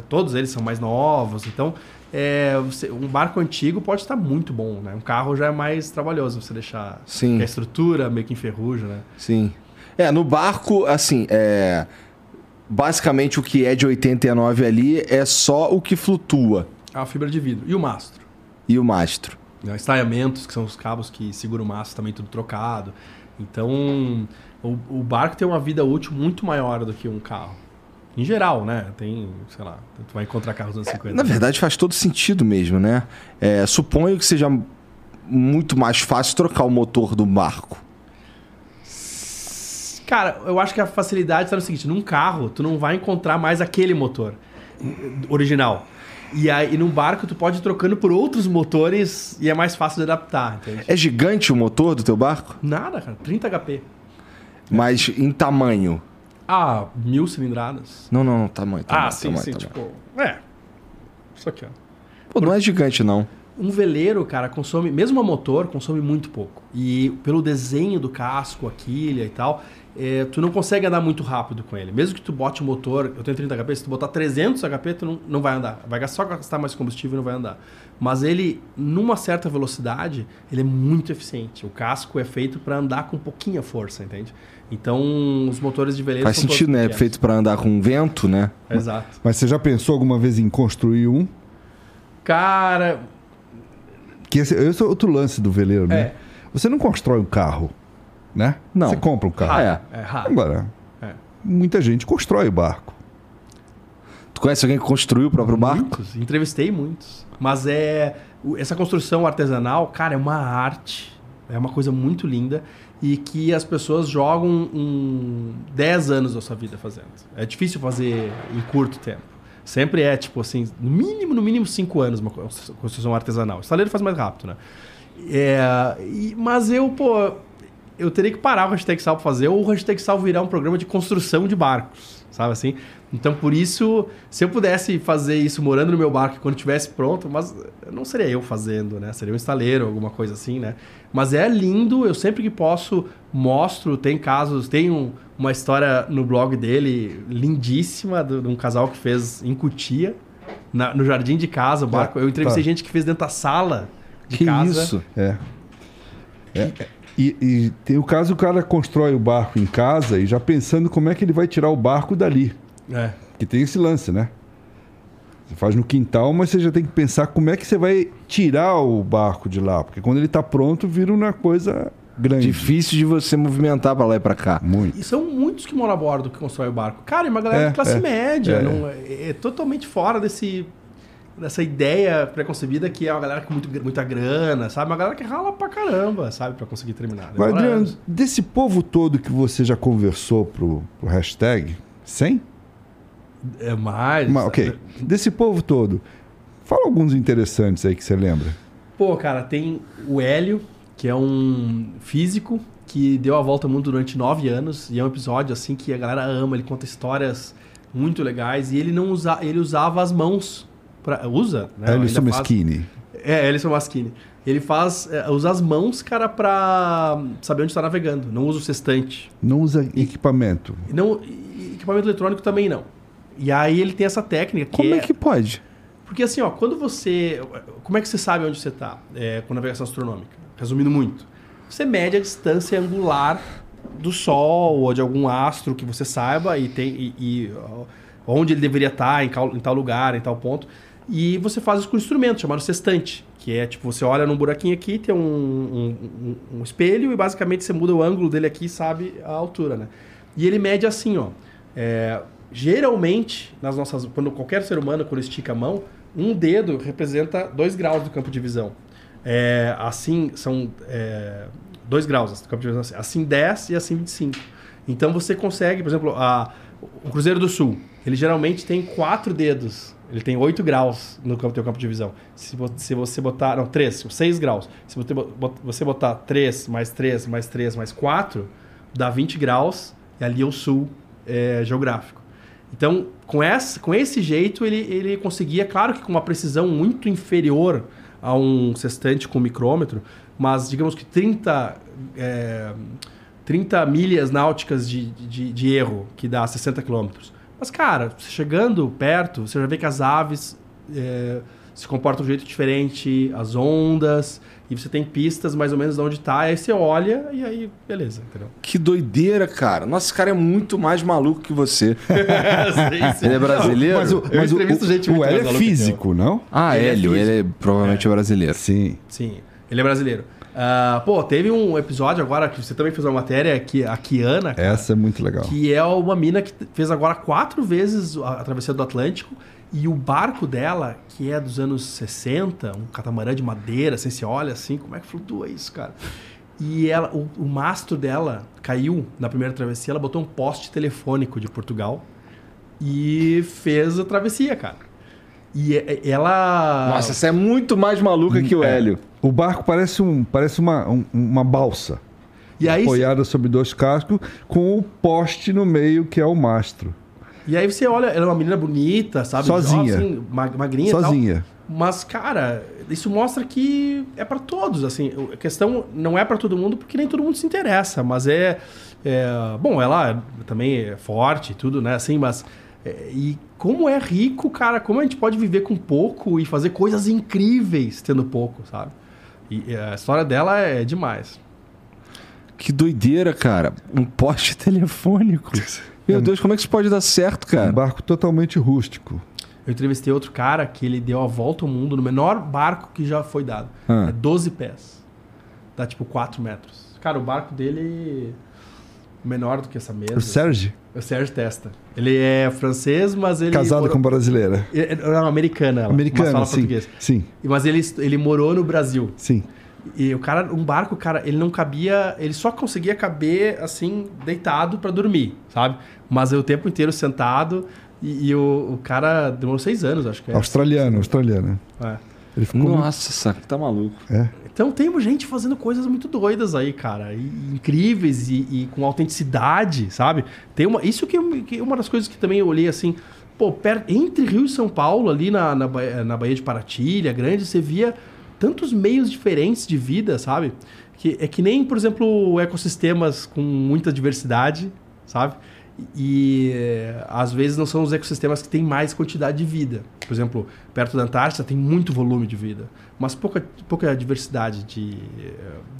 todos eles são mais novos. Então, é, você- um barco antigo pode estar muito bom, né? Um carro já é mais trabalhoso você deixar. Sim. A estrutura meio que enferruja, né? Sim. É, no barco, assim, é. Basicamente o que é de 89 ali é só o que flutua A fibra de vidro. E o mastro. e o mastro. né? Estaiamentos, que são os cabos que seguram o mastro, também tudo trocado. Então, o, o barco tem uma vida útil muito maior do que um carro. Em geral, né? Tem, sei lá, tu vai encontrar carros anos 50. Na verdade faz todo sentido mesmo, né? É, suponho que seja muito mais fácil trocar o motor do barco. Cara, eu acho que a facilidade está no seguinte: num carro, tu não vai encontrar mais aquele motor original. E aí, num barco, tu pode ir trocando por outros motores e é mais fácil de adaptar, entende? É gigante o motor do teu barco? Nada, cara. 30 HP. Mas em tamanho. Ah, mil cilindradas. Não, não, não, tamanho. tamanho ah, sim, tamanho, sim. tamanho. Tipo, é. Isso aqui, ó. Pô, não é gigante, não. Um veleiro, cara, consome, mesmo a motor, consome muito pouco. E pelo desenho do casco, a quilha e tal, é, tu não consegue andar muito rápido com ele. Mesmo que tu bote o motor, eu tenho 30 HP, se tu botar 300 HP, tu não, não vai andar. Vai só gastar mais combustível e não vai andar. Mas ele, numa certa velocidade, ele é muito eficiente. O casco é feito para andar com pouquinha força, entende? Então, os motores de veleiro Faz sentido, né? pequenos. Feito pra andar com vento, né? Exato. Mas você já pensou alguma vez em construir um? Cara, Que esse, esse é outro lance do veleiro, né? É. Você não constrói um carro, né? Não. Você compra um carro. Ah, é. é raro. Agora, É. muita gente constrói o barco. Tu conhece alguém que construiu o próprio barco? Muitos, entrevistei muitos. Mas é. Essa construção artesanal, cara, é uma arte. É uma coisa muito linda. E que as pessoas jogam um 10 anos da sua vida fazendo. É difícil fazer em curto tempo. Sempre é, tipo assim, no mínimo, no mínimo 5 anos uma construção artesanal. O estaleiro faz mais rápido, né? É, e- mas eu, pô, eu teria que parar o hashtag Sal pra fazer, ou o hashtag Sal virar um programa de construção de barcos, sabe assim? Então, por isso, se eu pudesse fazer isso morando no meu barco quando estivesse pronto, mas não seria eu fazendo, né? Seria um estaleiro, alguma coisa assim, né? Mas é lindo, eu sempre que posso mostro, tem casos, tem um- uma história no blog dele lindíssima de, de um casal que fez em Cutia, na- no jardim de casa, o barco. Eu entrevistei tá. gente que fez dentro da sala de Que casa. isso? É. É. E, e tem o caso o cara constrói o barco em casa e já pensando como é que ele vai tirar o barco dali. É. Que tem esse lance, né? Você faz no quintal, mas você já tem que pensar como é que você vai tirar o barco de lá. Porque quando ele está pronto, vira uma coisa grande. Difícil de você movimentar pra lá e pra cá. Muito. E são muitos que moram a bordo que constroem o barco. Cara, e uma galera É, de classe é, média. é. não- é, é totalmente fora desse, dessa ideia preconcebida que é uma galera com muito, muita grana, sabe? Uma galera que rala pra caramba, sabe? Pra conseguir terminar. Mas, Adriano, anos. desse povo todo que você já conversou pro, pro hashtag, 100? É mais. Mas, ok. Desse povo todo, fala alguns interessantes aí que você lembra. Pô, cara, tem o Hélio, que é um físico que deu a volta ao mundo durante nove anos. E é um episódio, assim, que a galera ama. Ele conta histórias muito legais. E ele não usa, ele usava as mãos. Pra, usa, né? Ellison Ainda faz- Meschini. É, Ellison Maschini. Ele faz, é, usa as mãos, cara, pra saber onde está navegando. Não usa o sextante. Não usa equipamento. E Não, e equipamento eletrônico também não. E aí ele tem essa técnica que Como é que pode? Porque assim, ó, quando você... Como é que você sabe onde você está com navegação astronômica? Resumindo muito. Você mede a distância angular do Sol ou de algum astro que você saiba e, tem, e, e, onde ele deveria estar, em, cal- em tal lugar, em tal ponto. E você faz isso com um instrumento chamado sextante, que é tipo, você olha num buraquinho aqui, tem um, um- um- um espelho e basicamente você muda o ângulo dele aqui e sabe a altura, né? E ele mede assim, ó. é, geralmente, nas nossas, quando qualquer ser humano, quando estica a mão, um dedo representa 2 graus do campo de visão. É, assim, são 2 graus do campo de visão. assim, Assim 10 e assim 25. Então você consegue, por exemplo, a, o Cruzeiro do Sul, ele geralmente tem quatro dedos. Ele tem 8 graus no campo, teu campo de visão. Se, se você botar. Não, 3, 6 graus. Se você botar 3, mais 3, mais 3, mais 4, dá 20 graus. E ali é o sul é, geográfico. Então, com, essa, com esse jeito, ele, ele conseguia, claro que com uma precisão muito inferior a um sextante com micrômetro, mas digamos que 30, é, 30 milhas náuticas de, de, de erro, que dá 60 quilômetros. Mas, cara, chegando perto, você já vê que as aves é, se comportam de um jeito diferente, as ondas, e você tem pistas mais ou menos de onde está, aí você olha e aí, beleza, entendeu? Que doideira, cara. Nossa, esse cara é muito mais maluco que você. (laughs) Ele é brasileiro? Mas o, Eu mas o, gente o, muito Hélio é físico, não? Ah, Ele é Hélio, físico. ele é provavelmente brasileiro. Sim. Sim, ele é brasileiro. Ah, pô, teve um episódio agora que você também fez uma matéria que a Kiana, cara, Essa é muito legal. que é uma mina que fez agora quatro vezes a a travessia do Atlântico e o barco dela, que é dos anos 60, um catamarã de madeira, assim, você olha assim, como é que flutua isso, cara? E ela, o, o mastro dela caiu na primeira travessia, ela botou um poste telefônico de Portugal e fez a travessia, cara. E e- ela. Nossa, essa é muito mais maluca que o É. Hélio. O barco parece, um, parece uma, um- uma balsa. E aí, apoiada sobre dois cascos, com o poste no meio, que é o mastro. e aí você olha, ela é uma menina bonita, sabe? Sozinha. Assim, ma- magrinha e tal. Sozinha. Mas, cara, isso mostra que é pra todos, assim. A questão não é pra todo mundo, porque nem todo mundo se interessa, mas é... é- bom, ela também é forte e tudo, né? Assim, mas... é, e como é rico, cara, como a gente pode viver com pouco e fazer coisas incríveis tendo pouco, sabe? E a história dela é demais. Que doideira, cara. Um poste (laughs) telefônico. Meu Deus, como é que isso pode dar certo, Um cara? barco totalmente rústico. Eu entrevistei outro cara que ele deu a volta ao mundo no menor barco que já foi dado. Ah. É 12 pés. Dá tipo 4 metros. Cara, o barco dele é menor do que essa mesa. O Sérgio, É o Sérgio Testa. Ele é francês, mas ele. casado morou- com brasileira. É, Não, americana ela. Americano, mas fala sim. português. Sim, Mas ele, ele morou no Brasil. sim. E o cara, um barco, cara, ele não cabia, ele só conseguia caber assim, deitado pra dormir, sabe? Mas é o tempo inteiro sentado e, e o, o cara demorou seis anos, acho que é. Australiano, australiano. É. Ele ficou Nossa, saco, tá maluco. É. Então tem gente fazendo coisas muito doidas aí, cara, e- incríveis e, e com autenticidade, sabe? Tem uma, isso que, que é uma das coisas que também eu olhei assim, pô, per- entre Rio e São Paulo, ali na, na, na Baía de Paraty, Grande, você via tantos meios diferentes de vida, sabe? Que, é que nem, por exemplo, ecossistemas com muita diversidade, sabe? E às vezes não são os ecossistemas que têm mais quantidade de vida. Por exemplo, perto da Antártida tem muito volume de vida, mas pouca, pouca diversidade de,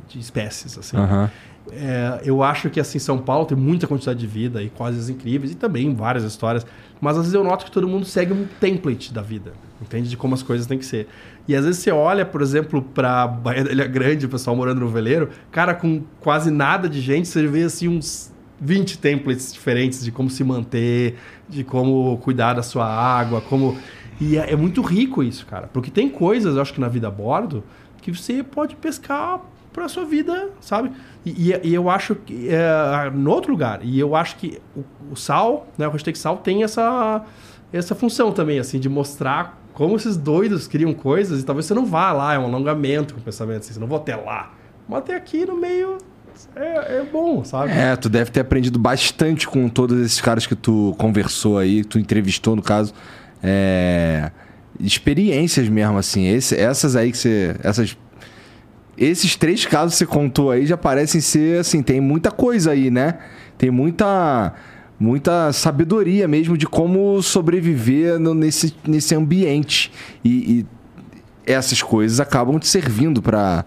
de espécies. Assim. Aham. É, eu acho que assim São Paulo tem muita quantidade de vida e coisas incríveis e também várias histórias, mas às vezes eu noto que todo mundo segue um template da vida, entende de como as coisas têm que ser. E às vezes você olha, por exemplo, para Baía da Ilha Grande, o pessoal morando no veleiro, cara, com quase nada de gente, você vê assim uns 20 templates diferentes de como se manter, de como cuidar da sua água, como e é, é muito rico isso, cara, porque tem coisas, eu acho que na vida a bordo que você pode pescar para sua vida, sabe? E, e- e eu acho que é, no outro lugar, e eu acho que o, o sal, né, o hashtag sal tem essa essa função também, assim, de mostrar como esses doidos criam coisas e talvez você não vá lá, é um alongamento com o pensamento, assim, você não vou até lá, mas até aqui no meio é, é bom, sabe? É, tu deve ter aprendido bastante com todos esses caras que tu conversou aí, que tu entrevistou, no caso. É, experiências mesmo, assim. Esse- essas aí que você. Essas, esses três casos que você contou aí já parecem ser, assim, tem muita coisa aí, né? Tem muita. Muita sabedoria mesmo de como sobreviver no- nesse, nesse ambiente. E, e essas coisas acabam te servindo pra,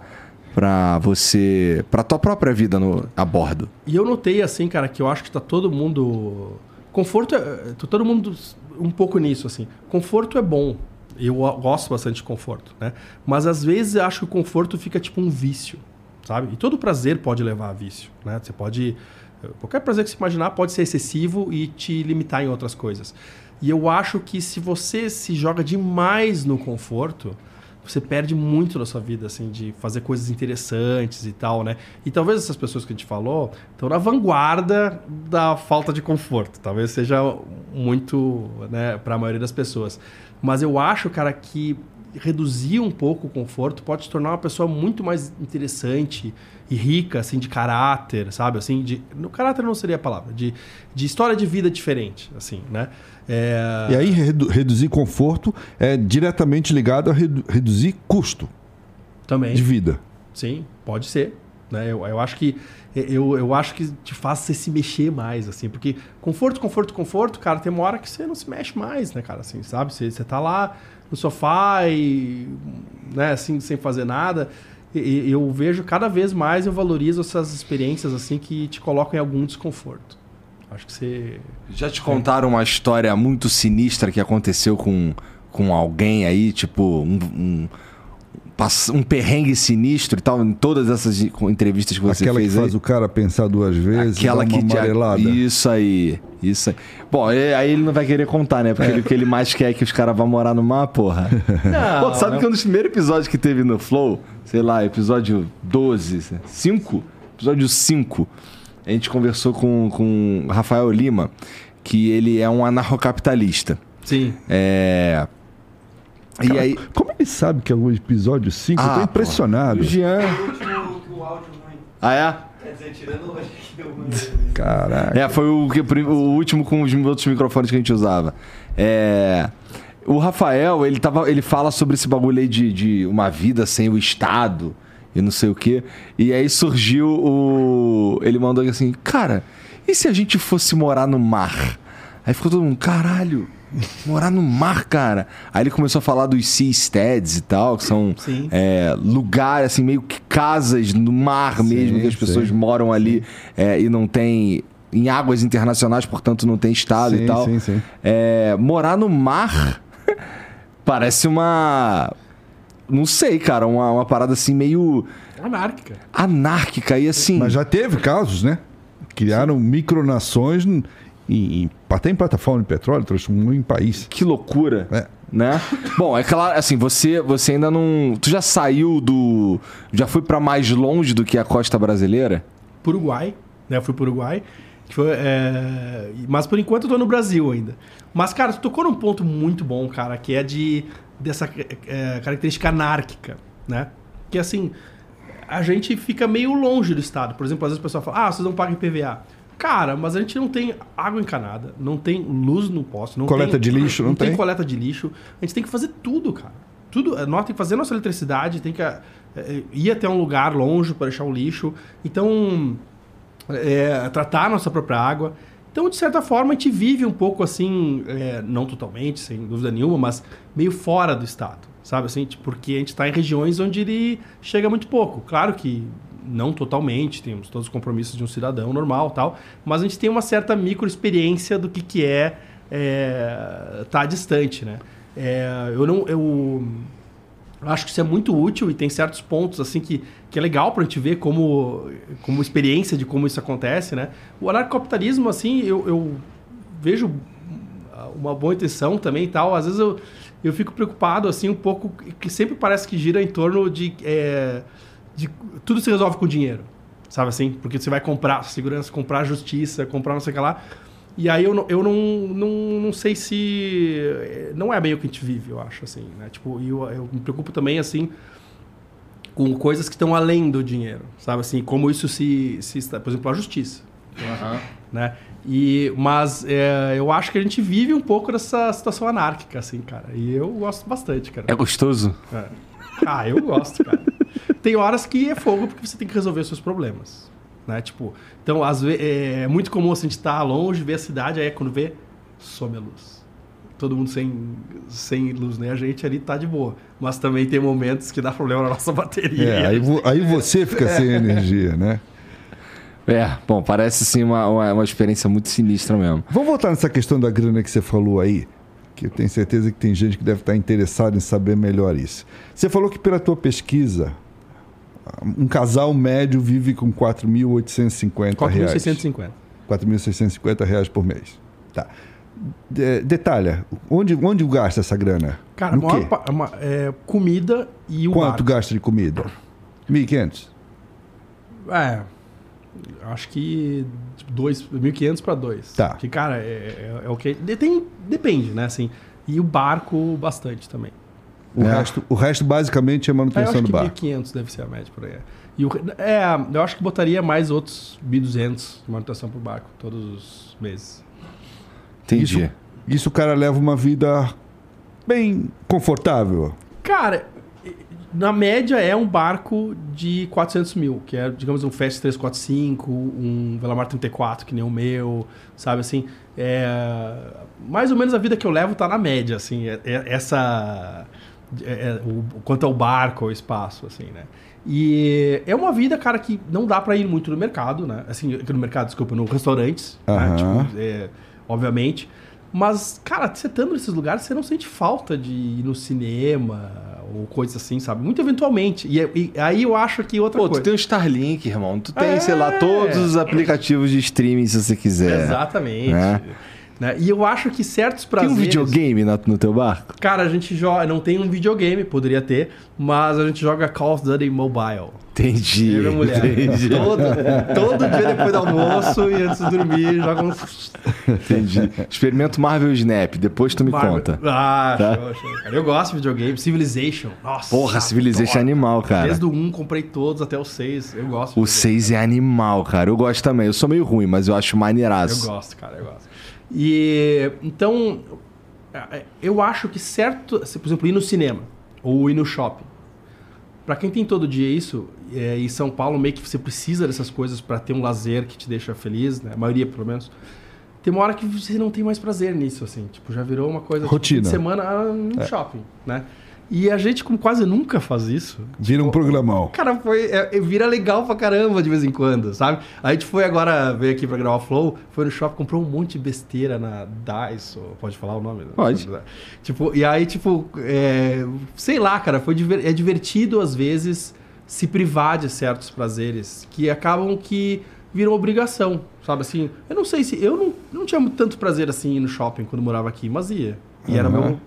pra você. pra tua própria vida no, a bordo. E eu notei assim, cara, que eu acho que tá todo mundo. Conforto é. Tá todo mundo um pouco nisso, assim. Conforto é bom. Eu gosto bastante de conforto, né? Mas às vezes eu acho que o conforto fica tipo um vício, sabe? E todo prazer pode levar a vício, né? Você pode. Qualquer prazer que você imaginar pode ser excessivo e te limitar em outras coisas. E eu acho que se você se joga demais no conforto, você perde muito da sua vida, assim, de fazer coisas interessantes e tal, né? E talvez essas pessoas que a gente falou estão na vanguarda da falta de conforto. Talvez seja muito, né, para a maioria das pessoas. Mas eu acho, cara, que reduzir um pouco o conforto pode te tornar uma pessoa muito mais interessante e rica, assim, de caráter, sabe? Assim, de... No caráter não seria a palavra. De, de história de vida diferente, assim, né? É... E aí, redu- reduzir conforto é diretamente ligado a redu- reduzir custo Também. de vida. Sim, pode ser. Né? Eu, eu acho que eu, eu acho que te faz você se mexer mais, assim, porque conforto, conforto, conforto, cara, tem uma hora que você não se mexe mais, né, cara, assim, sabe? Você, você tá lá no sofá e, né, assim, sem fazer nada. Eu vejo cada vez mais eu valorizo essas experiências, assim, que te colocam em algum desconforto. Acho que você. Já te contaram uma história muito sinistra que aconteceu com, com alguém aí, tipo, um, um, um perrengue sinistro e tal, em todas essas entrevistas que você Aquela que fez faz aí? o cara pensar duas vezes, Aquela que te- amarelada. Isso aí, isso aí. Bom, aí ele não vai querer contar, né? Porque ele- o que ele mais quer é que os caras vão morar no mar, porra. (laughs) Não, Pô, sabe não. que um dos primeiros episódios que teve no Flow, sei lá, episódio 12, 5? Episódio 5, a gente conversou com, com o Rafael Lima, que ele é um anarcocapitalista. Sim. É... E aí. Como ele sabe que é o episódio 5? eu Ah, tô pô. impressionado. O Jean. O áudio ruim. Ah, é? Quer dizer, tirando hoje que deu ruim. Caraca. É, foi o, o último com os outros microfones que a gente usava. É. O Rafael, ele, tava, ele fala sobre esse bagulho aí de, de uma vida sem o Estado e não sei o quê. E aí surgiu o. Ele mandou assim, cara, e se a gente fosse morar no mar? Aí ficou todo mundo, caralho, morar no mar, cara. Aí ele começou a falar dos seasteads e tal, que são é, lugares, assim, meio que casas no mar mesmo, Sim, que as pessoas sim. moram ali é, e não tem. Em águas internacionais, portanto, não tem estado Sim, e tal. sim, sim. É, morar no mar (laughs) parece uma. Não sei, cara, uma, uma parada assim meio Anárquica. anárquica e assim. Mas já teve casos, né? Criaram micronações em, em, até em plataforma de petróleo, transformou em país. Que loucura. É. Né? Bom, é claro, assim, você, você ainda não. Tu já saiu do. Já foi pra mais longe do que a costa brasileira? pro Uruguai, né? Eu fui pro Uruguai. Que foi, é, Mas por enquanto eu tô no Brasil ainda. Mas, cara, tu tocou num ponto muito bom, cara, que é de dessa é, característica anárquica, né? Que assim, a gente fica meio longe do Estado. Por exemplo, às vezes o pessoal fala, ah, vocês não pagam IPVA. Cara, mas a gente não tem água encanada, não tem luz no poste, não Coleta tem, de lixo, não tem tem? coleta de lixo. A gente tem que fazer tudo, cara. Tudo, eh, nós tem que fazer nossa eletricidade, tem que eh, eh, ir até um lugar longe para deixar o lixo. Então, é, tratar a nossa própria água. Então, de certa forma, a gente vive um pouco assim, é, não totalmente, sem dúvida nenhuma, mas meio fora do Estado, sabe? Assim, tipo, porque a gente está em regiões onde ele chega muito pouco. Claro que não totalmente, temos todos os compromissos de um cidadão normal tal, mas a gente tem uma certa microexperiência do que, que é estar tá distante, né? É, eu não... Eu, acho que isso é muito útil e tem certos pontos assim que, que é legal pra gente ver como, como experiência de como isso acontece, né? O anarcocapitalismo, assim, eu, eu vejo uma boa intenção também e tal. Às vezes eu, eu fico preocupado, assim, um pouco, que sempre parece que gira em torno de, é, de tudo se resolve com dinheiro, sabe assim? Porque você vai comprar segurança, comprar justiça, comprar não sei o que lá. E aí eu, não, eu não, não, não sei se... Não é bem o que a gente vive, eu acho, assim, né? Tipo, e eu, eu me preocupo também, assim, com coisas que estão além do dinheiro, sabe? Assim, como isso se... se está- por exemplo, a justiça, né? E, mas é, eu acho que a gente vive um pouco dessa situação anárquica, assim, cara. E eu gosto bastante, cara. É gostoso? É. Ah, eu gosto, cara. Tem horas que é fogo porque você tem que resolver os seus problemas. Né? Tipo, então, às vezes, é muito comum assim, a gente estar longe, ver a cidade, aí é quando vê, some a luz. Todo mundo sem, sem luz, né? A gente ali tá de boa. Mas também tem momentos que dá problema na nossa (laughs) bateria. É, aí, vo- aí você fica sem (laughs) energia, né? É, bom, parece sim uma, uma, uma experiência muito sinistra mesmo. Vamos voltar nessa questão da grana que você falou aí, que eu tenho certeza que tem gente que deve estar interessada em saber melhor isso. Você falou que pela tua pesquisa, um casal médio vive com 4.850 reais. 4.650. 4.650 reais por mês. Tá. De- detalha, onde, onde gasta essa grana? Cara, no maior uma- é, comida e o Quanto barco. gasta de comida? 1.500? É. Acho que tipo, dois- 1.500 para 2. Tá. Que, cara, é, é, é o que. de- Tem, depende, né? Assim, e o barco bastante também. O, É. resto, o resto basicamente é É, eu manutenção acho do que bar. 1.500 deve ser a média por aí. E o, é, eu acho que botaria mais outros 1.200 de manutenção pro barco todos os meses. Entendi. Isso, isso o cara leva uma vida bem confortável. Cara, na média é um barco de 400 mil, que é, digamos, um Fast 345, um Velamar 34, que nem o meu, sabe assim? É, mais ou menos a vida que eu levo tá na média, assim, é- é- essa... é- é, o, quanto ao barco, ao espaço, assim, né? E é uma vida, cara, que não dá pra ir muito no mercado, né? Assim, no mercado, desculpa, no restaurantes, né? Tipo, é, obviamente. Mas, cara, você estando nesses lugares, você não sente falta de ir no cinema ou coisas assim, sabe? Muito eventualmente. E, e aí eu acho que outra Pô, tu coisa. tem o Starlink, irmão. Tu tem, É. sei lá, todos os aplicativos de streaming se você quiser. Exatamente. né? Né? E eu acho que certos Tem prazeres... um videogame na- no teu barco? Cara, a gente joga... Não tem um videogame, poderia ter, mas a gente joga Call of Duty Mobile. Entendi. Eu e mulher. Entendi. (laughs) Todo, todo dia depois do almoço e antes de dormir, joga uns... Entendi. Experimento Marvel Snap, depois tu me Marvel. conta. Ah, Tá. show, show. Cara, Eu gosto de videogame. Civilization. Nossa. Porra, Civilization é animal, cara. Desde o 1 comprei todos até o 6. Eu gosto. O videogame. 6 é animal, cara. Eu gosto também. Eu sou meio ruim, mas eu acho Eu maneiraço. gosto, cara, eu gosto. E então, é, eu acho que certo, por exemplo, ir no cinema ou ir no shopping. Pra quem tem todo dia isso, é, e São Paulo meio que você precisa dessas coisas pra ter um lazer que te deixa feliz, né? A maioria, pelo menos. Tem uma hora que você não tem mais prazer nisso, assim. Tipo, já virou uma coisa... tipo, Rotina. fim de semana ah, no shopping, né? E a gente, como quase nunca faz isso, Vira um programão. Cara, foi. É, é, vira legal pra caramba de vez em quando, sabe? A gente foi agora, veio aqui pra gravar o Flow, foi no shopping, comprou um monte de besteira na Daiso. Pode falar o nome? Pode. Tipo, e aí, tipo, é, sei lá, cara, foi diver- é divertido às vezes se privar de certos prazeres que acabam que viram obrigação, sabe? Assim, eu não sei se. Eu não, não tinha tanto prazer assim ir no shopping quando morava aqui, mas ia. E era Aham. meu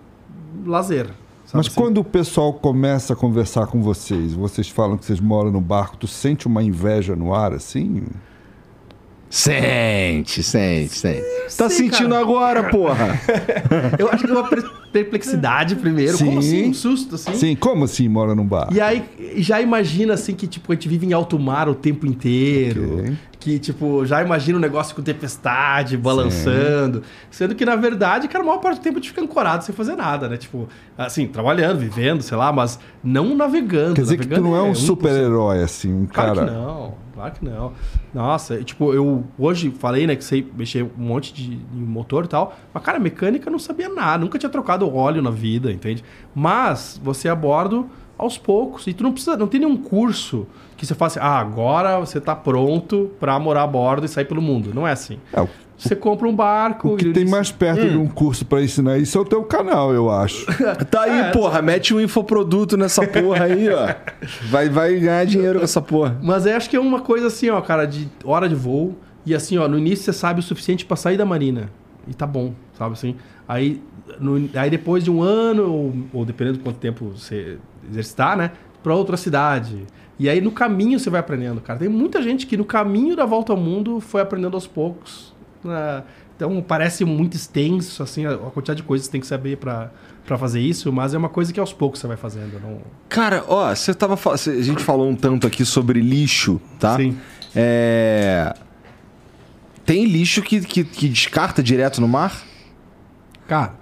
lazer. Sabe Mas assim? quando o pessoal começa a conversar com vocês, vocês falam que vocês moram no barco, tu sente uma inveja no ar, assim? Sente, sente, sente. Tá sei, sentindo cara. agora, porra. (laughs) Eu acho que é uma per- perplexidade primeiro. Como Sim. assim? Um susto, assim? Sim, como assim mora num barco? E aí, já imagina, assim, que, tipo, a gente vive em alto mar o tempo inteiro. Ok. Que, tipo, já imagina um negócio com tempestade, balançando. Sendo que, na verdade, cara, a maior parte do tempo a gente fica ancorado sem fazer nada, né? Tipo, assim, trabalhando, vivendo, sei lá, mas não navegando. Quer dizer que tu Navegando não é um 1%. super-herói, assim, um Claro cara... que não, claro que não. Nossa, tipo, eu hoje falei, né, que sei mexer um monte de, de motor e tal, mas, cara, mecânica eu não sabia nada, nunca tinha trocado óleo na vida, entende? Mas você a bordo aos poucos, e tu não precisa, não tem nenhum curso que você faça, ah, agora você tá pronto pra morar a bordo e sair pelo mundo. Não é assim. É, o- Você compra um barco. o que tem mais perto Hum. de um curso pra ensinar isso é o teu canal, eu acho. (laughs) Tá aí, É, porra. Mete um infoproduto nessa porra aí, ó. Vai, vai ganhar dinheiro com essa porra. Mas eu acho que é uma coisa assim, ó, cara, de hora de voo. E assim, ó, no início você sabe o suficiente pra sair da marina. E tá bom, sabe assim? Aí, no- aí depois de um ano, ou, ou dependendo de quanto tempo você exercitar, né? Pra outra cidade. E aí no caminho você vai aprendendo, cara. Tem muita gente que no caminho da volta ao mundo foi aprendendo aos poucos. né? Então parece muito extenso, assim, a, a quantidade de coisas que você tem que saber pra, pra fazer isso, mas é uma coisa que aos poucos você vai fazendo. Não... Cara, ó, você tava. A gente falou um tanto aqui sobre lixo, tá? Sim. É. Tem lixo que, que, que descarta direto no mar? Cara,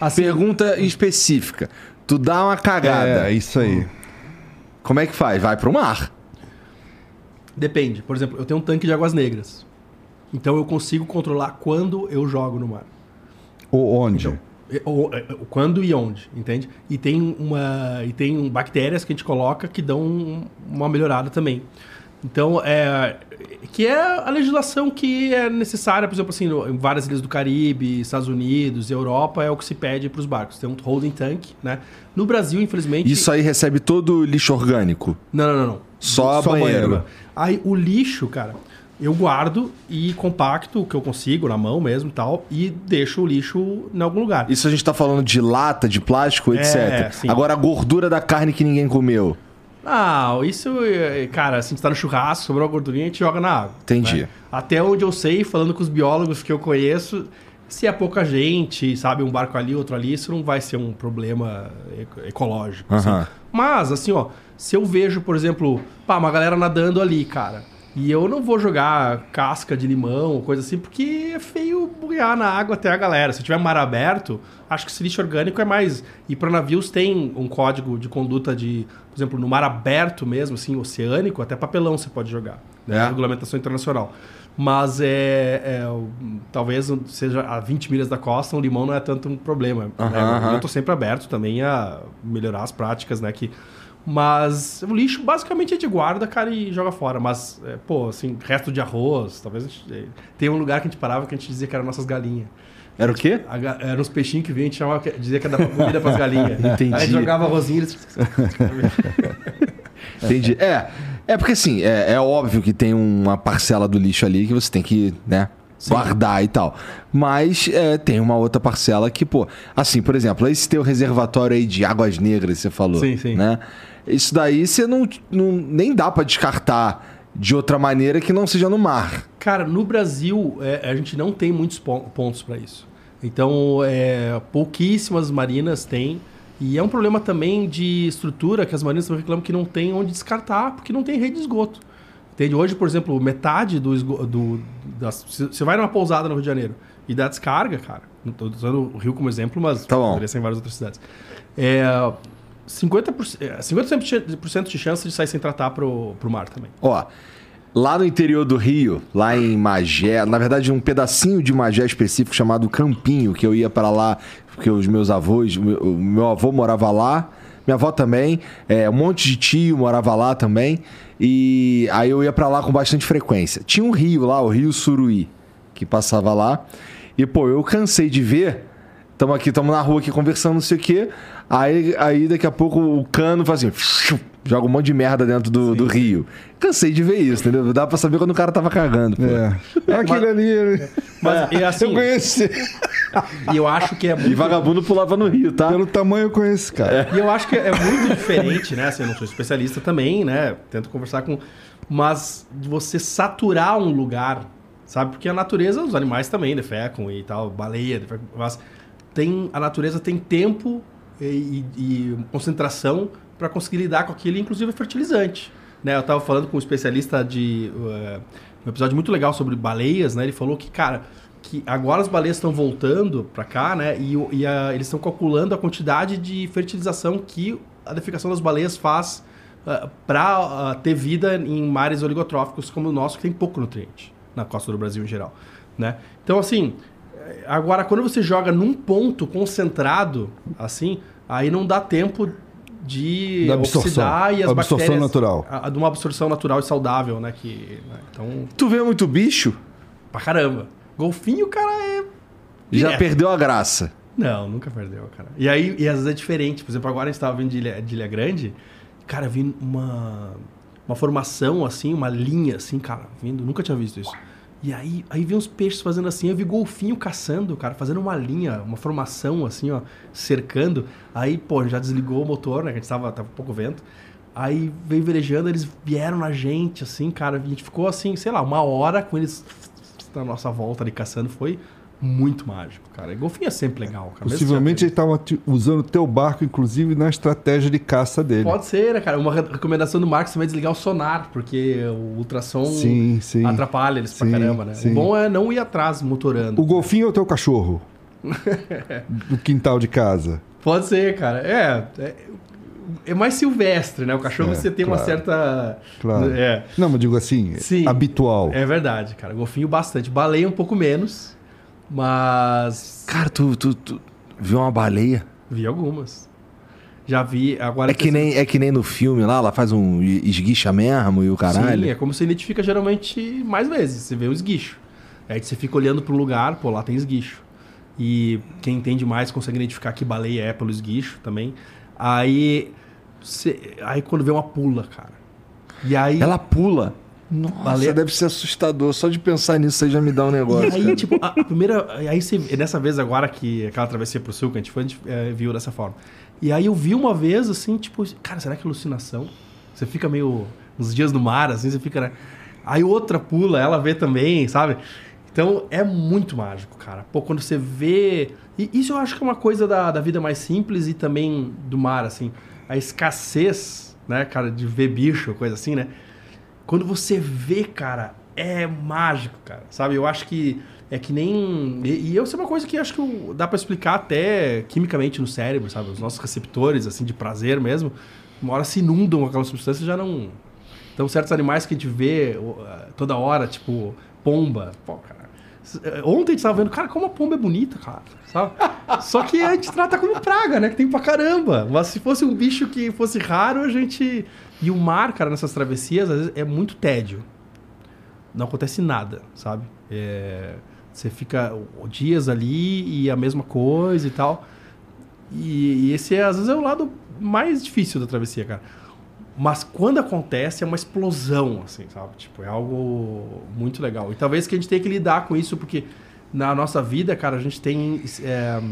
assim, Pergunta específica. Tu dá uma cagada. É, isso aí. Como é que faz? Vai pro mar. Depende. Por exemplo, eu tenho um tanque de águas negras. Então eu consigo controlar quando eu jogo no mar. Ou onde? Então, e- ou- é, o quando e onde, entende? E tem uma e tem bactérias que a gente coloca que dão um- uma melhorada também. Então, é que é a legislação que é necessária, por exemplo, assim, em várias ilhas do Caribe, Estados Unidos, Europa, é o que se pede para os barcos. Tem um holding tank, né? No Brasil, infelizmente, Isso aí recebe todo o lixo orgânico. não, não, não, não. Só, Só banheiro. banheiro. Aí o lixo, cara, eu guardo e compacto o que eu consigo na mão mesmo e tal, e deixo o lixo em algum lugar. Isso a gente tá falando de lata, de plástico, É, etc. sim. Agora a gordura da carne que ninguém comeu. Ah, isso, é, cara, assim, você tá no churrasco, sobrou a gordurinha, a gente joga na água. Entendi. né? Até onde eu sei, falando com os biólogos que eu conheço, se é pouca gente, sabe, um barco ali, outro ali, isso não vai ser um problema eco- ecológico. assim. Mas, assim, ó, se eu vejo, por exemplo, pá, uma galera nadando ali, cara, e eu não vou jogar casca de limão ou coisa assim, porque é feio buguear na água até a galera. Se tiver mar aberto, acho que esse lixo orgânico é mais. E para navios tem um código de conduta de, por exemplo, no mar aberto mesmo, assim, oceânico, até papelão você pode jogar. Né? É? Regulamentação internacional. Mas é, é, talvez seja a 20 milhas da costa, um limão não é tanto um problema. né? Eu tô sempre aberto também a melhorar as práticas, né? Que, mas o lixo basicamente a gente guarda, cara, e joga fora. Mas, é, pô, assim, resto de arroz, talvez a gente, é, tem um lugar que a gente parava que a gente dizia que eram nossas galinhas. Era o quê? A Eram uns peixinhos que vinham, a gente chamava, dizia que era comida pras galinhas. (laughs) Entendi. Aí jogava arrozinho eles... (laughs) Entendi. É, é porque assim, é, é óbvio que tem uma parcela do lixo ali que você tem que, né? guardar e tal. Mas é, tem uma outra parcela que, pô, assim, por exemplo, esse teu reservatório aí de águas negras, você falou. Sim, sim. Né? Isso daí você não, não nem dá pra descartar de outra maneira que não seja no mar. Cara, no Brasil, é, a gente não tem muitos pon- pontos para isso. Então, é, pouquíssimas marinas têm. E é um problema também de estrutura que as marinas reclamam que não tem onde descartar, porque não tem rede de esgoto. Entende? Hoje, por exemplo, metade do esgoto. Você vai numa pousada no Rio de Janeiro e dá descarga, cara. Não tô usando o Rio como exemplo, mas Tá poderia ser em várias outras cidades. É, 50%, é, 50% de chance de sair sem tratar pro, pro mar também. Ó, lá no interior do Rio, lá em Magé, na verdade um pedacinho de Magé específico chamado Campinho, que eu ia para lá porque os meus avós, o meu avô morava lá, minha avó também, é, um monte de tio morava lá também, e aí eu ia para lá com bastante frequência. Tinha um rio lá, o Rio Suruí, que passava lá, e pô, eu cansei de ver Estamos aqui, estamos na rua aqui conversando, não sei o quê. Aí, aí daqui a pouco o cano faz assim, joga um monte de merda dentro do, do rio. Cansei de ver isso, entendeu? Dá pra saber quando o cara tava cagando. Pô. É. Aquele ali. Mas é assim, eu conheci. e eu acho que é E muito vagabundo pulava no rio, tá? Pelo tamanho eu conheço esse cara. E eu acho que é muito diferente, né? Assim, eu não sou especialista também, né? Tento conversar com. Mas de você saturar um lugar, sabe? Porque a natureza, os animais também defecam e tal, baleia, defecam, mas tem, a natureza tem tempo e, e- concentração para conseguir lidar com aquilo, inclusive fertilizante. Né? Eu estava falando com um especialista de. eh, um episódio muito legal sobre baleias, né? Ele falou que, cara, que agora as baleias estão voltando para cá, né? E, e a- eles estão calculando a quantidade de fertilização que a defecação das baleias faz para ter vida em mares oligotróficos como o nosso, que tem pouco nutriente na costa do Brasil em geral, né? Então, assim, eh, agora quando você joga num ponto concentrado, assim, aí não dá tempo de Da absorção. oxidar e as Absorção bactérias... natural. A, de uma absorção natural e saudável, né? Que, né? Então, Tu vê muito bicho, pra caramba. Golfinho, cara, é... já direto. perdeu a graça. Não, nunca perdeu, cara. E aí, e às vezes é diferente. Por exemplo, agora a gente tava vindo de Ilha, de Ilha Grande, cara, vi uma, uma formação, assim, uma linha, assim, cara, vindo. Nunca tinha visto isso. E aí, aí vi uns peixes fazendo assim, eu vi golfinho caçando, cara, fazendo uma linha, uma formação, assim, ó, cercando. Aí, pô, já desligou o motor, né, que a gente tava, tava um pouco vento. Aí veio velejando, eles vieram na gente, assim, cara, a gente ficou assim, sei lá, uma hora com eles na nossa volta ali caçando, foi muito mágico, cara. E golfinho é sempre legal, cara. Possivelmente ele estava usando o teu barco, inclusive, na estratégia de caça dele. Pode ser, né, cara? Uma re- recomendação do Marcos também é desligar o sonar, porque o ultrassom Sim, sim. atrapalha eles pra Sim, caramba, né? sim. O bom é não ir atrás motorando. O golfinho é o teu cachorro? (laughs) Do quintal de casa. Pode ser, cara. É, é, é mais silvestre, né? O cachorro É, você tem uma claro. certa. Claro. É, Não, mas digo assim, Sim. habitual. é verdade, cara. Golfinho bastante. Baleia um pouco menos, mas. Cara, tu, tu, tu viu uma baleia? Vi algumas. Já vi. Agora É que, nem, é que nem no filme lá, ela faz um esguicha mesmo e o caralho. Sim, é como você identifica geralmente mais vezes. Você vê o esguicho. Aí você fica olhando para um lugar, pô, lá tem esguicho. E quem entende mais consegue identificar que baleia é pelo esguicho também. Aí, você- aí quando vê uma pula, cara. E aí, Ela pula. Nossa, Baleia- deve ser assustador. Só de pensar nisso aí já me dá um negócio. e aí cara. tipo, a, a primeira. Aí você, dessa vez agora que aquela travessia pro sul que a gente foi, a gente eh, viu dessa forma. E aí eu vi uma vez assim, tipo, cara, será que é alucinação? Você fica meio. uns dias no mar, assim, você fica, né? Aí outra pula, ela vê também, sabe? Então é muito mágico, cara. Pô, quando você vê. E isso eu acho que é uma coisa da, da vida mais simples e também do mar, assim. A escassez, né, cara, de ver bicho, coisa assim, né? Quando você vê, cara, é mágico, cara. Sabe? Eu acho que é que nem. E, e isso é uma coisa que acho que dá pra explicar até quimicamente no cérebro, sabe? Os nossos receptores, assim, de prazer mesmo, uma hora se inundam com aquela substância já não. Então, certos animais que a gente vê toda hora, tipo pomba. Pô, cara. eh, Ontem a gente tava vendo, cara, como a pomba é bonita, cara. Sabe? (laughs) Só que a gente trata como praga, né? Que tem pra caramba. Mas se fosse um bicho que fosse raro, a gente. E o mar, cara, nessas travessias, às vezes é muito tédio. Não acontece nada, sabe? É, Você fica dias ali e a mesma coisa e tal. E, e esse, é, às vezes, é o lado mais difícil da travessia, cara. Mas quando acontece, é uma explosão, assim, sabe? Tipo, é algo muito legal. E talvez que a gente tenha que lidar com isso, porque na nossa vida, cara, a gente tem é,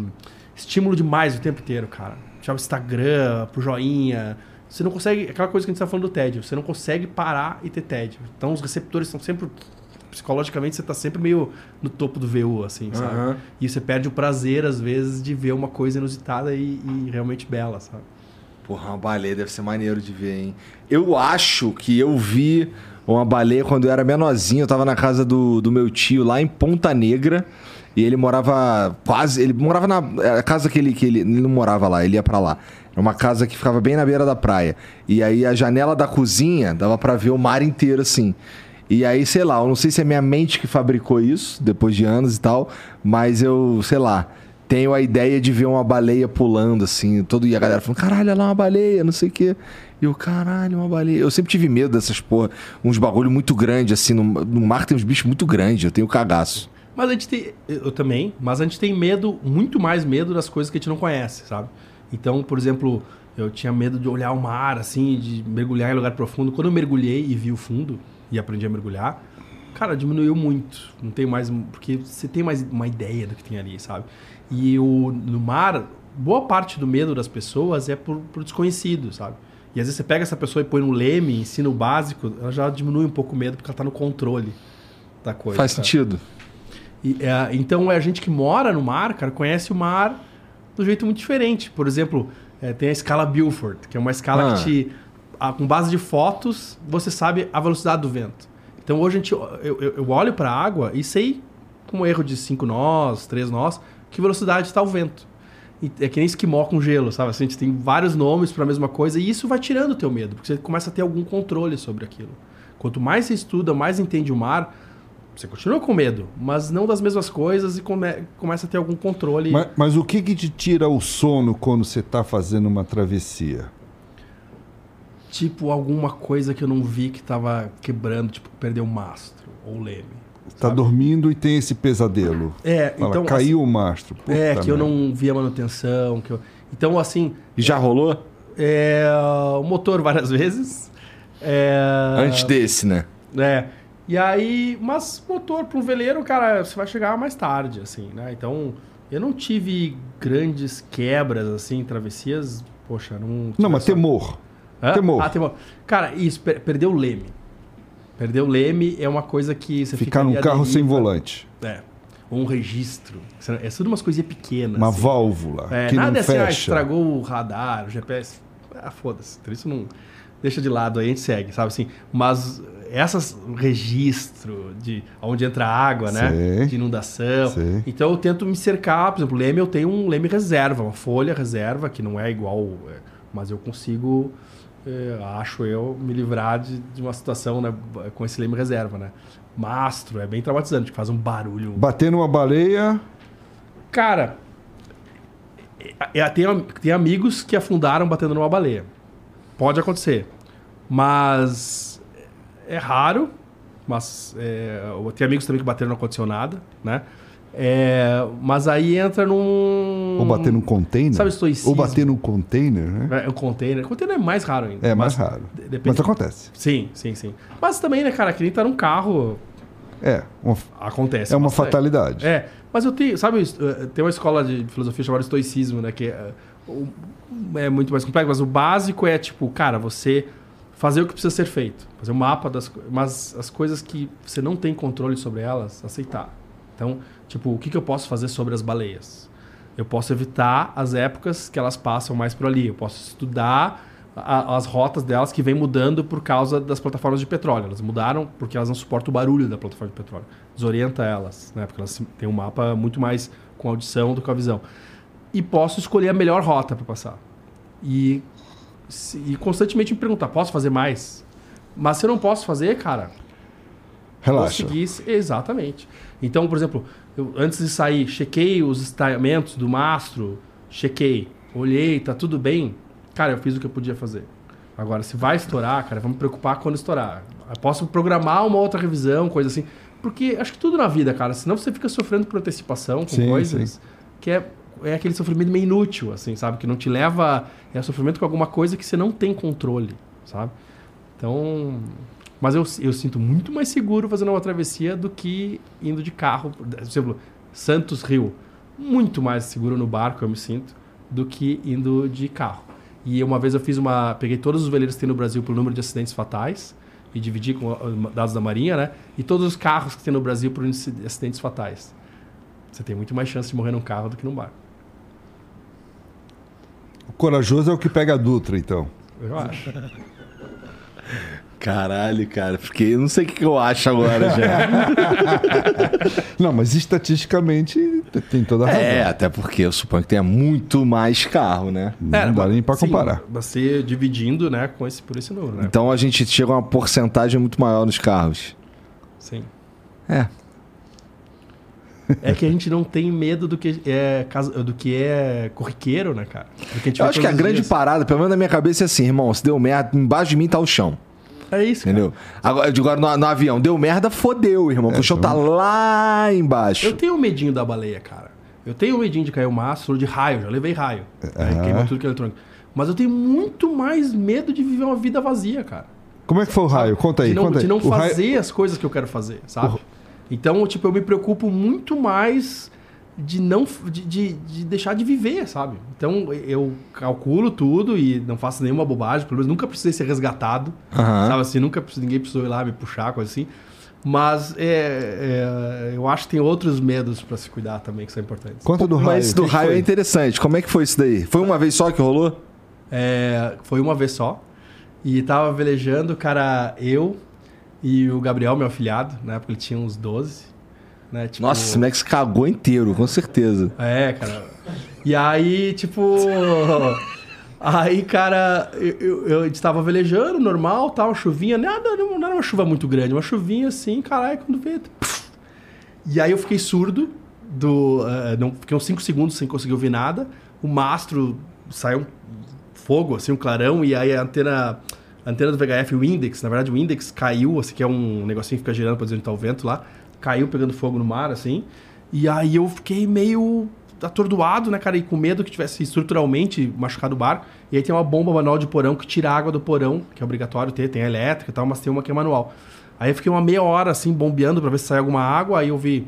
estímulo demais o tempo inteiro, cara. Tipo, Instagram, pro joinha. Você não consegue. Aquela coisa que a gente tá falando do tédio. Você não consegue parar e ter tédio. Então os receptores estão sempre. Psicologicamente, você tá sempre meio no topo do VU, assim, sabe? Aham. E você perde o prazer, às vezes, de ver uma coisa inusitada e, e realmente bela, sabe? Porra, uma baleia deve ser maneiro de ver, hein? Eu acho que eu vi uma baleia quando eu era menorzinho. Eu tava na casa do, do meu tio lá em Ponta Negra. E ele morava quase. Ele morava na. A casa que ele, que ele. Ele não morava lá, ele ia pra lá. Era uma casa que ficava bem na beira da praia. E aí a janela da cozinha dava pra ver o mar inteiro assim. E aí, sei lá, eu não sei se é minha mente que fabricou isso, depois de anos e tal, mas eu, sei lá, tenho a ideia de ver uma baleia pulando, assim, todo e a galera falando, caralho, olha lá uma baleia, não sei o quê. E eu, caralho, uma baleia. Eu sempre tive medo dessas porra, uns bagulho muito grande, assim, no, no mar tem uns bichos muito grandes, eu tenho cagaço. Mas a gente tem. Eu também, mas a gente tem medo, muito mais medo das coisas que a gente não conhece, sabe? Então, por exemplo, eu tinha medo de olhar o mar, assim, de mergulhar em lugar profundo. Quando eu mergulhei e vi o fundo e aprendi a mergulhar, cara, diminuiu muito. Não tem mais. Porque você tem mais uma ideia do que tem ali, sabe? E o, no mar, boa parte do medo das pessoas é por, por desconhecido, sabe? E às vezes você pega essa pessoa e põe no leme, ensina o básico, ela já diminui um pouco o medo porque ela tá no controle da coisa. Faz sabe? sentido? E, é, então é a gente que mora no mar, cara, conhece o mar do jeito muito diferente. Por exemplo, é, tem a escala Beaufort, que é uma escala Ah. que te. a- com base de fotos, você sabe a velocidade do vento. Então hoje a gente, eu, eu, eu olho para a água e sei, com um erro de 5 nós, 3 nós, que velocidade está o vento. E é que nem esquimó com gelo, sabe? Assim, a gente tem vários nomes para a mesma coisa e isso vai tirando o teu medo, porque você começa a ter algum controle sobre aquilo. Quanto mais você estuda, mais entende o mar, você continua com medo, mas não das mesmas coisas e come- começa a ter algum controle. Mas, mas o que, que te tira o sono quando você está fazendo uma travessia? Tipo, alguma coisa que eu não vi que tava quebrando, tipo, perdeu o mastro ou o leme. Tá sabe? dormindo e tem esse pesadelo. É, Fala, então. caiu o mastro. assim, é, Puta que eu merda. não vi a manutenção. Que eu... Então, assim, E já rolou? é, o motor várias vezes. É, Antes desse, né? É. E aí, mas motor para um veleiro, cara, você vai chegar mais tarde, assim, né? Então, eu não tive grandes quebras, assim, travessias. Poxa, não. Não, mas essa- temor. Hã? temor. Ah, temor. Cara, isso, per perdeu o leme. Perder o leme é uma coisa que você Ficar fica num ali à carro sem deriva. volante. É. Ou um registro. É tudo umas coisinhas pequenas. Uma assim. válvula É, que nada não é assim, ah, fecha. estragou o radar, o GPS. Ah, foda-se. Então isso não. Deixa de lado aí, a gente segue, sabe assim? Mas essas registro de onde entra água, né? Sei. De inundação. Sei. Então eu tento me cercar, por exemplo, leme eu tenho um leme reserva, uma folha reserva, que não é igual, é, mas eu consigo, é, acho eu, me livrar de, de uma situação né, com esse leme reserva, né? Mastro, é bem traumatizante, faz um barulho. Bater numa baleia. Cara, é, é, tem, tem amigos que afundaram batendo numa baleia. Pode acontecer. Mas é raro. Mas é, eu- tem amigos também que bateram no ar-condicionado, né? É, mas aí entra num. Ou bater num container. Sabe estoicismo? Ou bater num container, né? É, o container. O container é mais raro ainda. É mais raro. de- Depende. Mas acontece. Sim, sim, sim. Mas também, né, cara, que nem tá num carro, É, uma, acontece. é uma bastante. fatalidade. É, mas eu tenho, sabe, eh, tem uma escola de filosofia chamada estoicismo, né, que é, é muito mais complexo, mas o básico é tipo, cara, você fazer o que precisa ser feito, fazer um mapa das, mas as coisas que você não tem controle sobre elas, aceitar. Então, tipo, o que, que eu posso fazer sobre as baleias? Eu posso evitar as épocas que elas passam mais por ali. Eu posso estudar a- as rotas delas que vem mudando por causa das plataformas de petróleo. Elas mudaram porque elas não suportam o barulho da plataforma de petróleo. Desorienta elas, né? Porque elas têm um mapa muito mais com audição do que com a visão. E posso escolher a melhor rota para passar. E, e constantemente me perguntar, posso fazer mais? Mas se eu não posso fazer, cara, Relaxa. conseguisse. Exatamente. Então, por exemplo, eu, antes de sair, chequei os estaiamentos do mastro, chequei, olhei, tá tudo bem. Cara, eu fiz o que eu podia fazer. Agora, se vai estourar, cara, vamos me preocupar quando estourar. Eu posso programar uma outra revisão, coisa assim. Porque acho que tudo na vida, cara, senão você fica sofrendo por antecipação com Sim, coisas sim. que é, é aquele sofrimento meio inútil, assim, sabe? Que não te leva. É sofrimento com alguma coisa que você não tem controle, sabe? Então. Mas eu, eu sinto muito mais seguro fazendo uma travessia do que indo de carro. Por exemplo, Santos Rio. Muito mais seguro no barco, eu me sinto, do que indo de carro. E uma vez eu fiz uma. Peguei todos os veleiros que tem no Brasil pelo número de acidentes fatais e dividi com ah, dados da Marinha, né? E todos os carros que tem no Brasil por acidentes fatais. Você tem muito mais chance de morrer num carro do que num barco. Corajoso é o que pega a Dutra, então. Eu acho. Caralho, cara. Porque eu não sei o que eu acho agora (laughs) já. Não, mas estatisticamente tem toda a razão. é, até porque eu suponho que tenha muito mais carro, né? Não dá nem pra sim, comparar. Você dividindo, né, com esse, por esse número, né? Então a gente chega a uma porcentagem muito maior nos carros. Sim. É. (laughs) É que a gente não tem medo do que é, do que é corriqueiro, né, cara? Do que a gente Eu acho que a grande dias. parada, pelo menos na minha cabeça, é assim, irmão, se deu merda, embaixo de mim tá o chão. É isso, cara. Entendeu? Agora, eu digo, agora no, no avião, deu merda, fodeu, irmão. porque o chão tá lá embaixo. Eu tenho medinho da baleia, cara. Eu tenho medinho de cair o mastro, de raio, já levei raio. Né? Queimou tudo que é eletrônico. Mas eu tenho muito mais medo de viver uma vida vazia, cara. Como é que foi o raio? Conta aí, de não, conta aí. de não O raio- fazer as coisas que eu quero fazer, sabe? Então, tipo, eu me preocupo muito mais de não de, de, de deixar de viver, sabe? Então, eu calculo tudo e não faço nenhuma bobagem, pelo menos nunca precisei ser resgatado, Aham. sabe assim? Nunca ninguém precisou ir lá me puxar, coisa assim. Mas é, é, eu acho que tem outros medos pra se cuidar também que são importantes. Conta do raio. Mas esse do raio foi? é interessante. Como é que foi isso daí? Foi uma vez só que rolou? É, foi uma vez só. E tava velejando, cara, eu e o Gabriel, meu afilhado, na época ele tinha uns 12. Né? Tipo, Nossa, esse moleque se cagou inteiro, com certeza. É, cara. E aí, tipo. Aí, cara, eu, eu, eu estava velejando, normal, tal, chuvinha, nada, não, não era uma chuva muito grande, uma chuvinha assim, caralho, quando veio. puf. E aí eu fiquei surdo, do, eh, não, fiquei uns 5 segundos sem conseguir ouvir nada. O mastro saiu um fogo, assim, um clarão, e aí a antena, antena do VHF, o index, na verdade o index caiu, assim, que é um negocinho que fica girando pra dizer onde tá o vento lá, caiu pegando fogo no mar, assim. E aí eu fiquei meio atordoado, né, cara, e com medo que tivesse estruturalmente machucado o barco. E aí tem uma bomba manual de porão que tira a água do porão, que é obrigatório ter, tem elétrica e tal, mas tem uma que é manual. Aí eu fiquei uma meia hora assim bombeando pra ver se saiu alguma água, aí eu vi,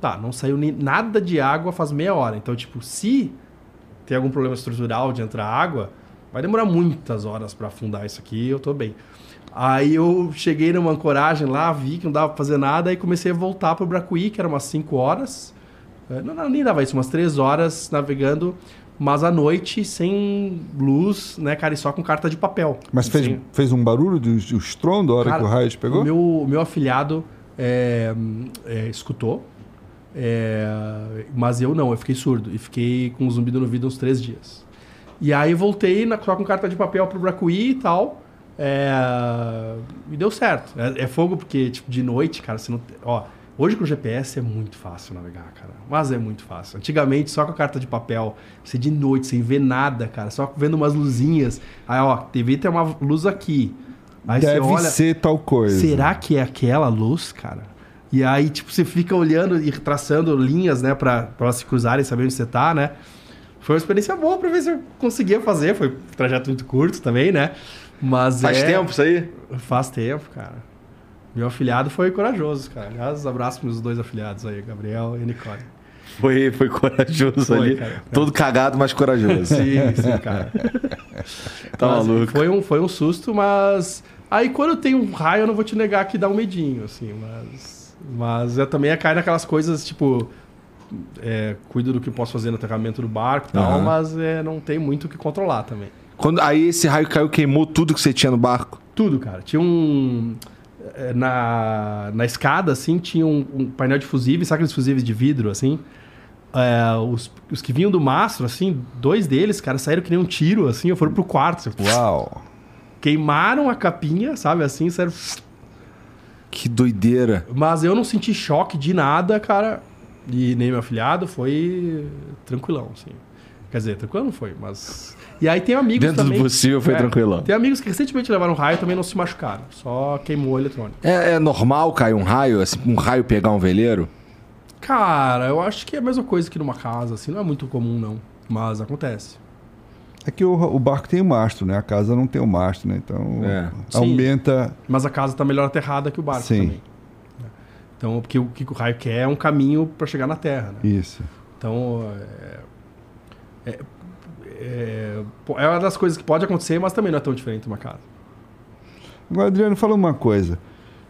tá, não saiu nem nada de água faz meia hora. Então, tipo, se tem algum problema estrutural de entrar água, vai demorar muitas horas pra afundar isso aqui, eu tô bem. Aí eu cheguei numa ancoragem lá, vi que não dava pra fazer nada, aí comecei a voltar pro Bracuí, que era umas 5 horas. É, Não, não, nem dava isso, umas 3 horas navegando, mas à noite, sem luz, né, cara, e só com carta de papel. Mas fez, Assim, fez um barulho do, do estrondo a hora Cara, que o raio te pegou? O meu, o meu afilhado é, é, escutou, é, mas eu não, eu fiquei surdo. E fiquei com um zumbido no ouvido uns três dias. E aí voltei na, só com carta de papel pro Bracuí e tal. é, e deu certo. É, é fogo porque, tipo, de noite, cara, você não. Ó, hoje com o GPS é muito fácil navegar, cara. Mas é muito fácil. Antigamente, só com a carta de papel, você de noite, sem ver nada, cara, só vendo umas luzinhas. Aí, ó, TV tem uma luz aqui. Aí Deve você olha. ser tal coisa. Será que é aquela luz, cara? E aí, tipo, você fica olhando e traçando linhas, né, pra, pra elas se cruzarem e saber onde você tá, né? Foi uma experiência boa pra ver se eu conseguia fazer. Foi um trajeto muito curto também, né? Mas Faz é- tempo isso aí? Faz tempo, cara. Meu afilhado foi corajoso, cara. Aliás, abraço meus dois afilhados aí, Gabriel e Nicole. Foi, foi corajoso Foi, ali. cara. Todo cagado, mas corajoso. (laughs) Sim, sim, cara. (laughs) Tá Mas maluco. Foi um, foi um susto, mas. Aí quando tem um raio, eu não vou te negar que dá um medinho, assim, mas. Mas eu também cai naquelas coisas, tipo. É, cuido do que posso fazer no aterramento do barco e tal, Aham. mas é, não tem muito o que controlar também. Quando, aí esse raio caiu, queimou tudo que você tinha no barco. Tudo, cara. Tinha um. é, Na, na escada, assim, tinha um, um painel de fusíveis, sabe aqueles fusíveis de vidro, assim? É, os, os que vinham do mastro, assim, dois deles, cara, saíram que nem um tiro, assim, foram pro quarto. assim, Uau. Queimaram a capinha, sabe, assim, saíram... Que doideira. Mas eu não senti choque de nada, cara. E nem meu afilhado, foi tranquilão, assim. Quer dizer, tranquilo não foi, mas... E aí tem amigos Dentro do também... possível foi É, tranquilão. Tem amigos que recentemente levaram raio e também não se machucaram. Só queimou o eletrônico. É, é normal cair um raio, assim, um raio pegar um veleiro? Cara, eu acho que é a mesma coisa que numa casa, assim, não é muito comum, não. Mas acontece. É que o, o barco tem o mastro, né? A casa não tem o mastro, né? Então É. Sim. aumenta. Mas a casa tá melhor aterrada que o barco Sim. também. Então, porque o que o raio quer é um caminho para chegar na Terra, né? Isso. Então, é, é, é, é uma das coisas que pode acontecer, mas também não é tão diferente de uma casa. Agora, Adriano, fala uma coisa.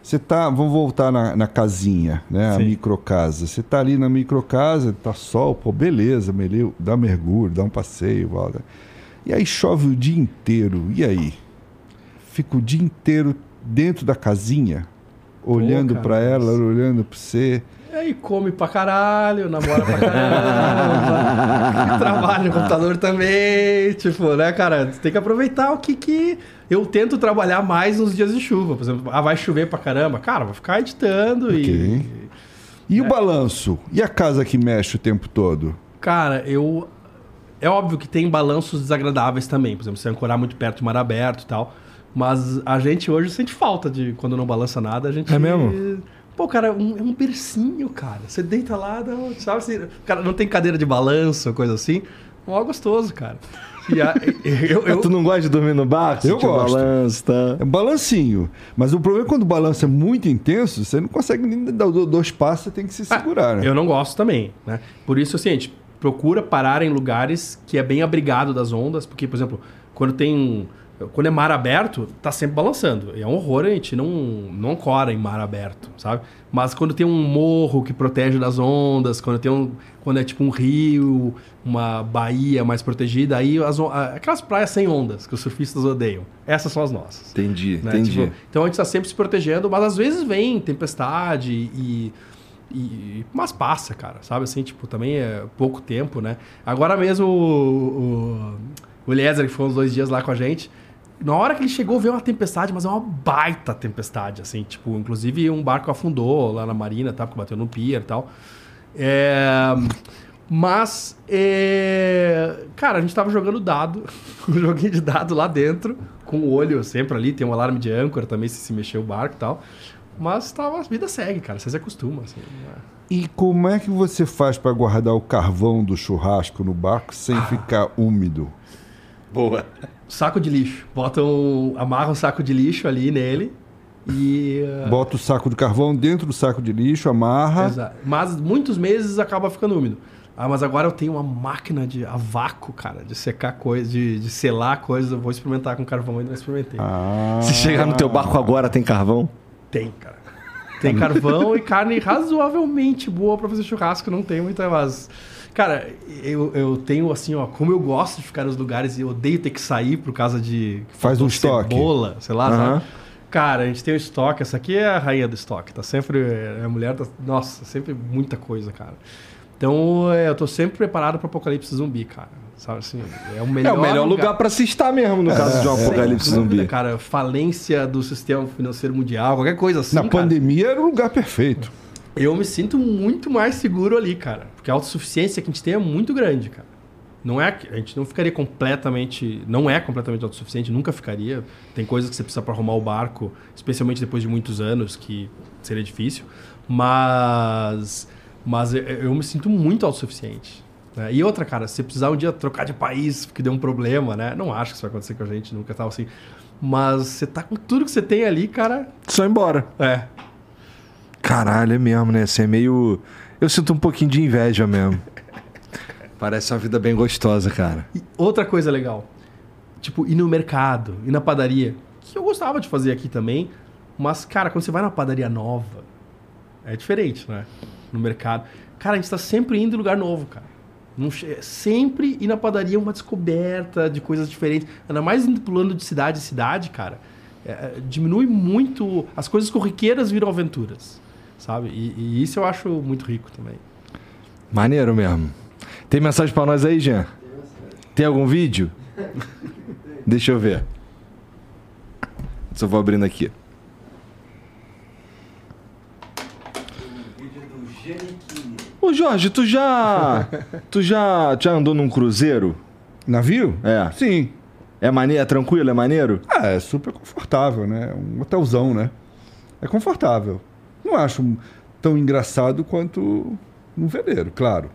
Você tá. Vamos voltar na, na casinha, né? A Sim. microcasa. Você tá ali na microcasa, tá sol, pô, beleza, melhor, dá mergulho, dá um passeio, volta. E aí chove o dia inteiro. E aí? Fica o dia inteiro dentro da casinha, olhando pra ela, mas- olhando pra você. E aí come pra caralho, namora pra caralho, (laughs) trabalha no computador também, tipo, né, cara? Você tem que aproveitar o que que... Eu tento trabalhar mais nos dias de chuva, por exemplo. Ah, vai chover pra caramba. Cara, vou ficar editando Ok. e... E o balanço? E a casa que mexe o tempo todo? Cara, eu... É óbvio que tem balanços desagradáveis também. Por exemplo, você ancorar muito perto de mar aberto e tal. Mas a gente hoje sente falta de quando não balança nada. A gente... É mesmo? Pô, cara, um- é um bercinho, cara. Você deita lá, dá sabe assim... Cara, não tem cadeira de balanço, coisa assim. Mó gostoso, cara. E a- eu, (laughs) eu- Tu não gosta de dormir no barco? Eu gosto. balanço, tá? É um balancinho. Mas o problema é quando o balanço é muito intenso, você não consegue nem dar do- dois passos, você tem que se segurar, né? Eu não gosto também, né? Por isso, assim, a gente procura parar em lugares que é bem abrigado das ondas, porque, por exemplo, quando tem... Quando é mar aberto, tá sempre balançando. E é um horror, a gente não, não ancora em mar aberto, sabe? Mas quando tem um morro que protege das ondas, quando tem um... Quando é tipo um rio, uma baía mais protegida, aí as, aquelas praias sem ondas que os surfistas odeiam. Essas são as nossas. Entendi, né? entendi. Tipo, então a gente está sempre se protegendo, mas às vezes vem tempestade e, e- Mas passa, cara, sabe? Assim, tipo, também é pouco tempo, né? Agora mesmo o, o, o Eliezer, que foi uns dois dias lá com a gente, na hora que ele chegou, veio uma tempestade, mas é uma baita tempestade, assim, tipo, inclusive um barco afundou lá na marina, tá? Porque bateu no pier e tal. É, Mas, é, cara, a gente tava jogando dado, (laughs) um joguinho de dado lá dentro, com o olho sempre ali, tem um alarme de âncora também, se se mexer o barco e tal. Mas tava, a vida segue, cara, você se acostuma, assim. né? E como é que você faz para guardar o carvão do churrasco no barco sem Ah. ficar úmido? Boa. Saco de lixo. Bota um, amarra um saco de lixo ali nele e... uh, Bota o saco de carvão dentro do saco de lixo, amarra. Exato. Mas muitos meses acaba ficando úmido. Ah, mas agora eu tenho uma máquina de a vácuo, cara, de secar coisas, de, de selar coisas. Eu vou experimentar com carvão, ainda não experimentei. Ah. Se chegar no teu barco agora, tem carvão? Tem, cara. Tem carvão e carne razoavelmente boa pra fazer churrasco. Não tem muita, mas... Cara, eu, eu tenho assim, ó, como eu gosto de ficar nos lugares e eu odeio ter que sair por causa de... Faz um estoque. Cebola, sei lá, sabe? Cara, a gente tem um estoque. Essa aqui é a rainha do estoque. Tá sempre... A mulher tá... Nossa, sempre muita coisa, cara. Então, é, eu tô sempre preparado pro apocalipse zumbi, cara. Sabe assim? É o melhor, (laughs) é o melhor lugar, pra se estar mesmo, no caso de um Sem apocalipse dúvida, zumbi. Cara, falência do sistema financeiro mundial, qualquer coisa assim. Na cara. pandemia era o lugar perfeito. Eu me sinto muito mais seguro ali, cara. Porque a autossuficiência que a gente tem é muito grande, cara. Não é a gente não ficaria completamente, não é completamente autossuficiente, nunca ficaria. Tem coisas que você precisa para arrumar o barco, especialmente depois de muitos anos, que seria difícil. Mas mas eu, eu me sinto muito autossuficiente. né? E outra, cara, se você precisar um dia trocar de país porque deu um problema, né? Não acho que isso vai acontecer com a gente, nunca tava assim. Mas você tá com tudo que você tem ali, cara. Só embora. É, Caralho, é mesmo, né? Assim, é meio. Eu sinto um pouquinho de inveja mesmo. Parece uma vida bem gostosa, cara. E outra coisa legal, tipo, ir no mercado, ir na padaria, que eu gostava de fazer aqui também, mas, cara, quando você vai na padaria nova, é diferente, né? No mercado. Cara, a gente tá sempre indo em lugar novo, cara. Che- sempre ir na padaria é uma descoberta de coisas diferentes. Ainda mais indo pulando de cidade em cidade, cara. é, é, diminui muito. As coisas corriqueiras viram aventuras, sabe? E, e isso eu acho muito rico também. Maneiro mesmo. Tem mensagem pra nós aí, Jean? Tem algum vídeo? (laughs) Deixa eu ver. Só vou abrindo aqui. vídeo do Giannichini. Ô Jorge, tu já. Tu já, já andou num cruzeiro? Navio? É. Sim. É maneiro? É tranquilo? É maneiro? Ah, é super confortável, né? Um hotelzão, né? É confortável. Não acho tão engraçado quanto um veleiro, claro.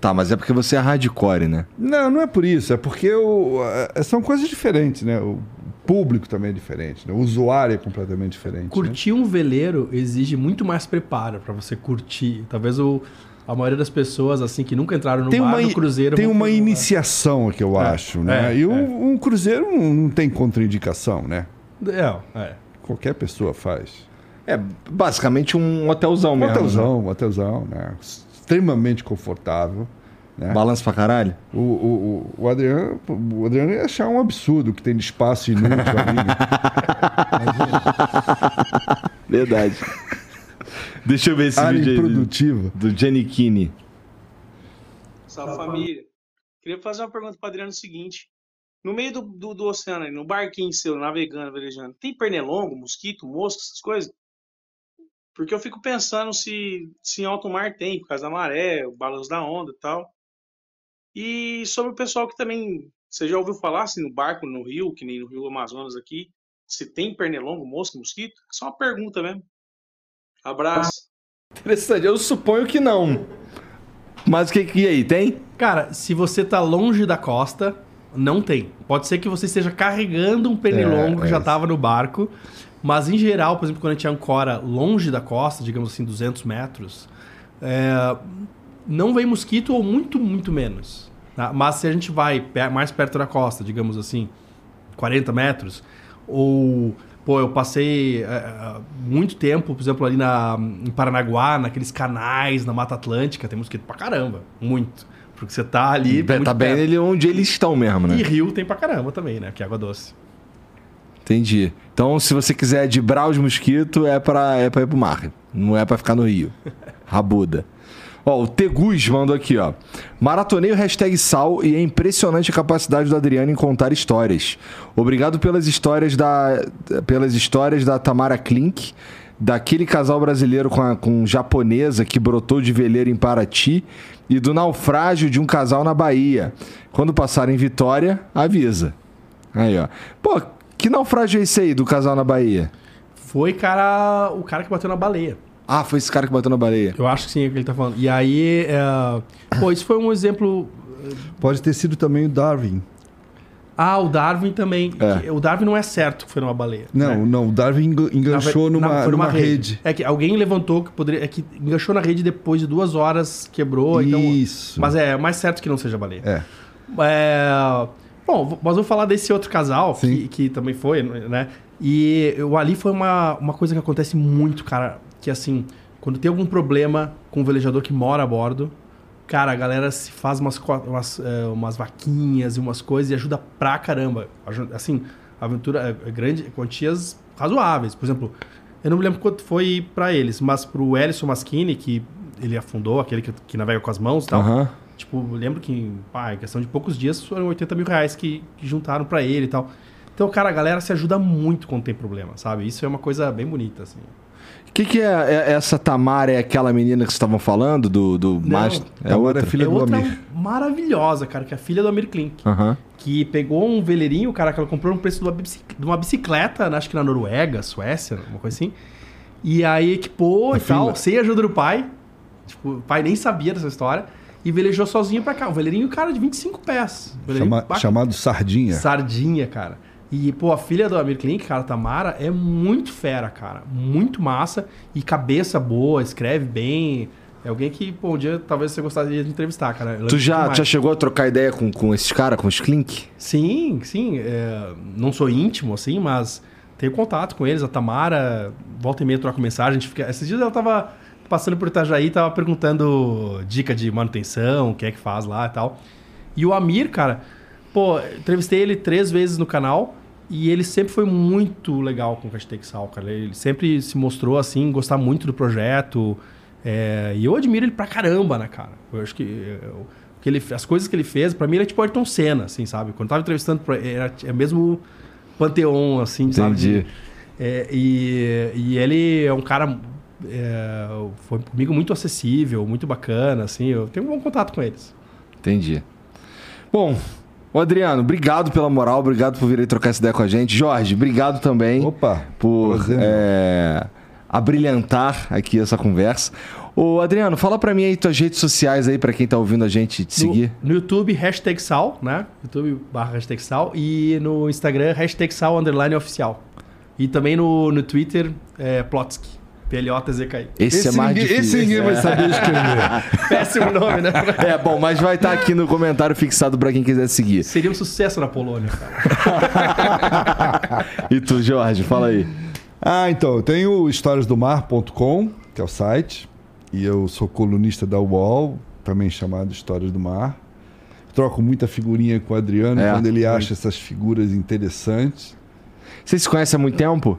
Tá, mas é porque você é hardcore, né? Não, não é por isso. É porque o, é- são coisas diferentes, né? O público também é diferente, né? o usuário é completamente diferente. né? Curtir um veleiro exige muito mais preparo pra você curtir. Talvez o, a maioria das pessoas, assim, que nunca entraram no Tem mar, uma, no cruzeiro... tem uma iniciação que eu É, acho, né? é, e um, é. um cruzeiro não, não tem contraindicação, né? É, é. Qualquer pessoa faz. É basicamente um hotelzão Um mesmo. hotelzão, um hotelzão, né? Extremamente confortável. Né? Né? Balança pra caralho? O, o, o, Adriano, o Adriano ia achar um absurdo que tem de espaço inútil ali. (laughs) Verdade. Deixa eu ver esse área vídeo aí do, improdutiva. do Gianni Kini. Salve família. Queria fazer uma pergunta para Adriano o seguinte. No meio do, do, do oceano, aí, no barquinho seu, navegando, velejando, tem pernilongo, mosquito, mosca, essas coisas? Porque eu fico pensando se, se em alto mar tem, por causa da maré, o balanço da onda e tal. E sobre o pessoal que também. Você já ouviu falar assim, no barco, no rio, que nem no Rio Amazonas aqui, se tem pernilongo, mosca, mosquito? É só uma pergunta mesmo. Abraço. Interessante, eu suponho que não. Mas o que, que aí, tem? Cara, se você tá longe da costa, não tem. Pode ser que você esteja carregando um pernilongo É, que já é. tava no barco, mas em geral, por exemplo, quando a gente ancora longe da costa, digamos assim, 200 metros, é, não vem mosquito ou muito, muito menos. tá? Mas se a gente vai mais perto da costa, digamos assim, 40 metros, ou, pô, eu passei é, muito tempo, por exemplo, ali na, em Paranaguá, naqueles canais na Mata Atlântica, tem mosquito pra caramba, muito. Porque você tá ali. tá muito bem perto. ele onde eles estão mesmo, né? E rio tem pra caramba também, né? Que é água doce. Entendi. Então, se você quiser dibrar os mosquitos, é pra, é pra ir pro mar. Não é pra ficar no rio. Rabuda. Ó, o Tegus mandou aqui, ó. Maratonei o hashtag Sal e é impressionante a capacidade do Adriano em contar histórias. Obrigado pelas histórias da, pelas histórias da Tamara Klink, daquele casal brasileiro com, a, com japonesa que brotou de veleiro em Paraty e do naufrágio de um casal na Bahia. Quando passar em Vitória, avisa. Aí, ó. Pô, que naufrágio é esse aí do casal na Bahia? Foi cara, o cara que bateu na baleia. Ah, foi esse cara que bateu na baleia. Eu acho que sim, é o que ele tá falando. E aí, é... pô, isso foi um exemplo. Pode ter sido também o Darwin. Ah, o Darwin também. É. O Darwin não é certo que foi numa baleia. Não, né? não, o Darwin enga- enganchou Na- numa, foi numa rede. É que alguém levantou que poderia. É que enganchou na rede depois de duas horas, quebrou. Então, Isso. mas é mais certo que não seja baleia. É. É, Bom, mas vou falar desse outro casal que, que também foi, né? E o ali foi uma, uma coisa que acontece muito, cara. Que assim, quando tem algum problema com o velejador que mora a bordo, cara, a galera se faz umas, umas, é, umas vaquinhas e umas coisas e ajuda pra caramba. Assim, aventura é grande, quantias razoáveis. Por exemplo, eu não me lembro quanto foi pra eles, mas pro Ellison Maschini, que ele afundou, aquele que, que navega com as mãos e tal. Aham. Tipo, lembro que, pá, em questão de poucos dias, foram 80 mil reais que, que juntaram pra ele e tal. Então, cara, a galera se ajuda muito quando tem problema, sabe? Isso é uma coisa bem bonita, assim. O que, que é, é- essa Tamara? É aquela menina que vocês estavam falando? Do, do Master? É Tamara outra? é filha é do outra Amir. maravilhosa, cara, que é a filha do Amir Klink. Que pegou um veleirinho, cara, que ela comprou no preço de uma, bicicleta, né, acho que na Noruega, Suécia, uma coisa assim. E aí equipou A e tal, filha. sem a ajuda do pai. Tipo, o pai nem sabia dessa história. E velejou sozinho pra cá. Um veleirinho, cara, de 25 pés. Chama- chamado Sardinha. Sardinha, cara. E, pô, a filha do Amir Klink, cara, Tamara, é muito fera, cara. Muito massa. E cabeça boa, escreve bem. É alguém que, pô, um dia talvez você gostaria de entrevistar, cara. É Tu já, tu já chegou a trocar ideia com, com esses caras, com os Clink? Sim, sim. é, não sou íntimo, assim, mas tenho contato com eles. A Tamara, volta e meia, troca mensagem. A gente fica... Esses dias ela tava passando por Itajaí, tava perguntando dica de manutenção, o que é que faz lá e tal. E o Amir, cara, pô, entrevistei ele três vezes no canal e ele sempre foi muito legal com o Hashtag Sal, cara. Ele sempre se mostrou, assim, gostar muito do projeto. é, e eu admiro ele pra caramba, né, cara? Eu acho que... eu- que ele, as coisas que ele fez, pra mim, ele é tipo Ayrton Senna, assim, sabe? Quando eu tava entrevistando, pra- era, é mesmo panteão, assim, sabe? Entendi. É, e, e ele é um cara. É, foi comigo muito acessível, muito bacana, assim. Eu tenho um bom contato com eles. Entendi. Bom, ô Adriano, obrigado pela moral, obrigado por vir aí trocar essa ideia com a gente. Jorge, obrigado também Opa, por é, abrilhantar aqui essa conversa. Ô, Adriano, fala pra mim aí tuas redes sociais aí, pra quem tá ouvindo a gente te seguir. No, no YouTube, hashtag sal, né? YouTube barra hashtag sal. E no Instagram, hashtag sal underline oficial. E também no, no Twitter, é, Plotsky. P-L-O-T-Z-K-I. Esse, é mais ninguém, difícil. esse ninguém vai saber escrever. (laughs) Péssimo nome, né? (laughs) É, bom, mas vai estar aqui no comentário fixado pra quem quiser seguir. Seria um sucesso na Polônia, cara. (laughs) E tu, Jorge, fala aí. Ah, então, eu tenho historiasdomar.com, que é o site, e eu sou colunista da UOL, também chamado Histórias do Mar. Troco muita figurinha com o Adriano É, quando ele acha essas figuras interessantes. Vocês se conhecem há muito tempo?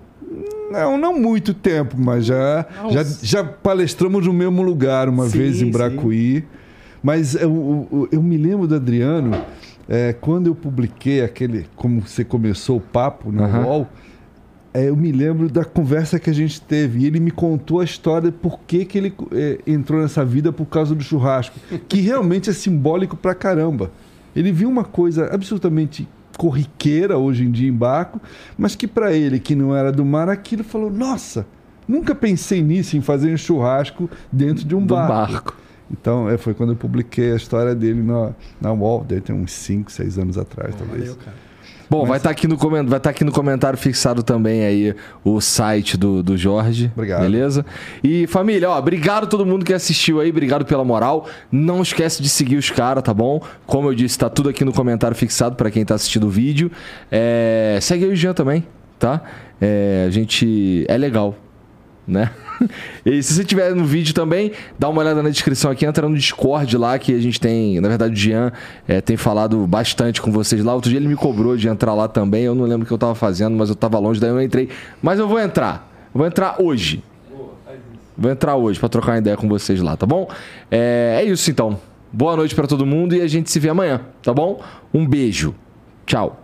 Não, não muito tempo, mas já, já, já palestramos no mesmo lugar uma Sim, vez em sim. Bracuí. Mas eu, eu, eu me lembro do Adriano, é, quando eu publiquei aquele, como você começou o papo na Aham. UOL, é, eu me lembro da conversa que a gente teve. E ele me contou a história de por que, que ele é, entrou nessa vida por causa do churrasco, que realmente é simbólico pra caramba. Ele viu uma coisa absolutamente corriqueira hoje em dia em barco, mas que pra ele, que não era do mar, aquilo falou: Nossa, nunca pensei nisso, em fazer um churrasco dentro de um Do barco. barco. Então, é, foi quando eu publiquei a história dele na, na UOL, deve ter uns 5, 6 anos atrás, talvez. Valeu, cara. Bom, Mas- vai estar aqui, no comen- vai tá aqui no comentário fixado também aí o site do, do Jorge. Obrigado. Beleza? E família, ó, obrigado a todo mundo que assistiu aí, obrigado pela moral. Não esquece de seguir os caras, tá bom? Como eu disse, tá tudo aqui no comentário fixado pra quem tá assistindo o vídeo. É, Segue aí o Jean também, tá? É, a gente. É legal, né? (laughs) E se você tiver no vídeo também, dá uma olhada na descrição aqui, entra no Discord lá, que a gente tem, na verdade o Jean é, tem falado bastante com vocês lá. Outro dia ele me cobrou de entrar lá também, eu não lembro o que eu tava fazendo, mas eu tava longe, daí eu entrei. Mas eu vou entrar, vou entrar hoje. Vou entrar hoje pra trocar uma ideia com vocês lá, tá bom? É, é isso então. Boa noite pra todo mundo e a gente se vê amanhã, tá bom? Um beijo. Tchau.